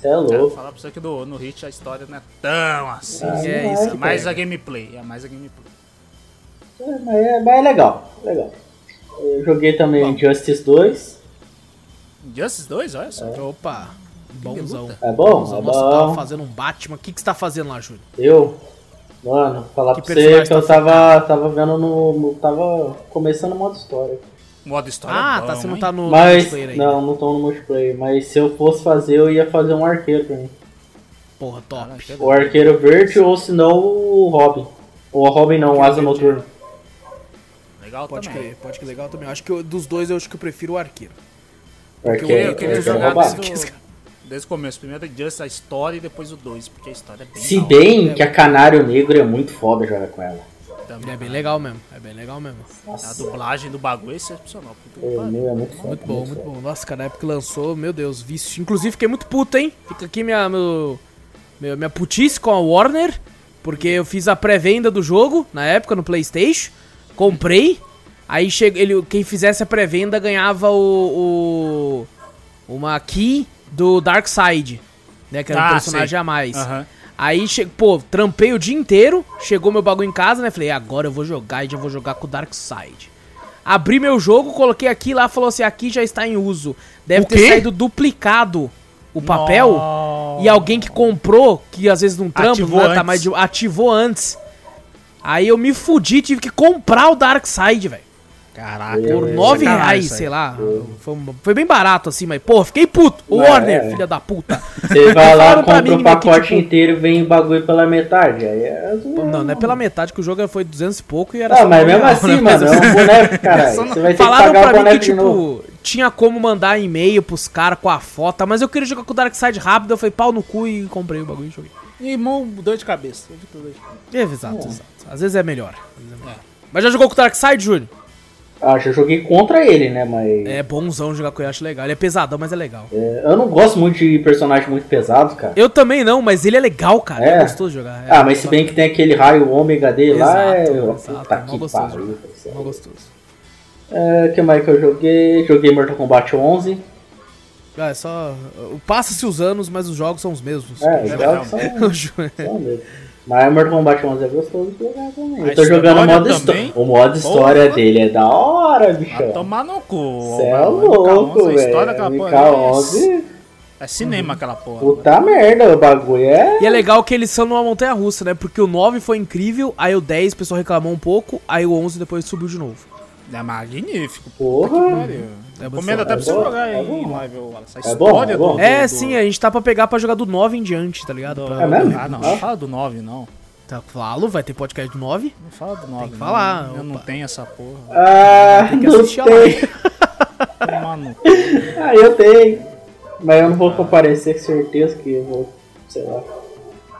Speaker 3: Você é
Speaker 2: Cara, vou
Speaker 3: louco.
Speaker 2: falar pra você que do, no Hit a história não é tão assim.
Speaker 3: Ah,
Speaker 1: é
Speaker 3: não
Speaker 1: isso
Speaker 2: É
Speaker 1: que
Speaker 2: mais a gameplay, é mais a gameplay.
Speaker 3: É, mas, é, mas é legal, legal. Eu joguei também Justice 2.
Speaker 2: Justice 2, olha só.
Speaker 1: Opa, bonzão.
Speaker 3: É bom,
Speaker 1: Bonzão.
Speaker 3: é
Speaker 1: Nossa, tava
Speaker 3: bom.
Speaker 1: fazendo um Batman. O que, que você tá fazendo lá, Júnior?
Speaker 3: Eu, mano, falar
Speaker 1: Que
Speaker 3: pra você que eu
Speaker 1: tá
Speaker 3: tava, tava vendo no, no- Tava começando o modo história.
Speaker 2: Modo história
Speaker 1: Ah,
Speaker 2: é bom,
Speaker 1: tá, você não tá no
Speaker 3: Mas,
Speaker 1: multiplayer ainda.
Speaker 3: não, não tô no multiplayer. Mas se eu fosse fazer, eu ia fazer um arqueiro pra mim.
Speaker 1: Porra, top.
Speaker 2: Caralho, que
Speaker 3: O arqueiro verde ou se não o Robin. Ou o Robin não, o Asa Noturno.
Speaker 2: Legal
Speaker 1: Pode
Speaker 2: também.
Speaker 1: crer, pode crer, legal também. Eu acho que eu- dos dois eu acho que eu prefiro o arqueiro.
Speaker 3: O
Speaker 2: Eu,
Speaker 3: arqueiro,
Speaker 2: eu
Speaker 3: o
Speaker 2: queria
Speaker 3: é
Speaker 2: jogar desde o, desde o começo. Primeiro Just a história e depois o 2, porque a história é bem
Speaker 3: Se bem que a Canário Negro é muito foda jogar com ela.
Speaker 2: Também.
Speaker 1: É bem legal mesmo, é bem legal mesmo.
Speaker 2: A
Speaker 3: Nossa,
Speaker 2: dublagem do bagulho é excepcional.
Speaker 3: é, meu, é muito
Speaker 1: bom, muito bom. Nossa, cara, na época que lançou, meu Deus, vício. Inclusive fiquei muito puto, hein? Fica aqui minha, meu, meu- minha putice com a Warner, porque eu fiz a pré-venda do jogo na época no PlayStation, comprei, aí chega, ele, quem fizesse a pré-venda ganhava o, o- uma key do Darkseid, né? Que era um
Speaker 2: Ah,
Speaker 1: personagem
Speaker 2: sei.
Speaker 1: a mais.
Speaker 2: Aham.
Speaker 1: Aí, pô, trampei o dia inteiro, chegou meu bagulho em casa, né? Falei, agora eu vou jogar e já vou jogar com o Darkseid. Abri meu jogo, coloquei aqui lá, falou assim, aqui já está em uso. Deve ter saído duplicado o papel. E alguém que comprou, que às vezes não trampa,
Speaker 2: Ativou
Speaker 1: não é, tá
Speaker 2: antes.
Speaker 1: mais de... ativou antes. Aí eu me fudi, tive que comprar o Darkseid, velho.
Speaker 2: Caraca.
Speaker 3: Por É,
Speaker 1: 9
Speaker 2: sacanagem
Speaker 1: reais, sei lá. Foi, um- foi bem barato assim, mas, pô, fiquei puto. O
Speaker 3: É,
Speaker 1: Warner,
Speaker 3: é.
Speaker 1: filha da puta. (laughs)
Speaker 3: Você vai lá, compra o
Speaker 1: meu,
Speaker 3: pacote
Speaker 1: que, tipo-
Speaker 3: inteiro e vem o bagulho pela metade. Aí é
Speaker 1: Pô, Não, não é pela metade que o jogo foi 200 e pouco e era
Speaker 3: Ah,
Speaker 1: só
Speaker 3: mas mesmo
Speaker 1: real,
Speaker 3: assim,
Speaker 1: né?
Speaker 3: mano, é um boneco, (laughs)
Speaker 2: não-
Speaker 3: Você vai ter que
Speaker 1: Falaram
Speaker 3: pagar o
Speaker 1: pra mim que, tipo, tinha como mandar e-mail pros caras com a foto, mas eu queria jogar com o Darkseid rápido, eu falei pau no cu e comprei o bagulho e joguei.
Speaker 2: E irmão, dor de cabeça. Eu vi que dor de cabeça.
Speaker 1: É, exato, exato. Às vezes é melhor. Às vezes é melhor. Mas já jogou com o Darkseid, Júnior?
Speaker 3: Ah, já joguei contra ele, né? Mas.
Speaker 1: É bonzão jogar com ele, acho legal. Ele é pesadão, mas é legal.
Speaker 3: é, eu não gosto muito de personagem muito pesado, cara.
Speaker 1: Eu também não, mas ele é legal, cara. É,
Speaker 3: É.
Speaker 1: gostoso de jogar. É,
Speaker 3: ah, mas se bem que tem aquele raio ômega dele lá, é.
Speaker 1: Exato,
Speaker 3: Puta
Speaker 1: exato, é mó
Speaker 3: que
Speaker 1: gostoso
Speaker 3: pariu.
Speaker 1: jogar.
Speaker 3: parceiro.
Speaker 1: Não gostoso.
Speaker 3: É, que mais que eu joguei? Joguei Mortal Kombat 11.
Speaker 1: Ah, é só. Passa-se os anos, mas os jogos são os mesmos.
Speaker 3: É, os
Speaker 2: É
Speaker 3: jogos são,
Speaker 1: O Ju-
Speaker 3: são mesmo. (laughs) Mas Mortal Kombat 11 é gostoso de jogar também. Eu tô jogando o modo história. O modo história
Speaker 2: Porra.
Speaker 3: dele é da hora,
Speaker 2: Vai
Speaker 3: bichão.
Speaker 2: tomar no cu.
Speaker 3: Cê é
Speaker 2: mano.
Speaker 3: louco,
Speaker 2: MK11, a história daquela
Speaker 3: velho.
Speaker 2: porra.
Speaker 3: MK11,
Speaker 2: É cinema aquela porra.
Speaker 3: puta merda, o bagulho é...
Speaker 1: E é legal que eles são numa montanha russa, né? Porque o 9 foi incrível, aí o 10 o pessoal reclamou um pouco, aí o 11 depois subiu de novo.
Speaker 2: É magnífico.
Speaker 3: Porra.
Speaker 2: Pariu.
Speaker 1: É bom,
Speaker 2: Recomendo até
Speaker 3: é
Speaker 2: pra você
Speaker 3: bom,
Speaker 2: jogar
Speaker 3: é
Speaker 2: em live, Wallace. A
Speaker 3: É bom,
Speaker 2: história
Speaker 3: é bom.
Speaker 2: do.
Speaker 1: É,
Speaker 2: do-
Speaker 1: sim, a gente tá pra pegar pra jogar do 9 em diante, tá ligado? Pra-
Speaker 3: É mesmo?
Speaker 2: Ah, não,
Speaker 3: Ah.
Speaker 2: não fala do 9, não.
Speaker 1: Tá, falo, vai ter podcast do 9.
Speaker 2: Não fala do 9.
Speaker 1: que falar,
Speaker 2: não. Eu não tenho essa porra.
Speaker 3: Ah,
Speaker 1: Tem que
Speaker 3: não
Speaker 1: assistir a
Speaker 3: tem.
Speaker 2: Tomar no cu. (laughs)
Speaker 3: Ah, eu tenho. Mas eu não vou comparecer com certeza que eu vou, sei lá.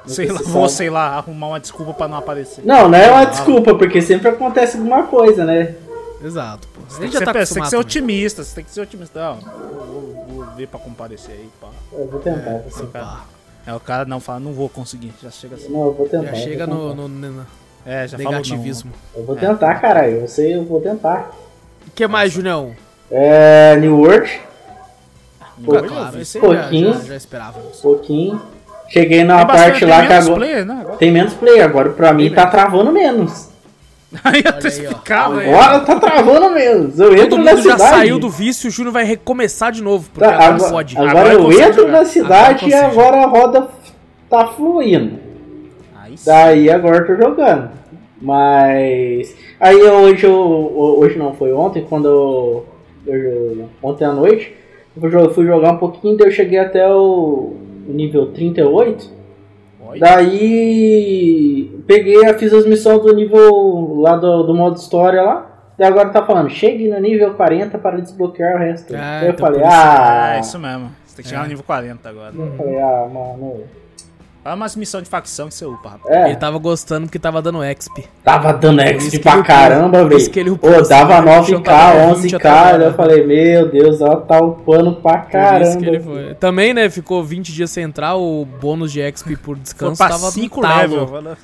Speaker 2: Sei lá, vou, sei lá, arrumar uma desculpa pra não aparecer.
Speaker 3: Não, não é uma desculpa, porque sempre acontece alguma coisa, né?
Speaker 1: Exato, pô. A
Speaker 2: Tem que,
Speaker 1: já tá
Speaker 2: você tem que ser otimista, você tem que ser otimista. Não, vou, vou ver pra comparecer aí, pá.
Speaker 3: Eu vou tentar. vou
Speaker 1: também.
Speaker 3: tentar.
Speaker 1: Pá,
Speaker 2: É, o cara não fala, não vou conseguir, já chega assim.
Speaker 3: Não, eu vou tentar.
Speaker 1: Já chega no, no- no
Speaker 2: É, já falou
Speaker 1: negativismo.
Speaker 3: Eu vou tentar, caralho. Eu sei, eu vou tentar.
Speaker 1: O que mais, Junião?
Speaker 3: É. New World,
Speaker 2: não.
Speaker 1: Ah,
Speaker 2: Não,
Speaker 1: claro,
Speaker 2: eu
Speaker 1: esse já,
Speaker 3: pouquinho.
Speaker 1: já, já esperávamos.
Speaker 3: um pouquinho. Cheguei na
Speaker 2: Tem
Speaker 3: parte lá
Speaker 2: tem
Speaker 3: que
Speaker 2: menos
Speaker 3: agora.
Speaker 2: player, né? Agora.
Speaker 3: Tem menos play, agora pra mim tá travando menos. (laughs)
Speaker 2: Aí eu tô explicado aí.
Speaker 3: Agora tá travando menos. Eu entro
Speaker 1: Todo
Speaker 3: na
Speaker 1: mundo já
Speaker 3: cidade.
Speaker 1: saiu do vício, o Júnior vai recomeçar de novo, porque
Speaker 3: Tá,
Speaker 1: agora,
Speaker 3: agora,
Speaker 1: pode.
Speaker 3: agora
Speaker 2: Agora
Speaker 3: eu
Speaker 2: consigo
Speaker 3: entro
Speaker 2: jogar.
Speaker 3: na cidade e
Speaker 1: Agora consigo.
Speaker 3: agora a roda tá fluindo.
Speaker 2: Aí.
Speaker 3: Daí agora eu tô jogando. Mas. Aí eu- hoje eu. Hoje não, foi ontem, quando eu. eu- ontem à noite. Eu fui jo- fui jogar um pouquinho, daí eu cheguei até o, o nível 38.
Speaker 2: Olha.
Speaker 3: Daí. Peguei, fiz as missões do nível lá do, do modo história lá. Daí agora tá falando, chegue no nível 40 para desbloquear o resto.
Speaker 1: Ah,
Speaker 3: eu
Speaker 1: então
Speaker 3: falei, ah.
Speaker 2: É, isso mesmo. Você tem que chegar no nível 40 agora.
Speaker 3: Eu falei, ah, mano.
Speaker 2: Fala umas missões de facção que você upa, rapaz.
Speaker 3: É,
Speaker 1: Ele tava gostando porque tava dando exp.
Speaker 3: tava dando exp
Speaker 1: que
Speaker 3: pra
Speaker 1: ele-
Speaker 3: caramba,
Speaker 1: por isso que ele
Speaker 3: velho. Pô,
Speaker 1: assim,
Speaker 3: dava
Speaker 1: né? O bichão
Speaker 3: 9k,
Speaker 1: tava 20
Speaker 3: 11k.
Speaker 1: até agora.
Speaker 3: daí eu falei, meu Deus, ela tá upando pra
Speaker 1: Por isso
Speaker 3: caramba.
Speaker 1: que ele foi. Também, né, ficou 20 dias sem entrar, o bônus de exp por
Speaker 2: Foi
Speaker 1: descanso
Speaker 2: pra
Speaker 1: tava
Speaker 2: 5
Speaker 1: no talo.
Speaker 2: level.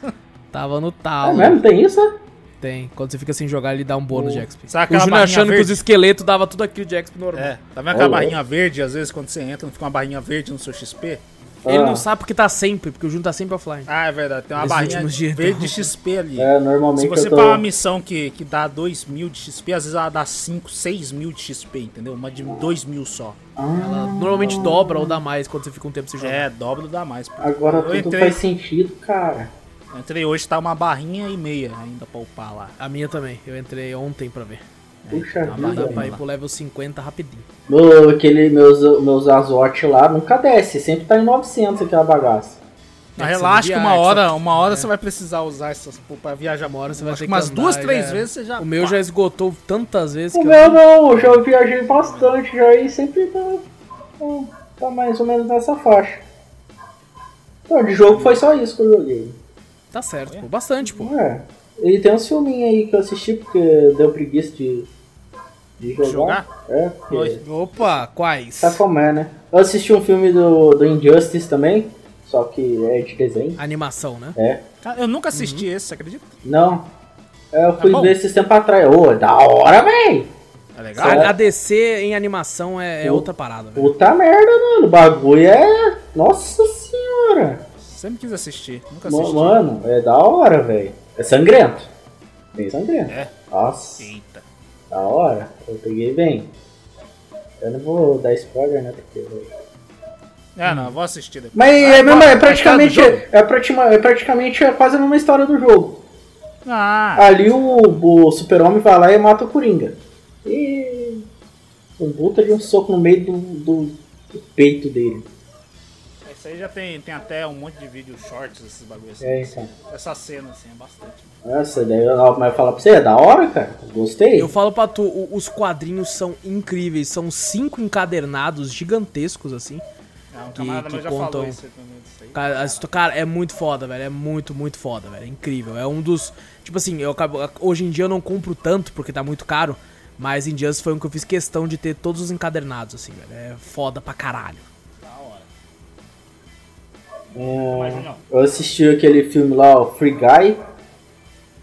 Speaker 1: Tava no
Speaker 3: É
Speaker 1: talo.
Speaker 3: mesmo? Tem isso? né?
Speaker 1: Tem. Quando você fica sem jogar, ele dá um bônus de XP.
Speaker 2: Sabe
Speaker 1: O Júnior achando que
Speaker 2: verde?
Speaker 1: os esqueletos dava tudo aquilo de XP normal.
Speaker 2: É, tá vendo aquela
Speaker 3: Ô,
Speaker 2: barrinha verde? Às vezes quando você entra, não fica uma barrinha verde no seu XP?
Speaker 1: Ele
Speaker 3: Ah.
Speaker 1: não sabe porque tá sempre, porque o Júnior tá sempre offline.
Speaker 2: Ah, é verdade. Tem uma
Speaker 1: Esses
Speaker 2: barrinha
Speaker 1: dias,
Speaker 2: verde
Speaker 1: então.
Speaker 2: de XP ali.
Speaker 3: É, normalmente
Speaker 2: Se você
Speaker 3: tô...
Speaker 2: uma missão que, que dá 2 mil de XP, às vezes ela dá 5, 6 mil de XP, entendeu? Uma de 2 mil só.
Speaker 1: Ela normalmente dobra ou dá mais quando você fica um tempo sem jogar.
Speaker 2: É, dobro dá mais.
Speaker 3: Agora
Speaker 2: Eu
Speaker 3: tudo
Speaker 2: entrei-
Speaker 3: faz sentido, cara.
Speaker 2: Eu entrei hoje, tá uma barrinha e meia ainda pra upar lá.
Speaker 1: A minha também. Eu entrei ontem pra ver.
Speaker 3: Puxa
Speaker 2: Uma
Speaker 3: vida.
Speaker 1: Dá pra ir pro level 50 rapidinho.
Speaker 3: Meu, aquele, meus, meus Azote lá nunca desce, sempre tá em 900 aquela bagaça.
Speaker 2: Mas
Speaker 1: É
Speaker 2: relaxa que uma hora, uma hora
Speaker 1: é.
Speaker 2: você vai precisar usar essas pô, pra viajar.
Speaker 1: Uma hora você vai
Speaker 2: Acho
Speaker 1: ter
Speaker 2: que umas
Speaker 1: andar,
Speaker 2: duas, três
Speaker 1: era.
Speaker 2: vezes você já.
Speaker 1: O meu já esgotou tantas vezes
Speaker 3: O
Speaker 1: que
Speaker 3: meu
Speaker 1: eu...
Speaker 3: não, eu já viajei bastante já e sempre tá, tá, tá mais ou menos nessa faixa. Então, de jogo foi só isso que eu joguei.
Speaker 1: Tá certo, pô. Bastante, pô.
Speaker 3: É. E tem uns filminhos aí que eu assisti porque deu preguiça de, de jogar. É.
Speaker 1: Opa, quais?
Speaker 3: sabe como é, né? Eu assisti um filme do, do Injustice também, só que é de desenho.
Speaker 1: Animação, né?
Speaker 3: É.
Speaker 2: Eu nunca assisti esse, você acredita?
Speaker 3: Não. É, eu fui
Speaker 2: bom?
Speaker 3: ver esses tempos atrás. Ô, é da hora, véi!
Speaker 2: É legal?
Speaker 1: A, a DC em animação é, é outra parada, velho.
Speaker 3: Puta merda, mano. O bagulho é. Nossa senhora!
Speaker 2: Sempre quis assistir, nunca assisti.
Speaker 3: Mano, é da hora, velho. É sangrento. Bem sangrento.
Speaker 2: É?
Speaker 3: Nossa,
Speaker 2: Eita.
Speaker 3: Da hora. Eu peguei bem. Eu não vou dar spoiler, né? Porque.
Speaker 2: É, não, eu vou assistir depois.
Speaker 3: Mas
Speaker 2: Ah,
Speaker 3: é, mesmo, é praticamente. É, pratima- é praticamente é quase a mesma história do jogo.
Speaker 2: Ah,
Speaker 3: Ali o, o super-homem vai lá e mata o Coringa. E. Um puta de um soco no meio do, do, do peito dele.
Speaker 2: Isso aí já tem, tem até um monte de vídeos shorts, esses bagulhos assim.
Speaker 3: É, então.
Speaker 2: Essa cena, assim, é bastante.
Speaker 3: Nossa, daí eu mas falar pra você, é da hora, cara. Gostei.
Speaker 1: Eu falo pra tu, os quadrinhos são incríveis. São cinco encadernados gigantescos, assim.
Speaker 2: Ah, um
Speaker 1: Que-
Speaker 2: camarada
Speaker 1: que contam-
Speaker 2: falou isso aí.
Speaker 1: Cara, cara, é muito foda, velho. É muito, muito foda, velho. É incrível. É um dos. Tipo assim, eu acabo, hoje em dia eu não compro tanto porque tá muito caro. Mas Injustice foi um que eu fiz questão de ter todos os encadernados, assim, velho. É foda pra caralho.
Speaker 3: É,
Speaker 2: não.
Speaker 3: eu assisti aquele filme lá, o Free Guy.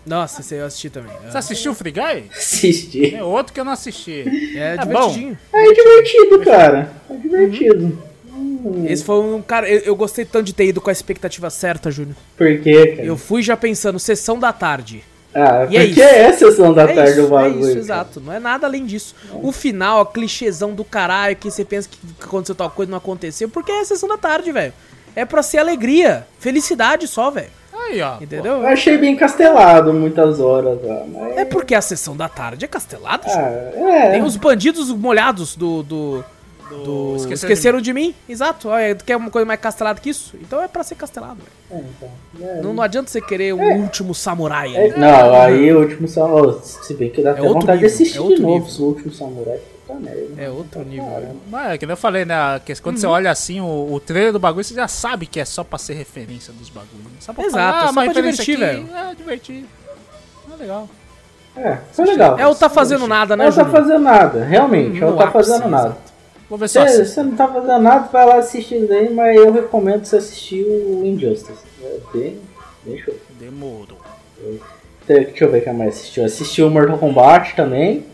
Speaker 1: Nossa, esse aí eu assisti também.
Speaker 2: Você assistiu o Free Guy?
Speaker 3: Assisti.
Speaker 2: É outro que eu não assisti.
Speaker 1: É, é
Speaker 2: É
Speaker 1: divertidinho.
Speaker 3: É divertido, cara. É divertido.
Speaker 1: Esse foi um. Cara, eu, eu gostei tanto de ter ido com a expectativa certa, Júnior.
Speaker 3: Por quê, cara?
Speaker 1: Eu fui já pensando, sessão da tarde.
Speaker 3: Ah,
Speaker 1: E é
Speaker 3: porque
Speaker 1: isso.
Speaker 3: é a sessão da
Speaker 1: é
Speaker 3: tarde
Speaker 1: isso,
Speaker 3: do bagulho.
Speaker 1: É isso,
Speaker 3: cara.
Speaker 1: exato. Não é nada além disso. O final, a clichêzão do caralho, que você pensa que aconteceu tal coisa e não aconteceu, porque é a sessão da tarde, velho. É pra ser alegria, felicidade só, velho.
Speaker 2: Aí, ó.
Speaker 1: Entendeu?
Speaker 3: Eu achei bem castelado muitas horas lá, mas...
Speaker 1: É porque a sessão da tarde é castelado.
Speaker 3: Ah, é.
Speaker 1: Tem os bandidos molhados do. do, do-
Speaker 2: Esqueceram
Speaker 1: Esqueceram, de, mim. Exato. Olha, tu quer uma coisa mais castelada que isso? Então é pra ser castelado, velho.
Speaker 3: É, então, é.
Speaker 1: Não, não adianta você querer o último samurai.
Speaker 3: É,
Speaker 1: né?
Speaker 3: não, aí o último samurai. Se bem que dá até
Speaker 1: outro
Speaker 3: vontade
Speaker 1: nível,
Speaker 3: de assistir
Speaker 1: é
Speaker 3: de novo
Speaker 1: nível.
Speaker 3: o último samurai. Puta merda.
Speaker 1: É outro nível. velho.
Speaker 2: Mas é que nem eu falei, né? que Quando
Speaker 1: Uhum.
Speaker 2: você olha assim o, o trailer do bagulho, você já sabe que é só pra ser referência dos bagulhos. né? Só pra
Speaker 1: Exato,
Speaker 2: falar,
Speaker 1: é
Speaker 2: ah,
Speaker 1: só
Speaker 2: uma
Speaker 1: pra
Speaker 2: referência
Speaker 1: divertir,
Speaker 2: aqui, É, divertir. É legal.
Speaker 3: É, foi legal.
Speaker 1: É o tá fazendo nada, né,
Speaker 3: Ela tá
Speaker 1: Júnior?
Speaker 3: fazendo nada, realmente. Ela
Speaker 1: No
Speaker 3: tá
Speaker 1: ápice,
Speaker 3: fazendo nada.
Speaker 2: Vou ver só
Speaker 3: Você,
Speaker 2: assim.
Speaker 3: você não tá fazendo nada, vai lá assistir daí, mas eu recomendo você assistir o Injustice. É bem, bem show.
Speaker 2: Demorou.
Speaker 3: Deixa eu ver o que mais assistiu. Assistiu o Mortal Kombat também.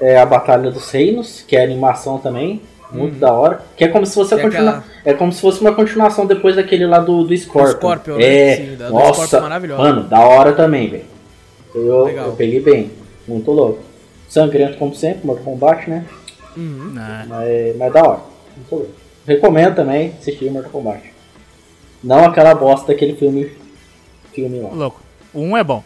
Speaker 3: É a Batalha dos Reinos, que é animação também. Muito da hora. Que é como se fosse
Speaker 1: Uhum. Que é
Speaker 3: continua...
Speaker 1: aquela-
Speaker 3: É como se fosse uma continuação depois daquele lá do, do Scorpion.
Speaker 1: Scorpion, né?
Speaker 3: é,
Speaker 1: Sim, da- do
Speaker 3: nossa,
Speaker 1: é.
Speaker 3: Mano, da hora também, velho. Eu, eu peguei bem. Muito louco. Sangrento como sempre, Mortal Kombat, né?
Speaker 1: Uhum.
Speaker 2: Né?
Speaker 3: Mas, mas da hora. Muito louco. Recomendo também assistir Mortal Kombat. Não aquela bosta daquele filme. Filme lá.
Speaker 2: Louco. O 1 é bom.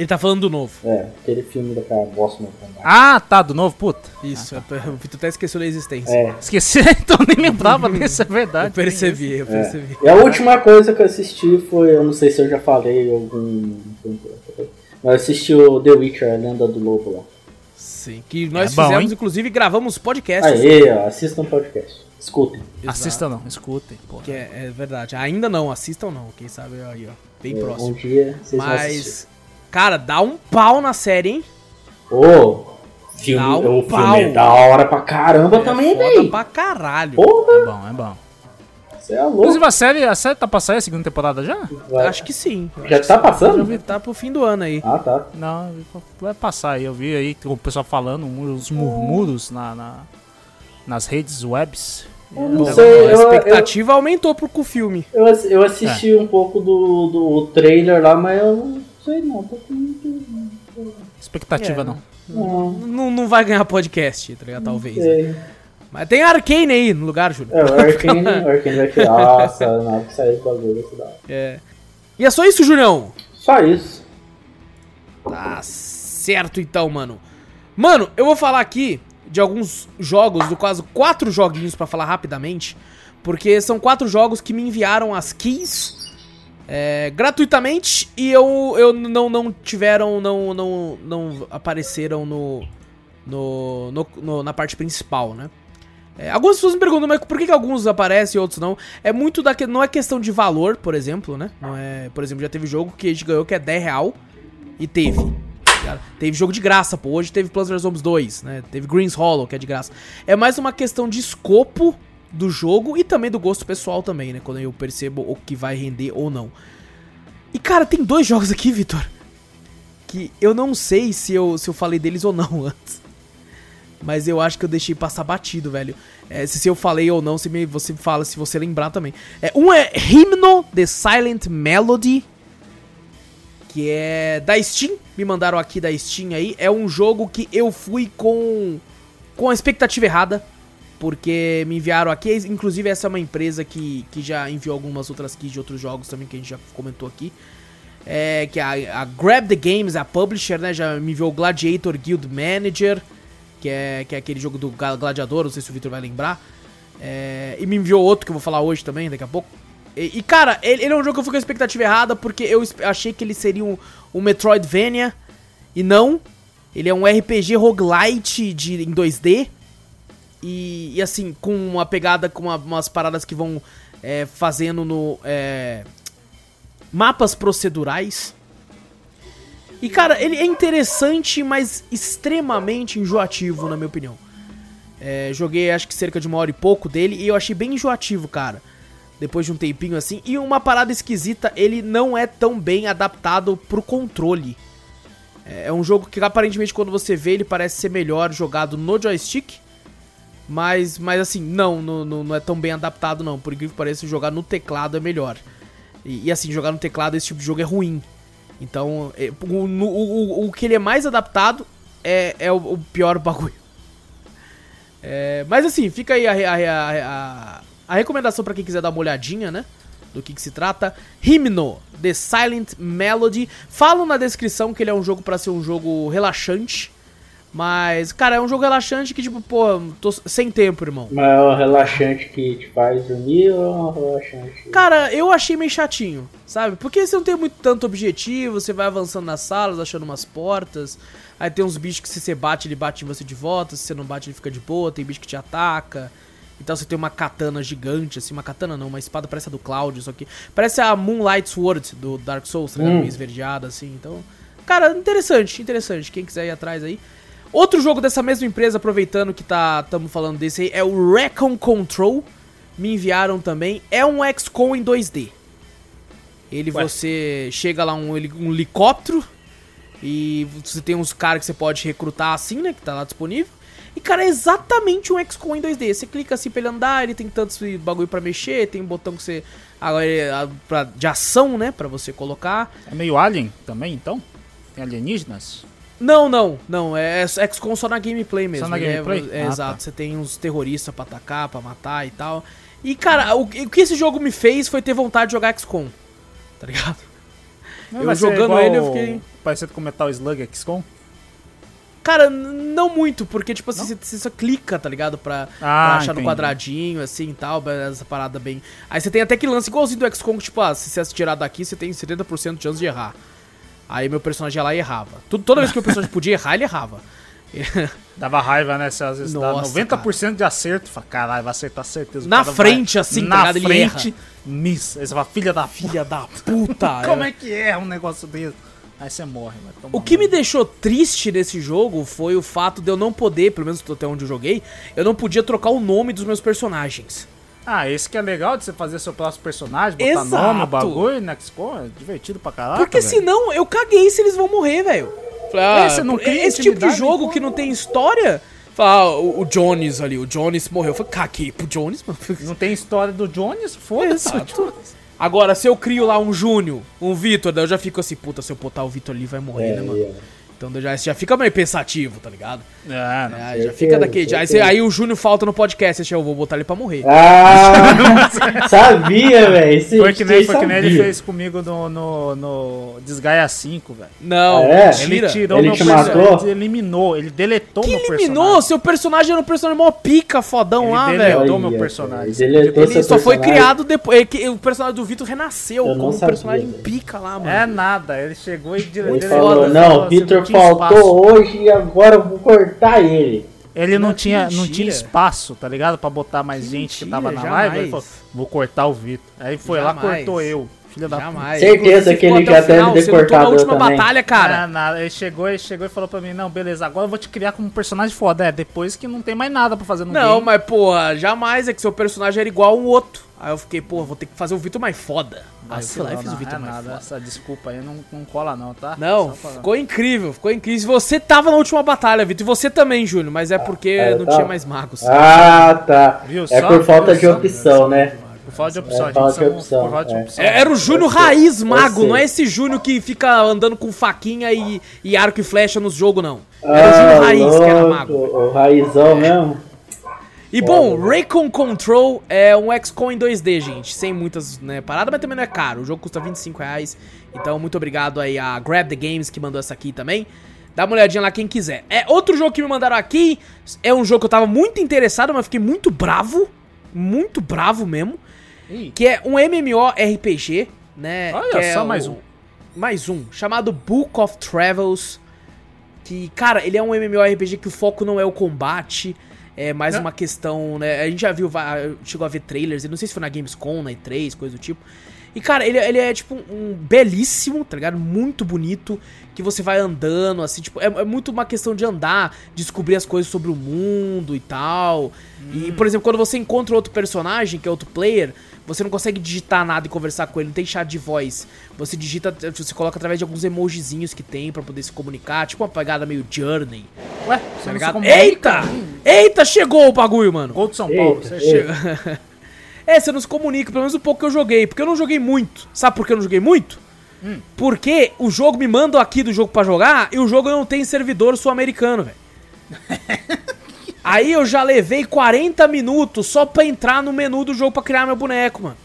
Speaker 1: Ele tá falando do novo.
Speaker 3: É, aquele filme daquela bosta.
Speaker 2: Ah, tá, do novo, puta.
Speaker 1: Isso, é, o Vitor até esqueceu da existência.
Speaker 3: É.
Speaker 2: Esqueci, (laughs) então nem lembrava disso, é verdade.
Speaker 1: Eu percebi, eu percebi.
Speaker 3: E a última coisa que eu assisti foi, eu não sei se eu já falei algum. Mas eu assisti o The Witcher, a lenda do lobo lá.
Speaker 1: Sim, que nós
Speaker 2: É bom,
Speaker 1: fizemos,
Speaker 2: hein?
Speaker 1: inclusive, gravamos podcast.
Speaker 3: Aí, ó, assistam o podcast. Escutem.
Speaker 1: Exato,
Speaker 2: Assistam não, escutem. Porra.
Speaker 1: Que é, é verdade. Ainda não, assistam não. Quem sabe aí, ó. Bem
Speaker 3: É,
Speaker 1: próximo.
Speaker 3: Um dia vocês.
Speaker 1: Mas, cara, dá um pau na série, hein?
Speaker 3: Ô, filme,
Speaker 1: Dá um
Speaker 3: o filme
Speaker 1: pau.
Speaker 3: é da hora pra caramba também,
Speaker 1: foda
Speaker 3: velho.
Speaker 1: pra caralho.
Speaker 3: Porra,
Speaker 2: É bom, é bom.
Speaker 3: você é louco.
Speaker 2: Inclusive a série, a série tá pra sair a segunda temporada já?
Speaker 3: Vai.
Speaker 1: Acho que sim. Eu
Speaker 3: Já
Speaker 1: acho
Speaker 3: tá passando?
Speaker 1: Já Tá pro fim do ano aí.
Speaker 3: Ah, tá.
Speaker 2: Não, vai passar aí. Eu vi aí o pessoal falando, uns murmuros na, na- nas redes webs.
Speaker 3: Eu não
Speaker 1: Bom,
Speaker 3: sei,
Speaker 1: a
Speaker 3: eu, eu,
Speaker 1: expectativa aumentou pro filme.
Speaker 3: eu, eu assisti um pouco do, do trailer lá, mas eu não sei não. Tô com muito.
Speaker 2: Expectativa
Speaker 1: É.
Speaker 2: não.
Speaker 3: Não,
Speaker 1: Não, não vai ganhar podcast, tá ligado? Talvez. né?
Speaker 3: sei.
Speaker 1: Mas tem Arcane aí no lugar, Júlio.
Speaker 3: É, o (laughs) Arkane, o Arkane vai criar. Nossa, na hora que sair do bagulho, vai hora.
Speaker 1: É. E é só isso, Julião?
Speaker 3: Só isso.
Speaker 1: Tá certo então, mano. Mano, eu vou falar aqui de alguns jogos, do quase quatro joguinhos pra falar rapidamente, porque são quatro jogos que me enviaram as keys é, gratuitamente e eu, eu não, não tiveram, não, não, não apareceram no, no, no- no- na parte principal, né? É, algumas pessoas me perguntam, mas por que, que alguns aparecem e outros não? É muito da que- não é questão de valor, por exemplo, né? Não é, por exemplo, já teve jogo que a gente ganhou que é 10 real e teve. tá? Teve jogo de graça, pô. Hoje teve Plants vs Zombies 2, né? Teve Greens Hollow, que é de graça. É mais uma questão de escopo do jogo e também do gosto pessoal também, né? Quando eu percebo o que vai render ou não. E, cara, tem dois jogos aqui, Vitor, que eu não sei se eu, se eu falei deles ou não (laughs) antes. Mas eu acho que eu deixei passar batido, velho. É, se, se eu falei ou não, você me, você fala se você lembrar também. É, um é Hymno The Silent Melody, que é da Steam. Me mandaram aqui da Steam aí. É um jogo que eu fui com com a expectativa errada, porque me enviaram aqui. Inclusive essa é uma empresa que, que já enviou algumas outras keys de outros jogos também que a gente já comentou aqui. É que a, a Grab the Games, a publisher, né, já me enviou o Gladiator Guild Manager, que é, que é aquele jogo do gladiador, não sei se o Victor vai lembrar. É, e me enviou outro que eu vou falar hoje também, daqui a pouco. E, e, cara, ele, ele, é um jogo que eu fui com a expectativa errada, porque eu achei que ele seria um, um Metroidvania, e não. Ele é um RPG roguelite de, em 2D. E, e assim, com uma pegada, com uma, umas paradas que vão é, fazendo no. É, mapas procedurais. E cara, ele é interessante, mas extremamente enjoativo, na minha opinião. É, joguei acho que cerca de uma hora e pouco dele e eu achei bem enjoativo, cara. Depois de um tempinho assim. E uma parada esquisita, ele não é tão bem adaptado pro controle. É, é um jogo que aparentemente quando você vê ele parece ser melhor jogado no joystick. Mas, mas assim, não, não, não é tão bem adaptado não. Por incrível que pareça, jogar no teclado é melhor. E, e assim, jogar no teclado esse tipo de jogo é ruim. Então, é, o, o, o, o, que ele é mais adaptado é, é o, o pior (laughs) bagulho. É, mas assim, fica aí a, a, a, a recomendação para quem quiser dar uma olhadinha, né? Do que, que se trata. Hymno, The Silent Melody. Falam na descrição que ele é um jogo para ser um jogo relaxante. Mas, cara, é um jogo relaxante que, tipo, pô, tô sem tempo, irmão.
Speaker 3: Mas é um relaxante que te faz dormir ou é um relaxante?
Speaker 1: Cara, eu achei meio chatinho, sabe? Porque você não tem muito tanto objetivo, você vai avançando nas salas, achando umas portas. Aí tem uns bichos que se você bate, ele bate em você de volta. Se você não bate, ele fica de boa. Tem bicho que te ataca. Então você tem uma katana gigante, assim, uma katana não, uma espada parece a do Cloud, só que parece a Moonlight Sword do Dark Souls, tá hum. meio esverdeada, assim, então... Cara, interessante, interessante, quem quiser ir atrás aí. Outro jogo dessa mesma empresa, aproveitando que tá estamos falando desse aí, é o Recon Control. Me enviaram também. É um XCOM em 2D. Ele Ué. você chega lá um, um helicóptero e você tem uns caras que você pode recrutar assim, né, que tá lá disponível. E cara, é exatamente um XCOM em 2D. Você clica assim pra ele andar, ele tem tantos bagulho para mexer, tem um botão que você agora de ação, né, para você colocar.
Speaker 2: É meio Alien também, então? Tem alienígenas?
Speaker 1: Não, não, não. É, é XCOM só na gameplay mesmo. Só
Speaker 2: na gameplay?
Speaker 1: É, é ah, exato. Tá. Você tem uns terroristas pra atacar, pra matar e tal. E, cara, o, o, que esse jogo me fez foi ter vontade de jogar XCOM. Tá ligado?
Speaker 2: Não eu jogando ele, eu fiquei. Parecido com Metal Slug XCOM?
Speaker 1: Cara, não muito, porque, tipo assim, você, você, só clica, tá ligado? Pra, ah, pra achar entendi. no quadradinho, assim e tal, essa parada bem. Aí você tem até que lance igualzinho do XCOM, tipo, ah, se você tirar daqui, você tem 70% de chance de errar. Aí meu personagem ia lá e errava. Toda vez que o personagem podia errar, ele errava. (laughs)
Speaker 2: Dava raiva, né? Se às vezes Nossa, dá 90% cara. de acerto, fala, caralho, vai acertar certeza.
Speaker 1: Na frente, vai... assim,
Speaker 2: na tá frente, miss. Aí você fala, filha da
Speaker 1: filha da puta. (laughs)
Speaker 2: Como é que é um negócio desse? Aí você morre,
Speaker 1: O que me deixou triste nesse jogo foi o fato de eu não poder, pelo menos até onde eu joguei, eu não podia trocar o nome dos meus personagens.
Speaker 2: Ah, esse que é legal de você fazer seu próximo personagem, botar Exato. nome, bagulho, né? É divertido pra caralho.
Speaker 1: Porque véio. senão eu caguei se eles vão morrer, velho. Ah, esse, não esse tipo de jogo que não tem história. ah, o, o, Jones ali, o Jones morreu. Eu falei, caguei pro Jones, mano. (laughs)
Speaker 2: Não tem história do Jones? Foda-se.
Speaker 1: Agora, se eu crio lá um Júnior, um Vitor, daí eu já fico assim, puta, se eu botar o Vitor ali vai morrer, é, né, mano? É. Então já, já fica meio pensativo, tá ligado?
Speaker 2: Ah, não.
Speaker 1: É, já fica daquele. Já, aí, aí, o Júnior falta no podcast, eu vou botar ele pra morrer.
Speaker 3: Ah! (laughs) sabia, velho.
Speaker 2: Foi que nem, foi que nem ele fez comigo no, no, no Desgaia 5, velho.
Speaker 1: Não,
Speaker 3: é?
Speaker 2: ele tirou ele meu personagem. Ele eliminou, ele deletou que meu
Speaker 1: personagem. eliminou? Seu personagem era um personagem mó pica, fodão
Speaker 2: ele
Speaker 1: lá, velho.
Speaker 2: Ele deletou meu personagem.
Speaker 1: Ele, ele só foi criado depois. O personagem do Vitor renasceu como um personagem pica lá, mano.
Speaker 2: É nada, ele chegou e
Speaker 3: deletou. Não, Vitor faltou espaço. hoje e agora eu vou cortar ele.
Speaker 2: Ele não, não tinha, não tinha espaço, tá ligado? Pra botar mais que gente mentira, que tava na jamais. live. Ele falou, vou cortar o Vitor. Aí foi jamais. lá, cortou eu. Filha da
Speaker 3: Jamais. Certeza que ele já deve ter cortado na última
Speaker 1: também. batalha, cara.
Speaker 2: Não. Ele chegou, ele chegou e falou pra mim, não, beleza, agora eu vou te criar como personagem foda. É, depois que não tem mais nada pra fazer no
Speaker 1: não, game. Não, mas, porra, jamais é que seu personagem era igual um outro. Aí eu fiquei, pô, vou ter que fazer o Vitor mais foda. Aí eu fui lá e fiz o Vitor é mais nada, foda.
Speaker 2: Essa desculpa aí não, não cola não, tá?
Speaker 1: Não, ficou incrível, ficou incrível. Você tava na última batalha, Vitor, e você também, Júnior, mas é porque é, não tá. tinha mais magos.
Speaker 3: Ah, tá. Viu? É Só por falta de opção, né?
Speaker 2: Por falta de opção,
Speaker 3: é, falta de opção, por falta de
Speaker 1: é. opção. É, era o Júnior raiz mago, não é esse Júnior que fica andando com faquinha e, e arco e flecha nos jogos, não. Era ah, o Júnior raiz louco, que era mago.
Speaker 3: O raizão mesmo.
Speaker 1: E bom, Raycon Control é um XCOM em 2D, gente. Sem muitas né, paradas, mas também não é caro. O jogo custa 25 reais. Então, muito obrigado aí a Grab the Games que mandou essa aqui também. Dá uma olhadinha lá quem quiser. É outro jogo que me mandaram aqui. É um jogo que eu tava muito interessado, mas fiquei muito bravo. muito bravo mesmo,
Speaker 2: Ih,
Speaker 1: que é um MMORPG, né?
Speaker 2: Olha
Speaker 1: é
Speaker 2: só, mais um.
Speaker 1: Mais um, chamado Book of Travels, que, cara, ele é um MMORPG que o foco não é o combate, é mais
Speaker 2: É.
Speaker 1: uma questão, né? A gente já viu, chegou a ver trailers, não sei se foi na Gamescom, na E3, coisa do tipo. E, cara, ele, ele é, tipo, um belíssimo, tá ligado? Muito bonito, que você vai andando, assim, tipo, é, é muito uma questão de andar, descobrir as coisas sobre o mundo e tal. E, por exemplo, quando você encontra outro personagem, que é outro player, você não consegue digitar nada e conversar com ele, não tem chat de voz. Você digita, você coloca através de alguns emojizinhos que tem pra poder se comunicar, tipo uma pegada meio Journey,
Speaker 2: Ué,
Speaker 1: tá
Speaker 2: você não se
Speaker 1: ligado?
Speaker 2: comunica?
Speaker 1: Eita! Eita, chegou o bagulho, mano!
Speaker 2: Gol de São Paulo.
Speaker 3: Eita.
Speaker 2: Você
Speaker 1: Chega- (laughs) é, você não se comunica, pelo menos o pouco que eu joguei. Porque eu não joguei muito. Sabe por que eu não joguei muito?
Speaker 2: Hum.
Speaker 1: Porque o jogo me manda aqui do jogo pra jogar e o jogo não tem servidor sul-americano, velho. (laughs) Aí eu já levei 40 minutos só pra entrar no menu do jogo pra criar meu boneco, mano.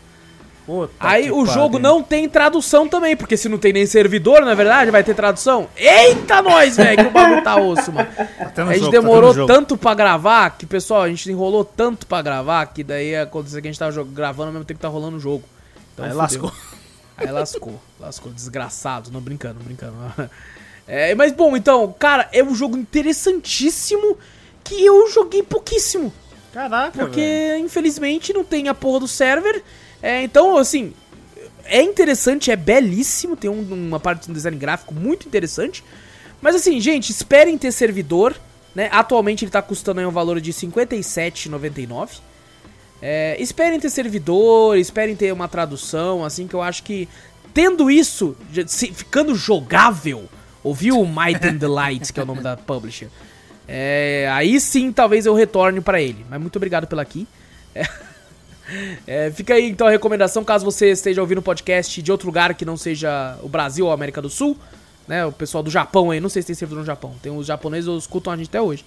Speaker 2: Puta
Speaker 1: Aí o jogo não tem tradução também, porque se não tem nem servidor, na verdade, vai ter tradução. Eita nós, velho, que o bagulho tá osso, mano.
Speaker 2: Tá
Speaker 1: A gente
Speaker 2: jogo, tá
Speaker 1: demorou
Speaker 2: jogo.
Speaker 1: tanto pra gravar que, pessoal, a gente enrolou tanto pra gravar que daí aconteceu que a gente tava gravando ao mesmo tempo que tá rolando o jogo. Então,
Speaker 2: Aí
Speaker 1: fudeu.
Speaker 2: lascou.
Speaker 1: Aí lascou, lascou, desgraçado, não brincando, brincando. (laughs) É, mas bom, então, cara, é um jogo interessantíssimo que eu joguei pouquíssimo.
Speaker 2: Caraca,
Speaker 1: Porque,
Speaker 2: velho.
Speaker 1: infelizmente, não tem a porra do server. É, então, assim, é interessante, é belíssimo, tem um- uma parte de design gráfico muito interessante. Mas assim, gente, esperem ter servidor, né? Atualmente ele tá custando aí um valor de R$ 57,99. É, esperem ter servidor, esperem ter uma tradução, assim, que eu acho que tendo isso, se- ficando jogável, ouviu o Might and the Light, que é o nome da publisher? (laughs) É, aí sim, talvez eu retorne pra ele. Mas muito obrigado pela aqui. É, (laughs) é, fica aí então a recomendação, caso você esteja ouvindo o podcast de outro lugar que não seja o Brasil ou a América do Sul, né? O pessoal do Japão aí, não sei se tem servidor no Japão. Tem os japoneses, eles escutam a gente até hoje.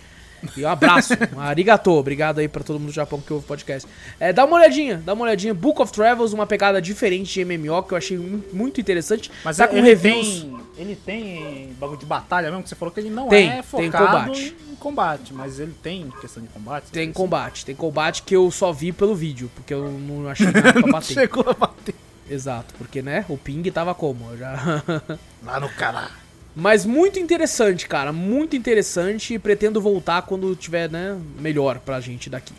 Speaker 1: E um abraço, (laughs) um arigato, obrigado aí pra todo mundo do Japão que ouve o podcast. É, dá uma olhadinha, dá uma olhadinha. Book of Travels, uma pegada diferente de MMO que eu achei mu- muito interessante.
Speaker 2: Mas
Speaker 1: tá
Speaker 2: ele
Speaker 1: com reviews.
Speaker 2: Tem, ele tem bagulho de batalha mesmo, que você falou que ele não
Speaker 1: Tem,
Speaker 2: é
Speaker 1: tem
Speaker 2: focado
Speaker 1: combate.
Speaker 2: em combate, mas ele tem questão de combate?
Speaker 1: Tem combate, tem combate que eu só vi pelo vídeo, porque eu não achei (laughs) nada pra bater.
Speaker 2: chegou a bater.
Speaker 1: Exato, porque né, o ping tava como? Eu já. (laughs)
Speaker 2: Lá no caralho.
Speaker 1: Mas muito interessante, cara, muito interessante e pretendo voltar quando tiver, né, melhor pra gente daqui.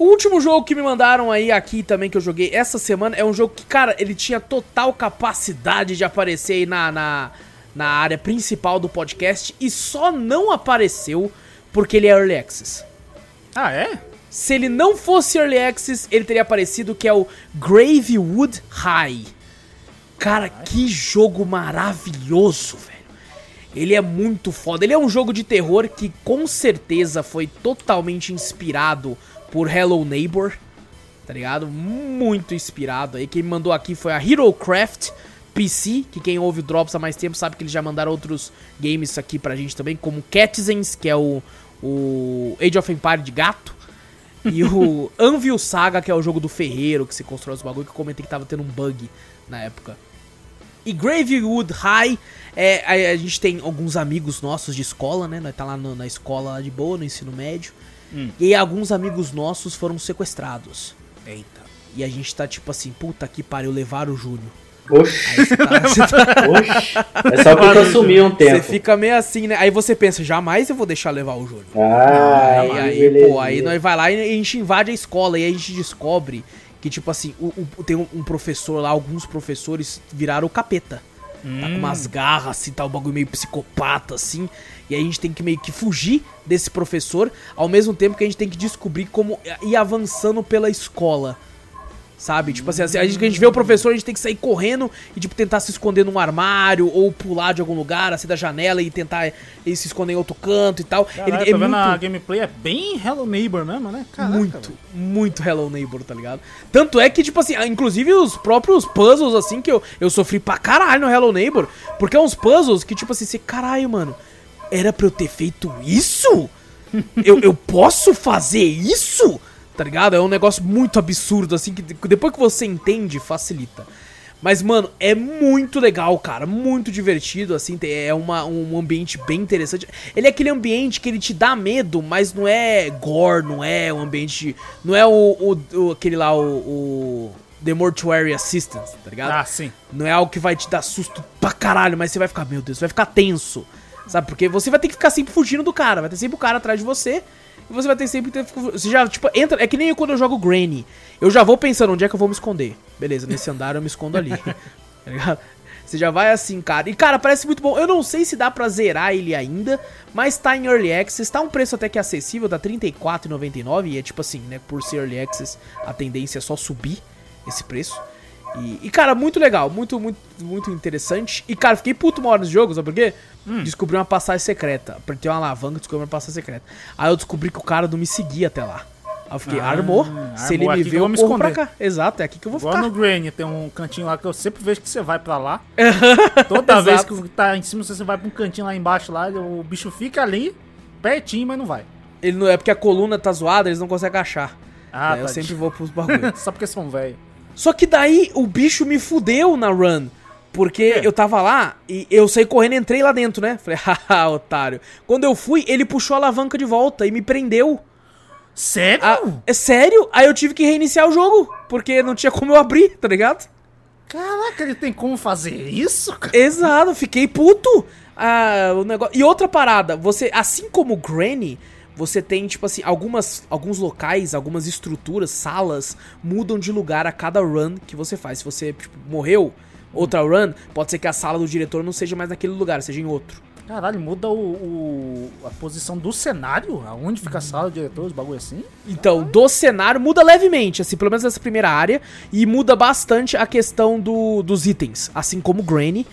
Speaker 1: O último jogo que me mandaram aí aqui também que eu joguei essa semana é um jogo que, cara, ele tinha total capacidade de aparecer aí na, na, na área principal do podcast e só não apareceu porque ele é Early Access.
Speaker 2: Ah, é?
Speaker 1: Se ele não fosse Early Access, ele teria aparecido que é o Gravewood High. Cara, que jogo maravilhoso, velho. Ele é muito foda. Ele é um jogo de terror que com certeza foi totalmente inspirado por Hello Neighbor. Tá ligado? Muito inspirado. Aí quem me mandou aqui foi a HeroCraft PC, que quem ouve o Drops há mais tempo sabe que eles já mandaram outros games aqui pra gente também, como Catzens, que é o, o Age of Empire de gato. E o (laughs) Anvil Saga, que é o jogo do ferreiro, que se constrói os bagulho, que eu comentei que tava tendo um bug na época. E Gravewood High, é, a, a gente tem alguns amigos nossos de escola, né? Nós tá lá no- na escola lá de boa, no ensino médio.
Speaker 2: Hum.
Speaker 1: E aí alguns amigos nossos foram sequestrados.
Speaker 2: Eita.
Speaker 1: E a gente tá tipo assim, puta que pariu, levaram o Júnior.
Speaker 3: Oxi,
Speaker 1: Aí você tá- você tá- (laughs)
Speaker 3: oxi. É só porque eu sumi um
Speaker 1: você
Speaker 3: tempo.
Speaker 1: fica meio assim, né? Aí você pensa, jamais eu vou deixar levar o Júnior.
Speaker 3: Ah,
Speaker 1: aí, aí,
Speaker 3: beleza.
Speaker 1: pô, aí nós vai lá e a gente invade a escola e aí a gente descobre que, tipo assim, o, o- tem um, um professor lá, alguns professores viraram o capeta. Tá com umas garras, assim, tá um bagulho meio psicopata, assim. E aí a gente tem que meio que fugir desse professor, ao mesmo tempo que a gente tem que descobrir como ir avançando pela escola. Sabe? Tipo assim, a gente, a gente vê o professor, a gente tem que sair correndo e, tipo, tentar se esconder num armário ou pular de algum lugar, assim, da janela e tentar ir se esconder em outro canto e tal.
Speaker 2: Caralho,
Speaker 1: Ele é
Speaker 2: vendo
Speaker 1: muito,
Speaker 2: a gameplay, é bem Hello Neighbor mesmo, né? Caraca,
Speaker 1: muito,
Speaker 2: velho.
Speaker 1: muito Hello Neighbor, tá ligado? Tanto é que, tipo assim, inclusive os próprios puzzles, assim, que eu, eu sofri pra caralho no Hello Neighbor, porque é uns puzzles que, tipo assim, você, caralho, mano, era pra eu ter feito isso? eu, eu posso fazer isso? Tá ligado? É um negócio muito absurdo, assim, que depois que você entende, facilita. Mas, mano, é muito legal, cara. Muito divertido, assim. É uma, um ambiente bem interessante. Ele é aquele ambiente que ele te dá medo, mas não é gore, não é um ambiente. Não é o. o- o- aquele lá, o. o The Mortuary Assistance, tá ligado?
Speaker 2: Ah, sim.
Speaker 1: Não é algo que vai te dar susto pra caralho, mas você vai ficar, meu Deus, você vai ficar tenso. Sabe? Porque você vai ter que ficar sempre fugindo do cara. Vai ter sempre o cara atrás de você. Você vai ter sempre ter. Você já, tipo, entra. É que nem quando eu jogo Granny. Eu já vou pensando onde é que eu vou me esconder. Beleza, nesse (laughs) andar eu me escondo ali. (laughs) tá ligado? Você já vai assim, cara. E, cara, parece muito bom. Eu não sei se dá pra zerar ele ainda, mas tá em Early Access. Tá um preço até que acessível, tá R$ 34,99. E é tipo assim, né? Por ser Early Access, a tendência é só subir esse preço. E, e, cara, muito legal, muito, muito, muito interessante. E, cara, fiquei puto uma hora nesse jogo, sabe por quê? Descobri uma passagem secreta. Apertei uma alavanca e descobri uma passagem secreta. Aí eu descobri que o cara não me seguia até lá. Aí eu fiquei,
Speaker 2: Ah,
Speaker 1: armou. Se ele me vê,
Speaker 2: eu me
Speaker 1: corro pra
Speaker 2: esconder.
Speaker 1: cá. Exato, é aqui que eu vou
Speaker 2: Igual
Speaker 1: ficar.
Speaker 2: no Granny, tem um cantinho lá que eu sempre vejo que você vai pra lá. (laughs) Toda vez que tá em cima, você vai pra um cantinho lá embaixo, lá, o bicho fica ali, pertinho, mas não vai.
Speaker 1: Ele não é porque a coluna tá zoada, eles não conseguem achar.
Speaker 2: Ah,
Speaker 1: Aí eu
Speaker 2: tá.
Speaker 1: sempre vou pros bagulhos. (laughs)
Speaker 2: Só porque são velho.
Speaker 1: Só que daí o bicho me fudeu na run. Porque
Speaker 2: quê?
Speaker 1: eu tava lá e eu saí correndo e entrei lá dentro, né? (laughs) Falei, haha, otário. Quando eu fui, ele puxou a alavanca de volta e me prendeu.
Speaker 2: Sério?
Speaker 1: Ah, é sério? Aí eu tive que reiniciar o jogo, porque não tinha como eu abrir, tá ligado?
Speaker 2: Caraca, ele tem como fazer isso, cara?
Speaker 1: Exato, fiquei puto. Ah, o negócio... E outra parada, você, assim como o Granny, você tem, tipo assim, algumas, alguns locais, algumas estruturas, salas, mudam de lugar a cada run que você faz. Se você, tipo, morreu, outra run, pode ser que a sala do diretor não seja mais naquele lugar, seja em outro.
Speaker 2: Caralho, muda o, o- a posição do cenário? Aonde fica a sala, o diretor, os bagulho assim?
Speaker 1: Então, do cenário muda levemente, assim, pelo menos nessa primeira área, e muda bastante a questão do, dos itens, assim como o Granny,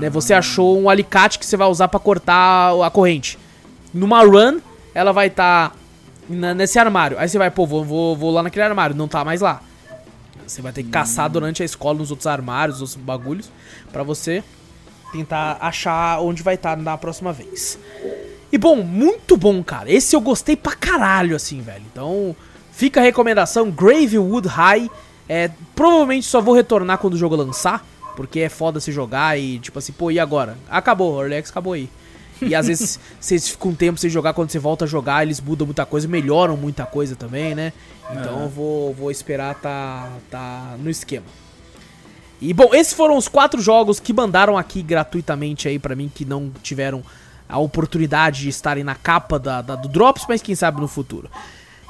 Speaker 1: né? Você achou um alicate que você vai usar pra cortar a corrente. Numa run, ela vai estar nesse armário. Aí você vai, pô, vou, vou, vou lá naquele armário, não tá mais lá. Você vai ter que caçar durante a escola nos outros armários, nos outros bagulhos, pra você tentar achar onde vai estar na próxima vez. E bom, muito bom, cara. Esse eu gostei pra caralho, assim, velho. Então, fica a recomendação: Gravewood High. É, provavelmente só vou retornar quando o jogo lançar, porque é foda se jogar e, tipo assim, pô, e agora? Acabou, o Early acabou aí. E às vezes vocês ficam um tempo sem jogar, quando você volta a jogar, eles mudam muita coisa, melhoram muita coisa também, né? Então eu vou, vou esperar tá, tá no esquema. E bom, esses foram os quatro jogos que mandaram aqui gratuitamente aí pra mim, que não tiveram a oportunidade de estarem na capa da, da- do Drops, mas quem sabe no futuro.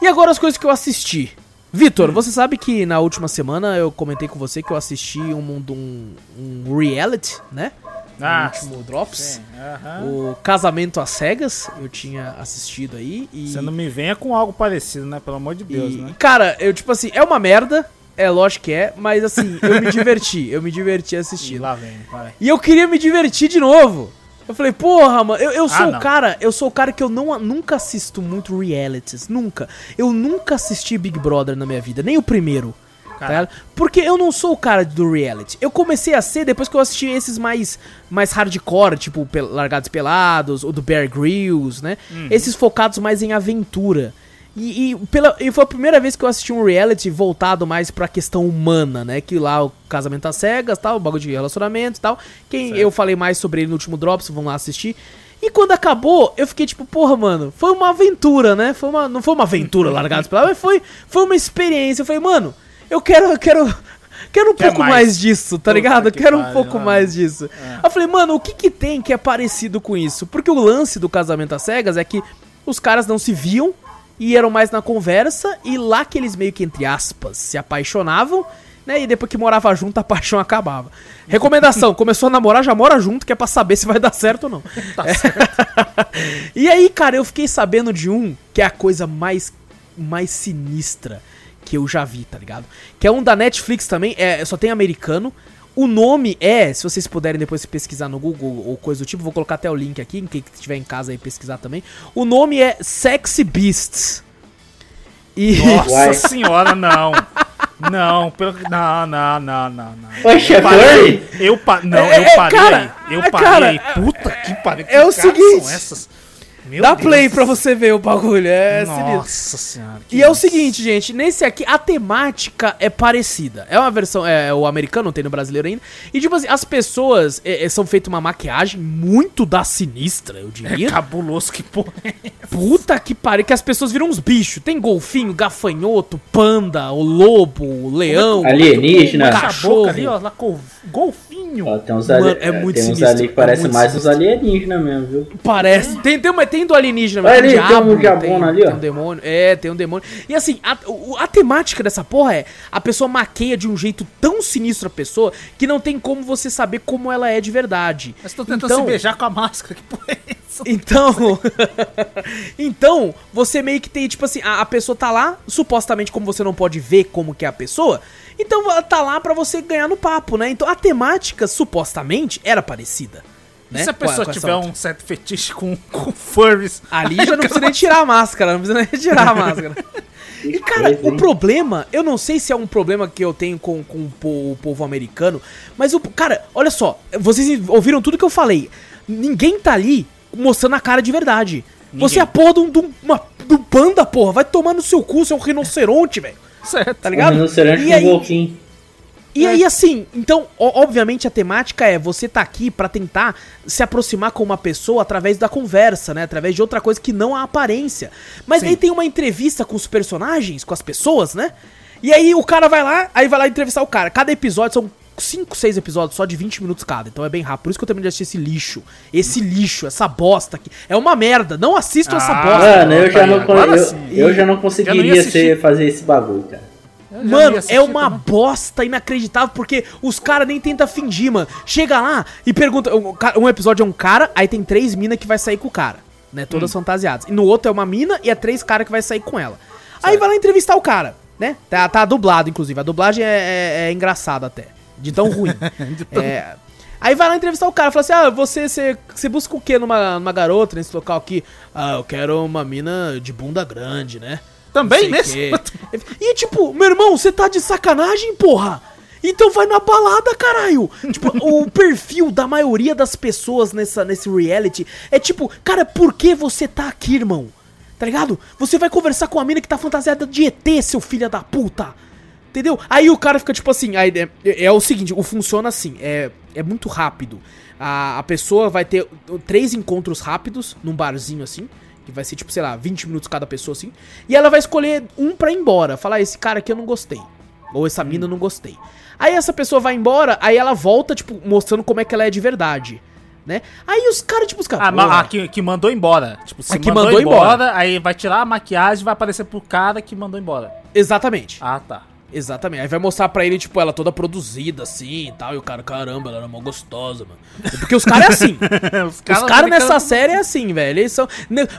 Speaker 1: E agora as coisas que eu assisti. Vitor, você sabe que na última semana eu comentei com você que eu assisti um, mundo- um, um reality, né?
Speaker 2: Ah,
Speaker 1: no último Drops.
Speaker 2: Sim, aham.
Speaker 1: O Casamento às Cegas, eu tinha assistido aí. E,
Speaker 2: Você não me venha com algo parecido, né? Pelo amor de Deus,
Speaker 1: e,
Speaker 2: né?
Speaker 1: Cara, eu tipo assim, é uma merda, é lógico que é, mas assim, eu me diverti, eu me diverti
Speaker 2: E
Speaker 1: assistindo. (laughs)
Speaker 2: lá vem, vai.
Speaker 1: E eu queria me divertir de novo. Eu falei, porra, mano, eu, eu sou
Speaker 2: Ah,
Speaker 1: o
Speaker 2: não.
Speaker 1: cara, eu sou o cara que eu não, nunca assisto muito realities, nunca. Eu nunca assisti Big Brother na minha vida, nem o primeiro. Tá? Porque eu não sou o cara do reality. Eu comecei a ser depois que eu assisti esses mais, mais hardcore, tipo Pel- Largados Pelados, ou do Bear Grylls, né?
Speaker 2: Uhum.
Speaker 1: Esses focados mais em aventura. E, e pela, e foi a primeira vez que eu assisti um reality voltado mais pra questão humana, né? Que lá o casamento às cegas, tal, o bagulho de relacionamento e tal. Quem eu falei mais sobre ele no último Drops, vão lá assistir. E quando acabou, eu fiquei tipo, porra, mano, foi uma aventura, né? Foi uma, não foi uma aventura (laughs) largados pela, mas foi, foi uma experiência. Eu falei, mano, eu quero, eu quero, quero um
Speaker 2: Quer
Speaker 1: pouco mais.
Speaker 2: mais.
Speaker 1: disso, tá
Speaker 2: Puta
Speaker 1: ligado?
Speaker 2: Que
Speaker 1: quero um
Speaker 2: pariu,
Speaker 1: pouco
Speaker 2: mano.
Speaker 1: mais disso. Eu falei, mano, o que que tem que é parecido com isso? Porque o lance do casamento às cegas é que os caras não se viam e eram mais na conversa e lá que eles meio que, entre aspas, se apaixonavam, né? E depois que morava junto, a paixão acabava. Recomendação, (laughs) começou a namorar, já mora junto, que é pra saber se vai dar certo ou não. (laughs) e aí, cara, eu fiquei sabendo de um que é a coisa mais, mais sinistra que eu já vi, tá ligado? Que é um da Netflix também, é, só tem americano. O nome é, se vocês puderem depois pesquisar no Google ou coisa do tipo, vou colocar até o link aqui, em quem estiver em casa aí pesquisar também. O nome é Sexy Beasts. E
Speaker 2: Nossa senhora, não. Não, pelo... não, não, não, não, não.
Speaker 3: É
Speaker 2: Eu parei.
Speaker 3: furry?
Speaker 2: Eu pa... Não,
Speaker 1: É,
Speaker 2: eu
Speaker 1: é,
Speaker 2: parei.
Speaker 1: cara,
Speaker 2: eu
Speaker 1: é,
Speaker 2: parei.
Speaker 1: cara,
Speaker 2: Puta que pariu.
Speaker 1: É o seguinte.
Speaker 2: São essas? Meu
Speaker 1: Dá
Speaker 2: Deus.
Speaker 1: play pra você ver o bagulho, é sinistro.
Speaker 2: Nossa senhora. que
Speaker 1: E é o seguinte, gente, nesse aqui a temática é parecida. É uma versão, é o americano, não tem no brasileiro ainda. E tipo assim, as pessoas é, é, são feitas uma maquiagem muito da sinistra, eu
Speaker 2: É
Speaker 1: diria.
Speaker 2: cabuloso que porra. é
Speaker 1: Puta que pariu, que as pessoas viram uns bichos. Tem golfinho, gafanhoto, panda, o lobo, o leão.
Speaker 3: Alienígena.
Speaker 1: Uma
Speaker 2: Cachorro. ali, ó, lá com golfinho.
Speaker 3: Ó, tem uns,
Speaker 1: Mano,
Speaker 3: ali,
Speaker 1: é muito
Speaker 3: tem uns
Speaker 1: sinistro,
Speaker 3: ali que
Speaker 1: é
Speaker 3: parecem
Speaker 1: muito
Speaker 3: mais uns
Speaker 1: sinistro.
Speaker 3: alienígenas mesmo, viu?
Speaker 1: Parece. Tem, tem, uma, tem do alienígena,
Speaker 3: Olha ali, tem um diabona
Speaker 1: tem,
Speaker 3: ali, ó.
Speaker 1: Tem um demônio. É, tem um demônio. E assim, a, a temática dessa porra é: a pessoa maqueia de um jeito tão sinistro a pessoa que não tem como você saber como ela é de verdade.
Speaker 2: Mas tô tentando
Speaker 1: Então-
Speaker 2: se beijar com a máscara. Que porra é essa?
Speaker 1: Então, (laughs) então, você meio que tem, tipo assim, a, a pessoa tá lá, supostamente como você não pode ver como que é a pessoa, então ela tá lá pra você ganhar no papo, né? Então a temática, supostamente, era parecida.
Speaker 2: E
Speaker 1: Né?
Speaker 2: se a pessoa tiver um certo fetiche com, com furries?
Speaker 1: Ali (laughs) já não precisa nem tirar a máscara, não precisa nem tirar a (laughs) máscara. E cara, o problema, eu não sei se é um problema que eu tenho com, com o po- o povo americano, mas o. Cara, olha só, vocês ouviram tudo que eu falei. Ninguém tá ali mostrando a cara de verdade. Você é a porra de um, de um- uma- um panda, porra. Vai tomar no seu cu, você é um rinoceronte, velho.
Speaker 2: Certo.
Speaker 1: Tá
Speaker 3: Um
Speaker 1: ligado?
Speaker 3: rinoceronte
Speaker 1: E
Speaker 3: com
Speaker 1: aí,
Speaker 3: golfinho.
Speaker 1: E aí, assim, então, obviamente a temática é você tá aqui pra tentar se aproximar com uma pessoa através da conversa, né? Através de outra coisa que não a aparência. Mas
Speaker 2: Sim.
Speaker 1: aí tem uma entrevista com os personagens, com as pessoas, né? E aí o cara vai lá, aí vai lá entrevistar o cara. Cada episódio são 5, 6 episódios só de 20 minutos cada. Então é bem rápido. Por isso que eu terminei de assistir esse lixo. Esse lixo, essa bosta aqui. É uma merda. Não assistam essa
Speaker 2: Ah,
Speaker 1: bosta.
Speaker 3: Mano, eu já não, eu, eu já não
Speaker 2: Já não
Speaker 3: conseguiria ser, fazer esse bagulho, cara.
Speaker 1: Mano, é uma
Speaker 2: também.
Speaker 1: bosta inacreditável, porque os caras nem tentam fingir, mano. Chega lá e pergunta. Um, um episódio é um cara, aí tem três minas que vai sair com o cara, né? Todas fantasiadas. E no outro é uma mina e é três caras que vai sair com ela. Aí vai lá entrevistar o cara, né? Tá, tá dublado, inclusive. A dublagem é, é, é engraçada até. De tão ruim. (laughs) É, Aí vai lá entrevistar o cara, fala assim: Ah, você, você, você busca o que numa, numa garota nesse local aqui? Ah, eu quero uma mina de bunda grande, né?
Speaker 2: Também
Speaker 1: quê. (laughs) E tipo, meu irmão, você tá de sacanagem, porra? Então vai na balada, caralho. Tipo, o (laughs) perfil da maioria das pessoas nessa, nesse reality é tipo, cara, por que você tá aqui, irmão? Tá ligado? Você vai conversar com a mina que tá fantasiada de ET, seu filho da puta. Entendeu? Aí o cara fica tipo assim, aí é, é o seguinte, o funciona assim, é, é muito rápido. A, a pessoa vai ter três encontros rápidos num barzinho assim, que vai ser tipo, sei lá, 20 minutos cada pessoa assim, e ela vai escolher um pra ir embora, falar, esse cara aqui eu não gostei, ou essa mina eu não gostei. Aí essa pessoa vai embora, aí ela volta, tipo, mostrando como é que ela é de verdade, né? Aí os caras, tipo, os caras...
Speaker 2: Ah, ma- a que, que mandou embora. Tipo, se
Speaker 1: A que
Speaker 2: mandou,
Speaker 1: mandou
Speaker 2: embora,
Speaker 1: embora.
Speaker 2: aí vai tirar a maquiagem e vai aparecer pro cara que mandou embora.
Speaker 1: Exatamente.
Speaker 2: Ah, tá.
Speaker 1: Exatamente. Aí vai mostrar pra ele, tipo, ela toda produzida assim e tal. E o cara, caramba, ela era mó gostosa, mano. Porque os caras é assim. (laughs)
Speaker 2: Os
Speaker 1: caras
Speaker 2: americanos-
Speaker 1: nessa série é assim, velho. Eles são.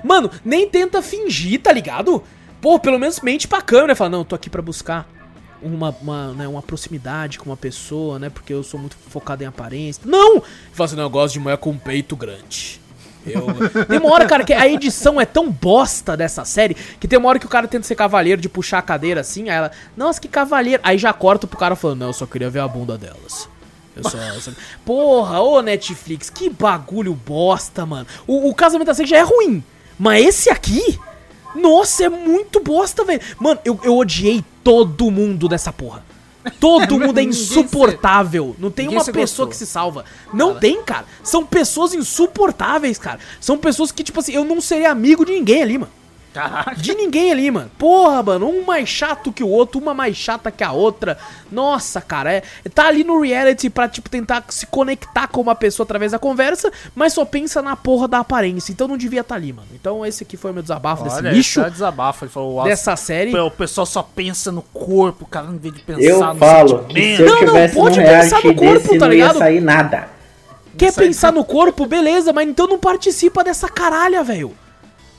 Speaker 1: Mano, nem tenta fingir, tá ligado? Pô, pelo menos mente pra câmera. Fala, não, eu tô aqui pra buscar uma, uma, né, uma proximidade com uma pessoa, né? Porque eu sou muito focado em aparência. Não! Fala assim, não, eu gosto de mulher com peito grande. Eu... Tem uma hora, cara, que a edição é tão bosta dessa série que tem uma hora que o cara tenta ser cavaleiro de puxar a cadeira assim, aí ela, nossa, que cavaleiro. Aí já corta pro cara falando, não, eu só queria ver a bunda delas. Eu só. eu só- (laughs) Porra, ô Netflix, que bagulho bosta, mano. O, o casamento da série já é ruim, mas esse aqui, nossa, é muito bosta, velho. Mano, eu, eu odiei todo mundo dessa porra. Todo mundo é insuportável. Não tem
Speaker 2: Ninguém
Speaker 1: uma
Speaker 2: se
Speaker 1: pessoa
Speaker 2: gostou.
Speaker 1: que se salva. Não tem, cara. São pessoas insuportáveis, cara. São pessoas que, tipo assim, eu não seria amigo de ninguém ali, mano.
Speaker 2: Caraca.
Speaker 1: De ninguém ali, mano. Porra, mano. Um mais chato que o outro, uma mais chata que a outra. Nossa, cara. É, tá ali no reality pra, tipo, tentar se conectar com uma pessoa através da conversa, mas só pensa na porra da aparência. Então não devia estar ali, mano. Então esse aqui foi o meu desabafo desse
Speaker 2: Olha,
Speaker 1: lixo
Speaker 2: esse é desabafo. Ele falou, "Nossa,
Speaker 1: dessa série.
Speaker 2: O pessoal só pensa no corpo, cara em vez de pensar
Speaker 3: Eu
Speaker 2: no
Speaker 3: falo que se eu
Speaker 1: Não, não, pode pensar no corpo,
Speaker 3: desse,
Speaker 1: tá
Speaker 3: não ia
Speaker 1: ligado?
Speaker 3: sair nada.
Speaker 1: Quer pensar no corpo, beleza, mas então não participa dessa caralha, velho.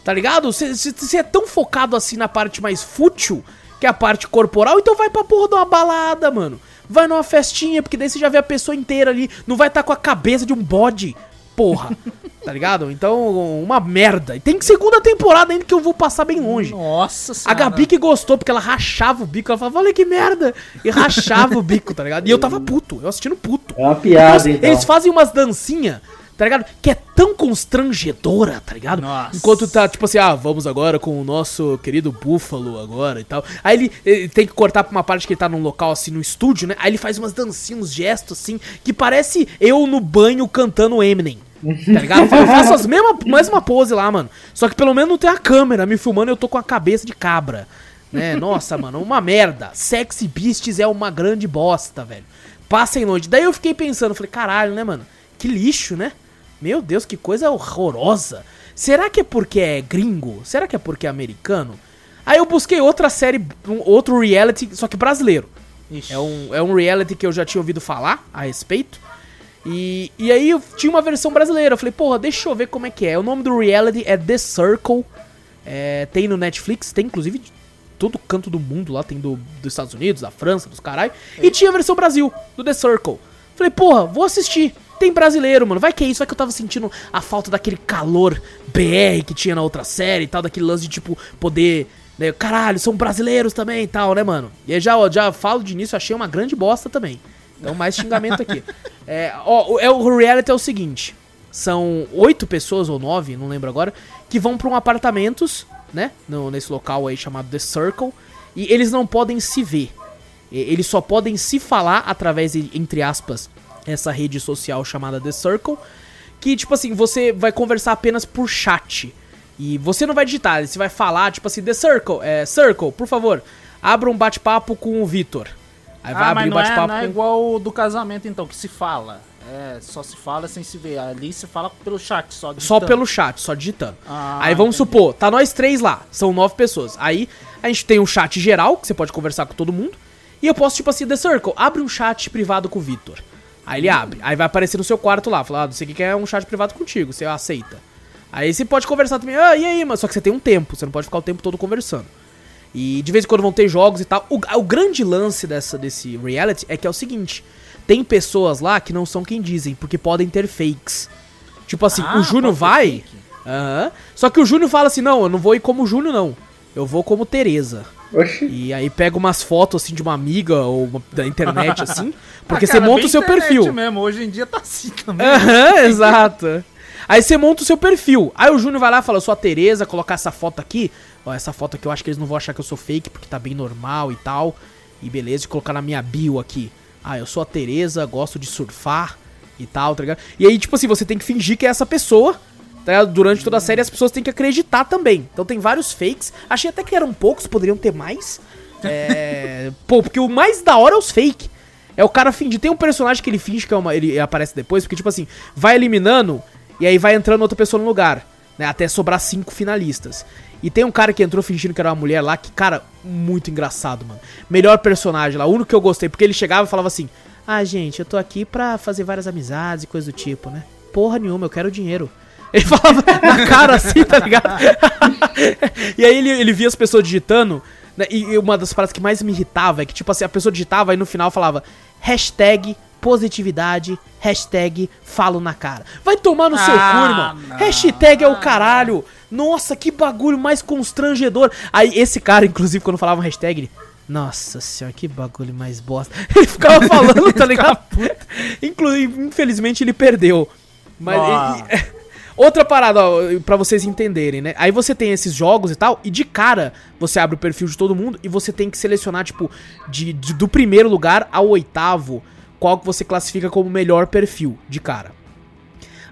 Speaker 1: Tá ligado? Você é tão focado assim na parte mais fútil, que é a parte corporal, então vai pra porra de uma balada, mano. Vai numa festinha, porque daí você já vê a pessoa inteira ali. Não vai estar com a cabeça de um bode, porra. (laughs) tá ligado? Então, uma merda. E tem segunda temporada ainda que eu vou passar bem longe.
Speaker 2: Nossa
Speaker 1: A
Speaker 2: senhora.
Speaker 1: Gabi que gostou, porque ela rachava o bico. Ela falava, olha que merda. E rachava o bico, tá ligado? E eu tava puto, eu assistindo puto.
Speaker 3: É uma piada,
Speaker 1: Nossa,
Speaker 3: então.
Speaker 1: Eles fazem umas dancinhas. Tá ligado? Que é tão constrangedora, tá ligado?
Speaker 2: Nossa.
Speaker 1: Enquanto tá, tipo assim, ah, vamos agora com o nosso querido Búfalo agora e tal. Aí ele, ele tem que cortar pra uma parte que ele tá num local assim, no estúdio, né? Aí ele faz umas dancinhas, uns gestos assim, que parece eu no banho cantando Eminem. Tá ligado? (laughs) Eu faço as mesmas, mesma pose lá, mano. Só que pelo menos não tem a câmera me filmando eu tô com a cabeça de cabra. Né? Nossa, (laughs) mano, uma merda. Sexy Beasts é uma grande bosta, velho. Passem longe. Daí eu fiquei pensando, falei, caralho, né, mano? Que lixo, né? Meu Deus, que coisa horrorosa. Será que é porque é gringo? Será que é porque é americano? Aí eu busquei outra série, um, outro reality, só que brasileiro.
Speaker 2: Ixi.
Speaker 1: É um, é um reality que eu já tinha ouvido falar a respeito. E, e aí eu tinha uma versão brasileira. Eu falei, porra, deixa eu ver como é que é. O nome do reality é The Circle. É, tem no Netflix, tem inclusive de todo canto do mundo lá. Tem do, dos Estados Unidos, da França, dos caralho. E tinha a versão Brasil, do The Circle. Falei, porra, vou assistir. Tem brasileiro, mano. Vai que é isso, vai que eu tava sentindo a falta daquele calor BR que tinha na outra série e tal, daquele lance de, tipo, poder. Né, caralho, são brasileiros também e tal, né, mano? E aí já, ó, já falo de início, achei uma grande bosta também. Então, mais xingamento aqui. (laughs) É, ó, o- é, o reality é o seguinte: são oito pessoas ou nove, não lembro agora, que vão pra um apartamentos, né? No, nesse local aí chamado The Circle. E eles não podem se ver. Eles só podem se falar através, de, entre aspas, essa rede social chamada The Circle. Que, tipo assim, você vai conversar apenas por chat. E você não vai digitar, você vai falar, tipo assim, The Circle, é, Circle, por favor, abra um bate-papo com o Vitor. Aí vai
Speaker 2: Ah,
Speaker 1: abrir
Speaker 2: mas
Speaker 1: o
Speaker 2: não é,
Speaker 1: bate-papo
Speaker 2: não é
Speaker 1: com...
Speaker 2: igual o do casamento, então, que se fala. É, só se fala sem se ver. Ali se fala pelo chat, só
Speaker 1: Só
Speaker 2: digitando.
Speaker 1: pelo chat, só digitando.
Speaker 2: Ah,
Speaker 1: Aí vamos
Speaker 2: entendi.
Speaker 1: supor, tá nós três lá, são nove pessoas. Aí a gente tem um chat geral, que você pode conversar com todo mundo. E eu posso, tipo assim, The Circle, abre um chat privado com o Vitor. Aí ele abre. Aí vai aparecer no seu quarto lá, falar, ah, você quer um chat privado contigo, você aceita. Aí você pode conversar também, ah, e aí, mano? Só que você tem um tempo, você não pode ficar o tempo todo conversando. E de vez em quando vão ter jogos e tal. O, o grande lance dessa, desse reality é que é o seguinte: tem pessoas lá que não são quem dizem, porque podem ter fakes. Tipo assim,
Speaker 2: Ah,
Speaker 1: o Júnior vai.
Speaker 2: fake.
Speaker 1: Aham. Só que o Júnior fala assim: não, eu não vou ir como o Júnior, não. Eu vou como Tereza.
Speaker 3: Oxi.
Speaker 1: E aí pega umas fotos assim de uma amiga ou uma- da internet, (laughs) assim. Porque
Speaker 2: Ah,
Speaker 1: você
Speaker 2: cara,
Speaker 1: monta
Speaker 2: bem
Speaker 1: o seu perfil.
Speaker 2: mesmo. Hoje em dia tá assim também.
Speaker 1: Aham, exato. Aí você monta o seu perfil. Aí o Júnior vai lá e fala, eu sou a Tereza, colocar essa foto aqui. Ó, essa foto aqui eu acho que eles não vão achar que eu sou fake, porque tá bem normal e tal. E beleza, e colocar na minha bio aqui. Ah, eu sou a Tereza, gosto de surfar e tal, tá ligado? E aí, tipo assim, você tem que fingir que é essa pessoa. Tá? Durante toda a série as pessoas têm que acreditar também. Então tem vários fakes. Achei até que eram poucos, poderiam ter mais. É. (laughs) Pô, porque o mais da hora é os fake. É o cara fingir. Tem um personagem que ele finge que é uma. Ele aparece depois, porque, tipo assim, vai eliminando e aí vai entrando outra pessoa no lugar. Né, até sobrar cinco finalistas. E tem um cara que entrou fingindo que era uma mulher lá, que, cara, muito engraçado, mano. Melhor personagem lá, o único que eu gostei, porque ele chegava e falava assim: Ah, gente, eu tô aqui pra fazer várias amizades e coisa do tipo, né? Porra nenhuma, eu quero dinheiro. Ele falava na cara assim, tá ligado? e aí ele, ele via as pessoas digitando, né? E uma das paradas que mais me irritava é que, tipo assim, a pessoa digitava e no final falava hashtag positividade, hashtag falo na cara. Vai tomar no seu
Speaker 2: Ah,
Speaker 1: cu, irmão.
Speaker 2: não.
Speaker 1: Hashtag é o caralho. Nossa, que bagulho mais constrangedor. Aí esse cara, inclusive, quando falava hashtag, ele... Nossa senhora, que bagulho mais bosta. (laughs) Ele ficava falando, tá (laughs) ligado? Inclusive, infelizmente, ele perdeu. Mas...
Speaker 2: Nossa.
Speaker 1: Outra parada, ó, pra vocês entenderem, né? Aí você tem esses jogos e tal, e de cara você abre o perfil de todo mundo e você tem que selecionar, tipo, de, de- do primeiro lugar ao oitavo, qual que você classifica como melhor perfil, de cara.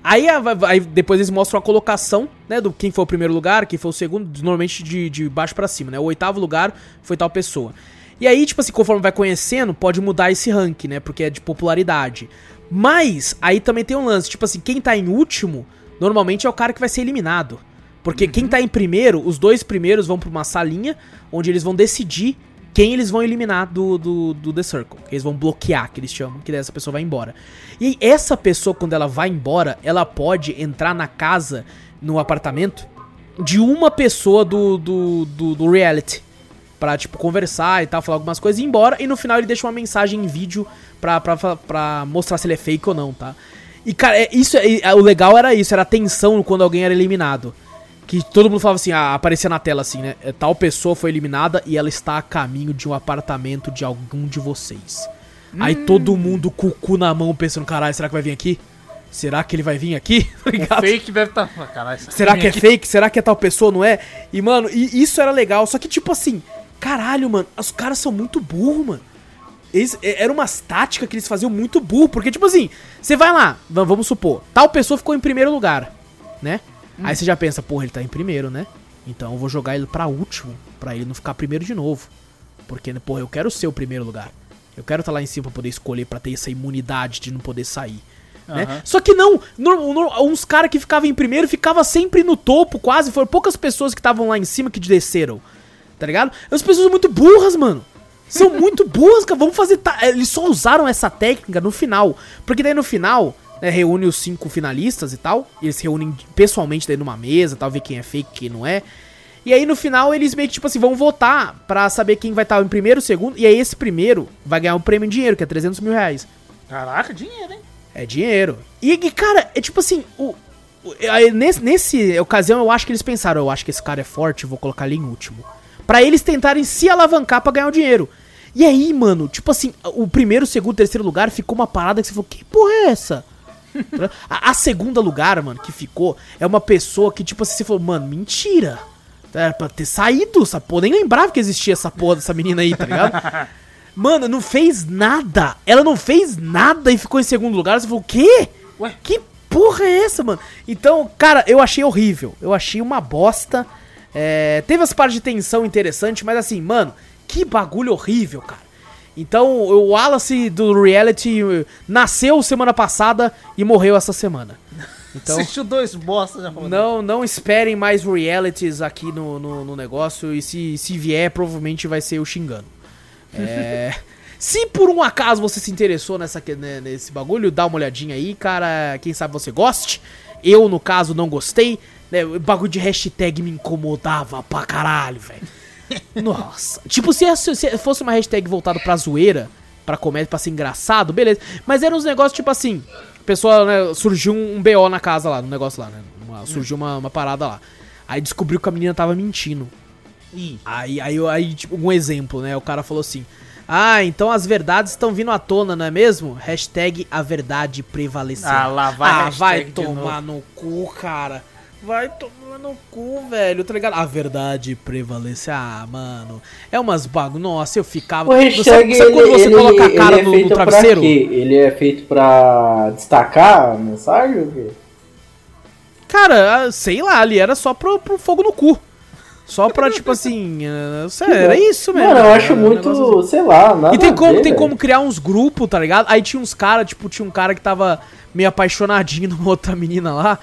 Speaker 1: Aí, aí depois eles mostram a colocação, né, do quem foi o primeiro lugar, quem foi o segundo, normalmente de, de baixo pra cima, né? O oitavo lugar foi tal pessoa. E aí, tipo assim, conforme vai conhecendo, pode mudar esse rank, né? Porque é de popularidade. Mas, aí também tem um lance, tipo assim, quem tá em último, normalmente é o cara que vai ser eliminado. Porque quem tá em primeiro, os dois primeiros vão pra uma salinha, onde eles vão decidir quem eles vão eliminar do, do, do The Circle. Eles vão bloquear, que eles chamam, que daí essa pessoa vai embora. E essa pessoa, quando ela vai embora, ela pode entrar na casa, no apartamento, de uma pessoa do, do, do, do reality. Pra, tipo, conversar e tal, falar algumas coisas e ir embora. E no final ele deixa uma mensagem em vídeo pra, pra, pra, pra mostrar se ele é fake ou não, tá? E, cara, é, isso, é, é, o legal era isso, era a tensão quando alguém era eliminado. Que todo mundo falava assim, ah, aparecia na tela assim, né? é, Tal pessoa foi eliminada e ela está a caminho de um apartamento de algum de vocês. Aí todo mundo com o cu na mão pensando, caralho, será que vai vir aqui? será que ele vai vir aqui? (laughs) Tá
Speaker 2: O fake deve estar. Tá... Caralho,
Speaker 1: Será que é fake? Será que é tal pessoa, não é? E, mano, e isso era legal. Só que, tipo assim, caralho, mano, os caras são muito burros, mano. Eles, é- era umas táticas que eles faziam muito burro. Porque, tipo assim, você vai lá, va- vamos supor, tal pessoa ficou em primeiro lugar, né? Aí você já pensa, porra, ele tá em primeiro, né? Então eu vou jogar ele pra último, pra ele não ficar primeiro de novo. Porque, né, porra, eu quero ser o primeiro lugar. Eu quero estar lá em cima pra poder escolher, pra ter essa imunidade de não poder sair. Né?
Speaker 2: Aham.
Speaker 1: Só que não, no- no- uns caras que ficavam em primeiro ficava sempre no topo, quase. Foram poucas pessoas que estavam lá em cima que desceram. Tá ligado? As pessoas muito burras, mano. São muito burras, cara. Vamos fazer. ta- Eles só usaram essa técnica no final. Porque daí no final, né, reúne os cinco finalistas e tal. E eles se reúnem pessoalmente daí numa mesa, tal, ver quem é fake e quem não é. E aí no final eles meio que, tipo assim, vão votar pra saber quem vai estar em primeiro, segundo. E aí esse primeiro vai ganhar um prêmio em dinheiro, que é 300 mil reais.
Speaker 2: Caraca, dinheiro, hein?
Speaker 1: É dinheiro. E, e, cara, é tipo assim, o, aí nesse, nesse ocasião eu acho que eles pensaram, eu acho que esse cara é forte, vou colocar ele em último. Pra eles tentarem se alavancar pra ganhar o dinheiro. E aí, mano, tipo assim, o primeiro, segundo, terceiro lugar ficou uma parada que você falou, que porra é essa? (laughs) a, a segunda lugar, mano, que ficou, é uma pessoa que, tipo assim, você falou, mano, mentira. Era pra ter saído essa porra, nem lembrava que existia essa porra dessa menina aí, tá ligado? (laughs) Mano, não fez nada. Ela não fez nada e ficou em segundo lugar. Você falou, o quê?
Speaker 2: Ué?
Speaker 1: Que porra é essa, mano? Então, cara, eu achei horrível. Eu achei uma bosta. É, teve as partes de tensão interessantes, mas assim, mano, que bagulho horrível, cara. Então, o Wallace do reality eh, nasceu semana passada e morreu essa semana. Então, (laughs)
Speaker 2: Assistiu dois bosta já falou.
Speaker 1: não, não esperem mais realities aqui no, no, no negócio. E se, se vier, provavelmente vai ser o xingando. É, (laughs) se por um acaso você se interessou nessa, né, nesse bagulho, dá uma olhadinha aí, cara. Quem sabe você goste. Eu, no caso, não gostei. Né, o bagulho de hashtag me incomodava pra caralho, velho. Nossa. Tipo, se, essa- se fosse uma hashtag voltada pra zoeira, pra comédia, pra ser engraçado, beleza. Mas eram uns negócios tipo assim. Pessoa, né, surgiu um, BO na casa lá, no negócio lá, né? uma- surgiu uma, uma parada lá. Aí descobriu que a menina tava mentindo.
Speaker 2: Ih,
Speaker 1: Aí, aí, aí, tipo, um exemplo, né? O cara falou assim: Ah, então as verdades estão vindo à tona, não é mesmo? Hashtag a verdade prevaleceu.
Speaker 2: Ah, lá vai
Speaker 1: Ah, vai tomar no cu, cara. Vai tomar no cu, velho, tá ligado? A verdade prevalece. Ah, mano. É umas bagulho. Nossa, eu ficava.
Speaker 3: O hashtag,
Speaker 1: sabe
Speaker 3: ele,
Speaker 1: quando você
Speaker 3: ele,
Speaker 1: coloca a
Speaker 3: ele
Speaker 1: cara
Speaker 3: é
Speaker 1: no, no travesseiro?
Speaker 3: Ele é feito pra destacar a mensagem ou quê?
Speaker 1: Cara, ah, sei lá, ali era só pro, pro fogo no cu. Só pra, tipo assim. (laughs) sério, era isso mesmo.
Speaker 3: Mano, eu acho
Speaker 1: um
Speaker 3: muito,
Speaker 1: assim.
Speaker 3: sei lá, nada
Speaker 1: E tem como,
Speaker 3: ver,
Speaker 1: tem como criar uns grupos, tá ligado? Aí tinha uns caras, tipo, tinha um cara que tava meio apaixonadinho (laughs) numa outra menina lá.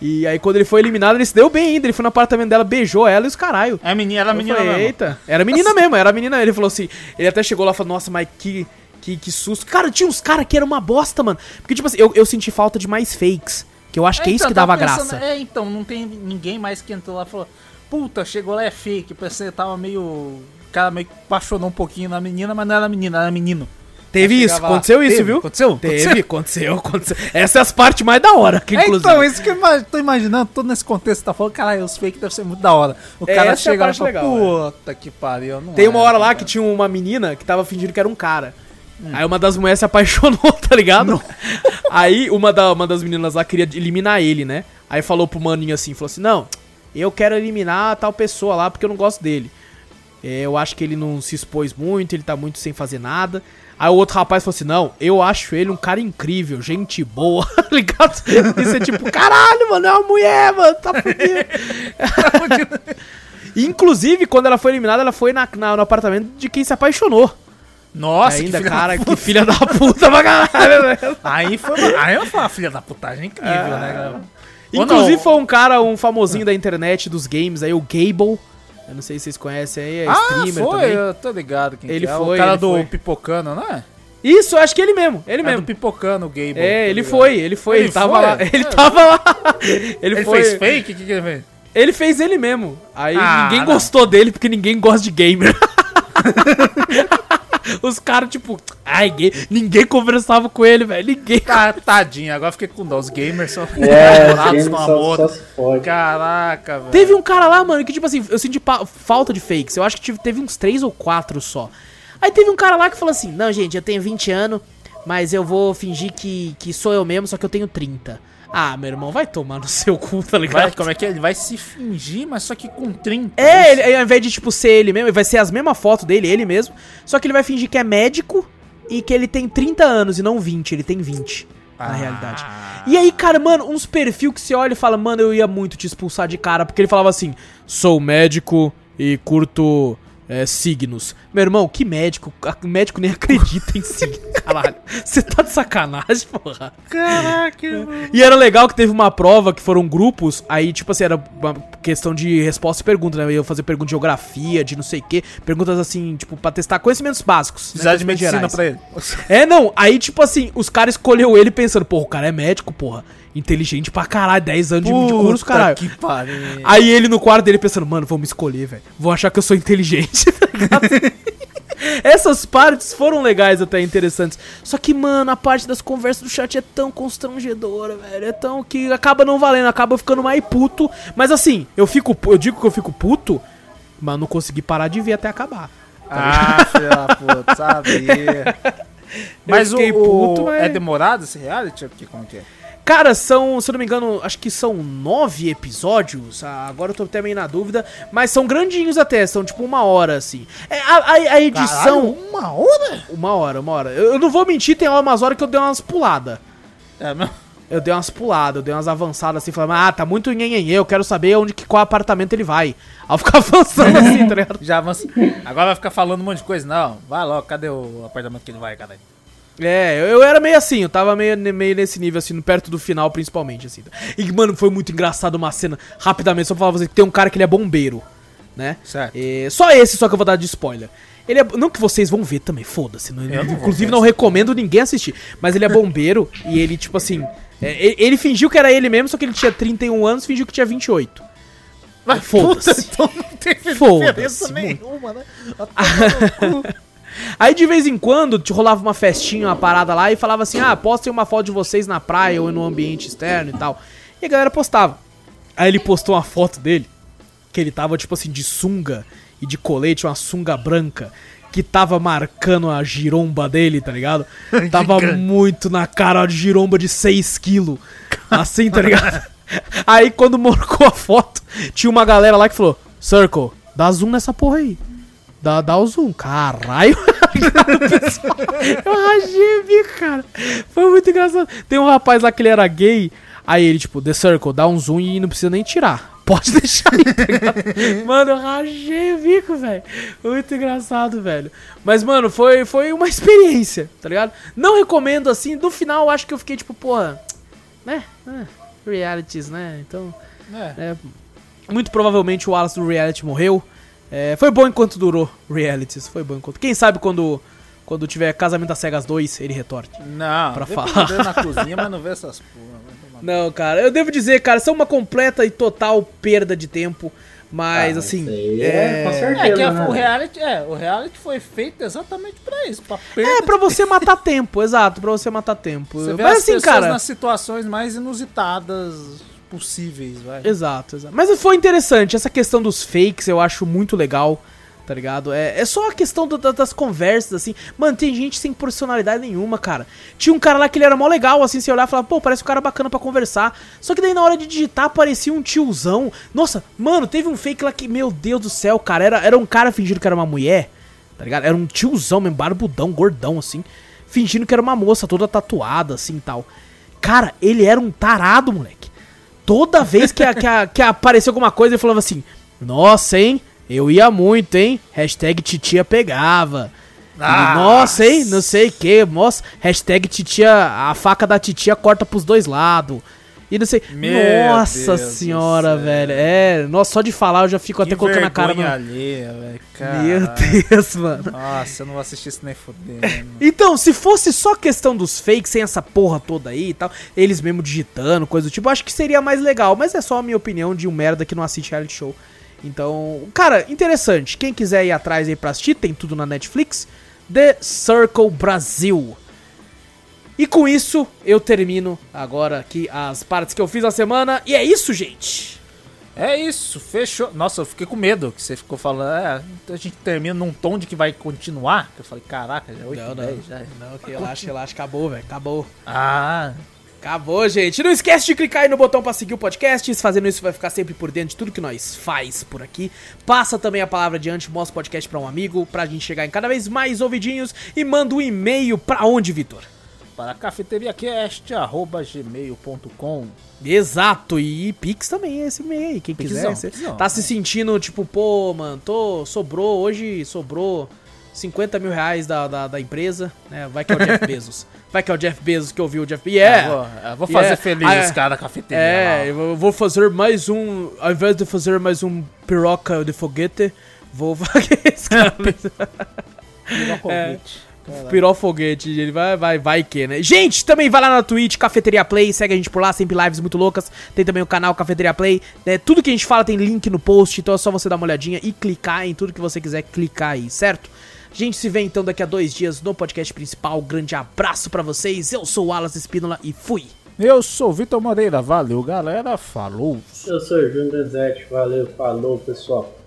Speaker 1: E aí quando ele foi eliminado, ele se deu bem ainda. Ele foi no apartamento dela, beijou ela e os caralho.
Speaker 2: é menina, era
Speaker 1: Eu
Speaker 2: menina
Speaker 1: falei,
Speaker 2: mesmo.
Speaker 1: Eita, era menina mesmo, era menina. Ele falou assim, ele até chegou lá e falou, nossa, mas que, que, que susto. Cara, tinha uns caras que era uma bosta, mano. Porque, tipo assim, eu, eu senti falta de mais fakes. Que eu acho que é isso
Speaker 2: então,
Speaker 1: que
Speaker 2: tava
Speaker 1: dava
Speaker 2: pensando-
Speaker 1: graça.
Speaker 2: É, então, não tem ninguém mais que entrou lá e falou, puta, chegou lá é fake. Pensei que tava meio. O cara meio que apaixonou um pouquinho na menina, mas não era menina, era menino.
Speaker 1: Teve isso,
Speaker 2: chegava lá,
Speaker 1: aconteceu isso,
Speaker 2: teve,
Speaker 1: viu?
Speaker 2: Aconteceu?
Speaker 1: Teve, aconteceu, aconteceu. Essa é as partes mais da hora, que
Speaker 2: É,
Speaker 1: inclusive.
Speaker 2: então, isso que eu tô imaginando, todo nesse contexto, tá falando, caralho, os fake devem ser muito da hora. O
Speaker 1: É,
Speaker 2: cara
Speaker 1: essa é
Speaker 2: chega lá e fala,
Speaker 1: legal,
Speaker 2: puta que pariu, não
Speaker 1: Tem uma
Speaker 2: é,
Speaker 1: hora lá
Speaker 2: cara."
Speaker 1: que tinha uma menina que tava fingindo que era um cara. Aí uma das mulheres se apaixonou, (laughs) tá ligado? Aí uma, da, uma das meninas lá queria eliminar ele, né? Aí falou pro maninho assim, falou assim, não, eu quero eliminar tal pessoa lá porque eu não gosto dele. É, eu acho que ele não se expôs muito, ele tá muito sem fazer nada. Aí o outro rapaz falou assim, não, eu acho ele um cara incrível, gente boa, (laughs) tá ligado? Isso é tipo, caralho, mano, é uma mulher, mano, tá fudido. (laughs) Inclusive, quando ela foi eliminada, ela foi na, na- no apartamento de quem se apaixonou.
Speaker 2: Nossa,
Speaker 1: ainda,
Speaker 2: que
Speaker 1: cara, que filha da puta pra caralho, velho.
Speaker 2: Aí foi, aí eu falei, filha da putagem incrível, né, cara? Ou
Speaker 1: Inclusive foi um cara, um famosinho da internet dos games aí, o Gable. Eu não sei se vocês conhecem aí, é
Speaker 2: Ah,
Speaker 1: streamer
Speaker 2: foi,
Speaker 1: também.
Speaker 2: eu tô ligado quem
Speaker 1: Ele
Speaker 2: que é.
Speaker 1: foi,
Speaker 2: o cara do
Speaker 1: foi.
Speaker 2: Pipocano, não é?
Speaker 1: Isso, acho que ele mesmo, ele
Speaker 2: É
Speaker 1: mesmo.
Speaker 2: do Pipocano, o Gable.
Speaker 1: É,
Speaker 2: tô
Speaker 1: ele foi, ele foi, ele,
Speaker 2: Ele
Speaker 1: tava
Speaker 2: foi?
Speaker 1: lá. (laughs) Ele
Speaker 2: É.
Speaker 1: tava lá. Ele,
Speaker 2: Ele
Speaker 1: foi.
Speaker 2: fez fake? O que, que ele fez?
Speaker 1: Ele fez ele mesmo. Aí
Speaker 2: Ah,
Speaker 1: ninguém
Speaker 2: não.
Speaker 1: gostou dele porque ninguém gosta de gamer. (laughs) (laughs) Os caras, tipo, ai, gay. Ninguém conversava com ele, velho. Ninguém.
Speaker 2: Tá, tadinho, agora fiquei com dó. Os gamers são
Speaker 3: É,
Speaker 2: namorados no
Speaker 3: só,
Speaker 2: amor.
Speaker 3: só.
Speaker 2: Caraca, velho.
Speaker 1: Teve um cara lá, mano, que tipo assim, eu senti falta de fakes. Eu acho que tive- teve uns três ou quatro só. Aí teve um cara lá que falou assim: Não, gente, eu tenho 20 anos, mas eu vou fingir que, que sou eu mesmo, só que eu tenho 30. Ah, meu irmão, vai tomar no seu cu, tá ligado?
Speaker 2: Vai, como é que é? Ele vai se fingir, mas só que com 30.
Speaker 1: É, ele, ao invés de, tipo, ser ele mesmo, vai ser as mesmas fotos dele, ele mesmo. Só que ele vai fingir que é médico e que ele tem 30 anos e não 20, ele tem 20, na
Speaker 2: Ah.
Speaker 1: realidade. E aí, cara, mano, uns perfil que você olha e fala, mano, eu ia muito te expulsar de cara, porque ele falava assim, sou médico e curto é, signos. Meu irmão, que médico? O médico nem acredita em signo, (laughs) caralho. Você tá de sacanagem, porra.
Speaker 2: Caraca,
Speaker 1: E era legal que teve uma prova que foram grupos, aí, tipo assim, era uma questão de resposta e pergunta, né? Eu ia fazer pergunta de geografia, de não sei o quê, perguntas assim, tipo, pra testar conhecimentos básicos. né?
Speaker 2: Precisar de
Speaker 1: Conhecimentos
Speaker 2: medicina
Speaker 1: gerais.
Speaker 2: pra ele.
Speaker 1: É, não, aí, tipo assim, os caras escolheu ele pensando, porra, o cara é médico, porra. Inteligente pra caralho, 10 anos de, de curso,
Speaker 2: Puta
Speaker 1: caralho.
Speaker 2: que pariu.
Speaker 1: Aí ele no quarto dele pensando, mano, vão me escolher, velho. Vão achar que eu sou inteligente, (laughs) tá ligado? Essas partes foram legais até, interessantes. Só que, mano, a parte das conversas do chat é tão constrangedora, velho. É tão que acaba não valendo, acaba ficando mais puto. Mas assim, eu fico, eu digo que eu fico puto, mas não consegui parar de ver até acabar.
Speaker 2: Ah, (laughs) filha da puta, sabia. (laughs) Mas o,
Speaker 1: puto,
Speaker 2: o-
Speaker 1: mas-
Speaker 2: é demorado esse reality? Porque como que é?
Speaker 1: Cara, são, se eu não me engano, acho que são nove episódios. Ah, agora eu tô até meio na dúvida. Mas são grandinhos até, são tipo uma hora, assim. É, a, a- a edição.
Speaker 2: Caralho, uma hora?
Speaker 1: Uma hora, uma hora. Eu, eu não vou mentir, tem umas horas que eu dei umas puladas.
Speaker 2: É, meu...
Speaker 1: Eu dei umas puladas, eu dei umas avançadas assim, falando, ah, tá muito nhenhenhê, eu quero saber onde que qual apartamento ele vai. Aí eu ficava (laughs) avançando assim, tá ligado? (laughs)
Speaker 2: Já avança. Agora vai ficar falando um monte de coisa. Não, vai logo, cadê o apartamento que ele vai, caralho?
Speaker 1: É, eu, era meio assim, eu tava meio, meio nesse nível, assim, perto do final, principalmente, assim. E, mano, foi muito engraçado uma cena, rapidamente, só pra falar pra você, que tem um cara que ele é bombeiro, né?
Speaker 2: Certo.
Speaker 1: É, só esse só que eu vou dar de spoiler. Ele é, não que vocês vão ver também, foda-se. inclusive não
Speaker 2: isso.
Speaker 1: recomendo ninguém assistir. Mas ele é bombeiro (laughs) e ele, tipo assim. é, ele, ele fingiu que era ele mesmo, só que ele tinha 31 anos fingiu que tinha 28.
Speaker 2: Mas
Speaker 1: foda-se.
Speaker 2: Então não tem
Speaker 1: Foda-se,
Speaker 2: diferença nenhuma, né? (laughs)
Speaker 1: Aí de vez em quando te rolava uma festinha, uma parada lá e falava assim: ah, postem uma foto de vocês na praia ou no ambiente externo e tal. E a galera postava. Aí ele postou uma foto dele, que ele tava tipo assim, de sunga e de colete, uma sunga branca, que tava marcando a giromba dele, tá ligado? (laughs) Tava muito na cara de giromba de 6 quilos. Assim, tá ligado? Aí quando marcou a foto, tinha uma galera lá que falou: Circle, dá zoom nessa porra aí. Dá, dá o zoom. Caralho. (laughs) Eu rachei bico, cara. Foi muito engraçado. Tem um rapaz lá que ele era gay. Aí ele, tipo, The Circle, dá um zoom e não precisa nem tirar. Pode (laughs) deixar aí, tá ligado? Mano, eu rachei o bico, velho. Muito engraçado, velho. Mas, mano, foi, foi uma experiência, tá ligado? Não recomendo assim. No final, acho que eu fiquei, tipo, porra. Né? É, realities, né? Então.
Speaker 2: É.
Speaker 1: É, muito provavelmente o Wallace do reality morreu. É, foi bom enquanto durou realities. Foi bom enquanto. Quem sabe quando, quando tiver Casamento das Cegas 2, ele retorne.
Speaker 2: Não,
Speaker 1: Pra falar.
Speaker 2: na (laughs) cozinha, mas não vê essas porra.
Speaker 1: Não, cara, eu devo dizer, cara, são uma completa e total perda de tempo. Mas,
Speaker 3: Ah,
Speaker 1: assim.
Speaker 3: isso aí é, com certeza.
Speaker 2: É que a-
Speaker 3: né?
Speaker 2: o reality, é, o reality foi feito exatamente pra isso, pra perda
Speaker 1: É, pra você matar tempo, exato, pra você matar tempo.
Speaker 2: Você vê
Speaker 1: Mas
Speaker 2: as
Speaker 1: assim,
Speaker 2: pessoas
Speaker 1: cara.
Speaker 2: nas situações mais inusitadas possíveis, vai.
Speaker 1: Exato, exato. Mas foi interessante, essa questão dos fakes eu acho muito legal, tá ligado? É, é só a questão do- da- das conversas, assim. Mano, tem gente sem personalidade nenhuma, cara. Tinha um cara lá que ele era mó legal, assim, você olhar e falar, pô, parece um cara bacana pra conversar. Só que daí na hora de digitar aparecia um tiozão. Nossa, mano, teve um fake lá que, meu Deus do céu, cara, era, era um cara fingindo que era uma mulher, tá ligado? Era um tiozão mesmo, barbudão, gordão, assim. Fingindo que era uma moça toda tatuada, assim e tal. Cara, ele era um tarado, moleque toda vez que, a- que, a- que aparecia alguma coisa, ele falava assim: Nossa, hein? Eu ia muito, hein? Hashtag titia pegava. Ele,
Speaker 2: Ah,
Speaker 1: Nossa, hein? Não sei o que. Nossa, hashtag titia. A faca da titia corta pros dois lados. E não sei.
Speaker 2: Meu
Speaker 1: nossa
Speaker 2: Deus
Speaker 1: senhora, velho. É, nossa, só de falar eu já fico até
Speaker 2: que
Speaker 1: colocando a cara.
Speaker 2: vergonha
Speaker 1: No...
Speaker 2: alheia, velho.
Speaker 1: Meu. Deus, mano.
Speaker 2: Nossa, eu não vou assistir isso nem fodendo.
Speaker 1: Então, se fosse só questão dos fakes, sem essa porra toda aí e tal, eles mesmo digitando, coisa do tipo, acho que seria mais legal. Mas é só a minha opinião de um merda que não assiste reality show. Então, cara, interessante. Quem quiser ir atrás aí pra assistir, tem tudo na Netflix. The Circle Brasil. E com isso, eu termino agora aqui as partes que eu fiz a semana. E é isso, gente.
Speaker 2: É isso, fechou. Nossa, eu fiquei com medo que você ficou falando. É, a gente termina num tom de que vai continuar. Eu falei, caraca, já é 8
Speaker 1: Não, não.
Speaker 2: 10, já.
Speaker 1: Não, que relaxa, relaxa. Acabou, velho. Acabou.
Speaker 2: Ah,
Speaker 1: Acabou, gente. Não esquece de clicar aí no botão pra seguir o podcast. Fazendo isso, vai ficar sempre por dentro de tudo que nós faz por aqui. Passa também a palavra adiante, mostra o podcast pra um amigo, pra gente chegar em cada vez mais ouvidinhos. E manda um e-mail pra onde, Vitor?
Speaker 2: Para cafeteriacast.gmail.com.
Speaker 1: Exato, e Pix também é esse e-mail aí, quem
Speaker 2: Pixão,
Speaker 1: quiser.
Speaker 2: Pixão,
Speaker 1: tá
Speaker 2: é.
Speaker 1: se sentindo, tipo, pô, mano, tô, sobrou, hoje sobrou 50 mil reais da, da, da empresa, né? Vai que é o Jeff (laughs) Bezos. Vai que é o Jeff Bezos que ouviu o Jeff... E é...
Speaker 2: Eu vou, eu vou fazer
Speaker 1: Yeah.
Speaker 2: feliz
Speaker 1: Ah,
Speaker 2: os caras da cafeteria.
Speaker 1: É,
Speaker 2: lá.
Speaker 1: eu vou fazer mais um. Ao invés de fazer mais um piroca de foguete, vou. (laughs) Esse (laughs) cara-
Speaker 2: Virou
Speaker 1: Piró foguete, ele vai, vai, vai que, né? Gente, também vai lá na Twitch, Cafeteria Play, segue a gente por lá, sempre lives muito loucas. Tem também o canal Cafeteria Play, né? Tudo que a gente fala tem link no post, então é só você dar uma olhadinha e clicar em tudo que você quiser clicar aí, certo? A gente se vê então daqui a dois dias no podcast principal. Grande abraço pra vocês. Eu sou o Alas Espínola e fui.
Speaker 2: Eu sou o Vitor Moreira, valeu galera, falou.
Speaker 3: Eu sou o Júnior Zete, valeu, falou pessoal.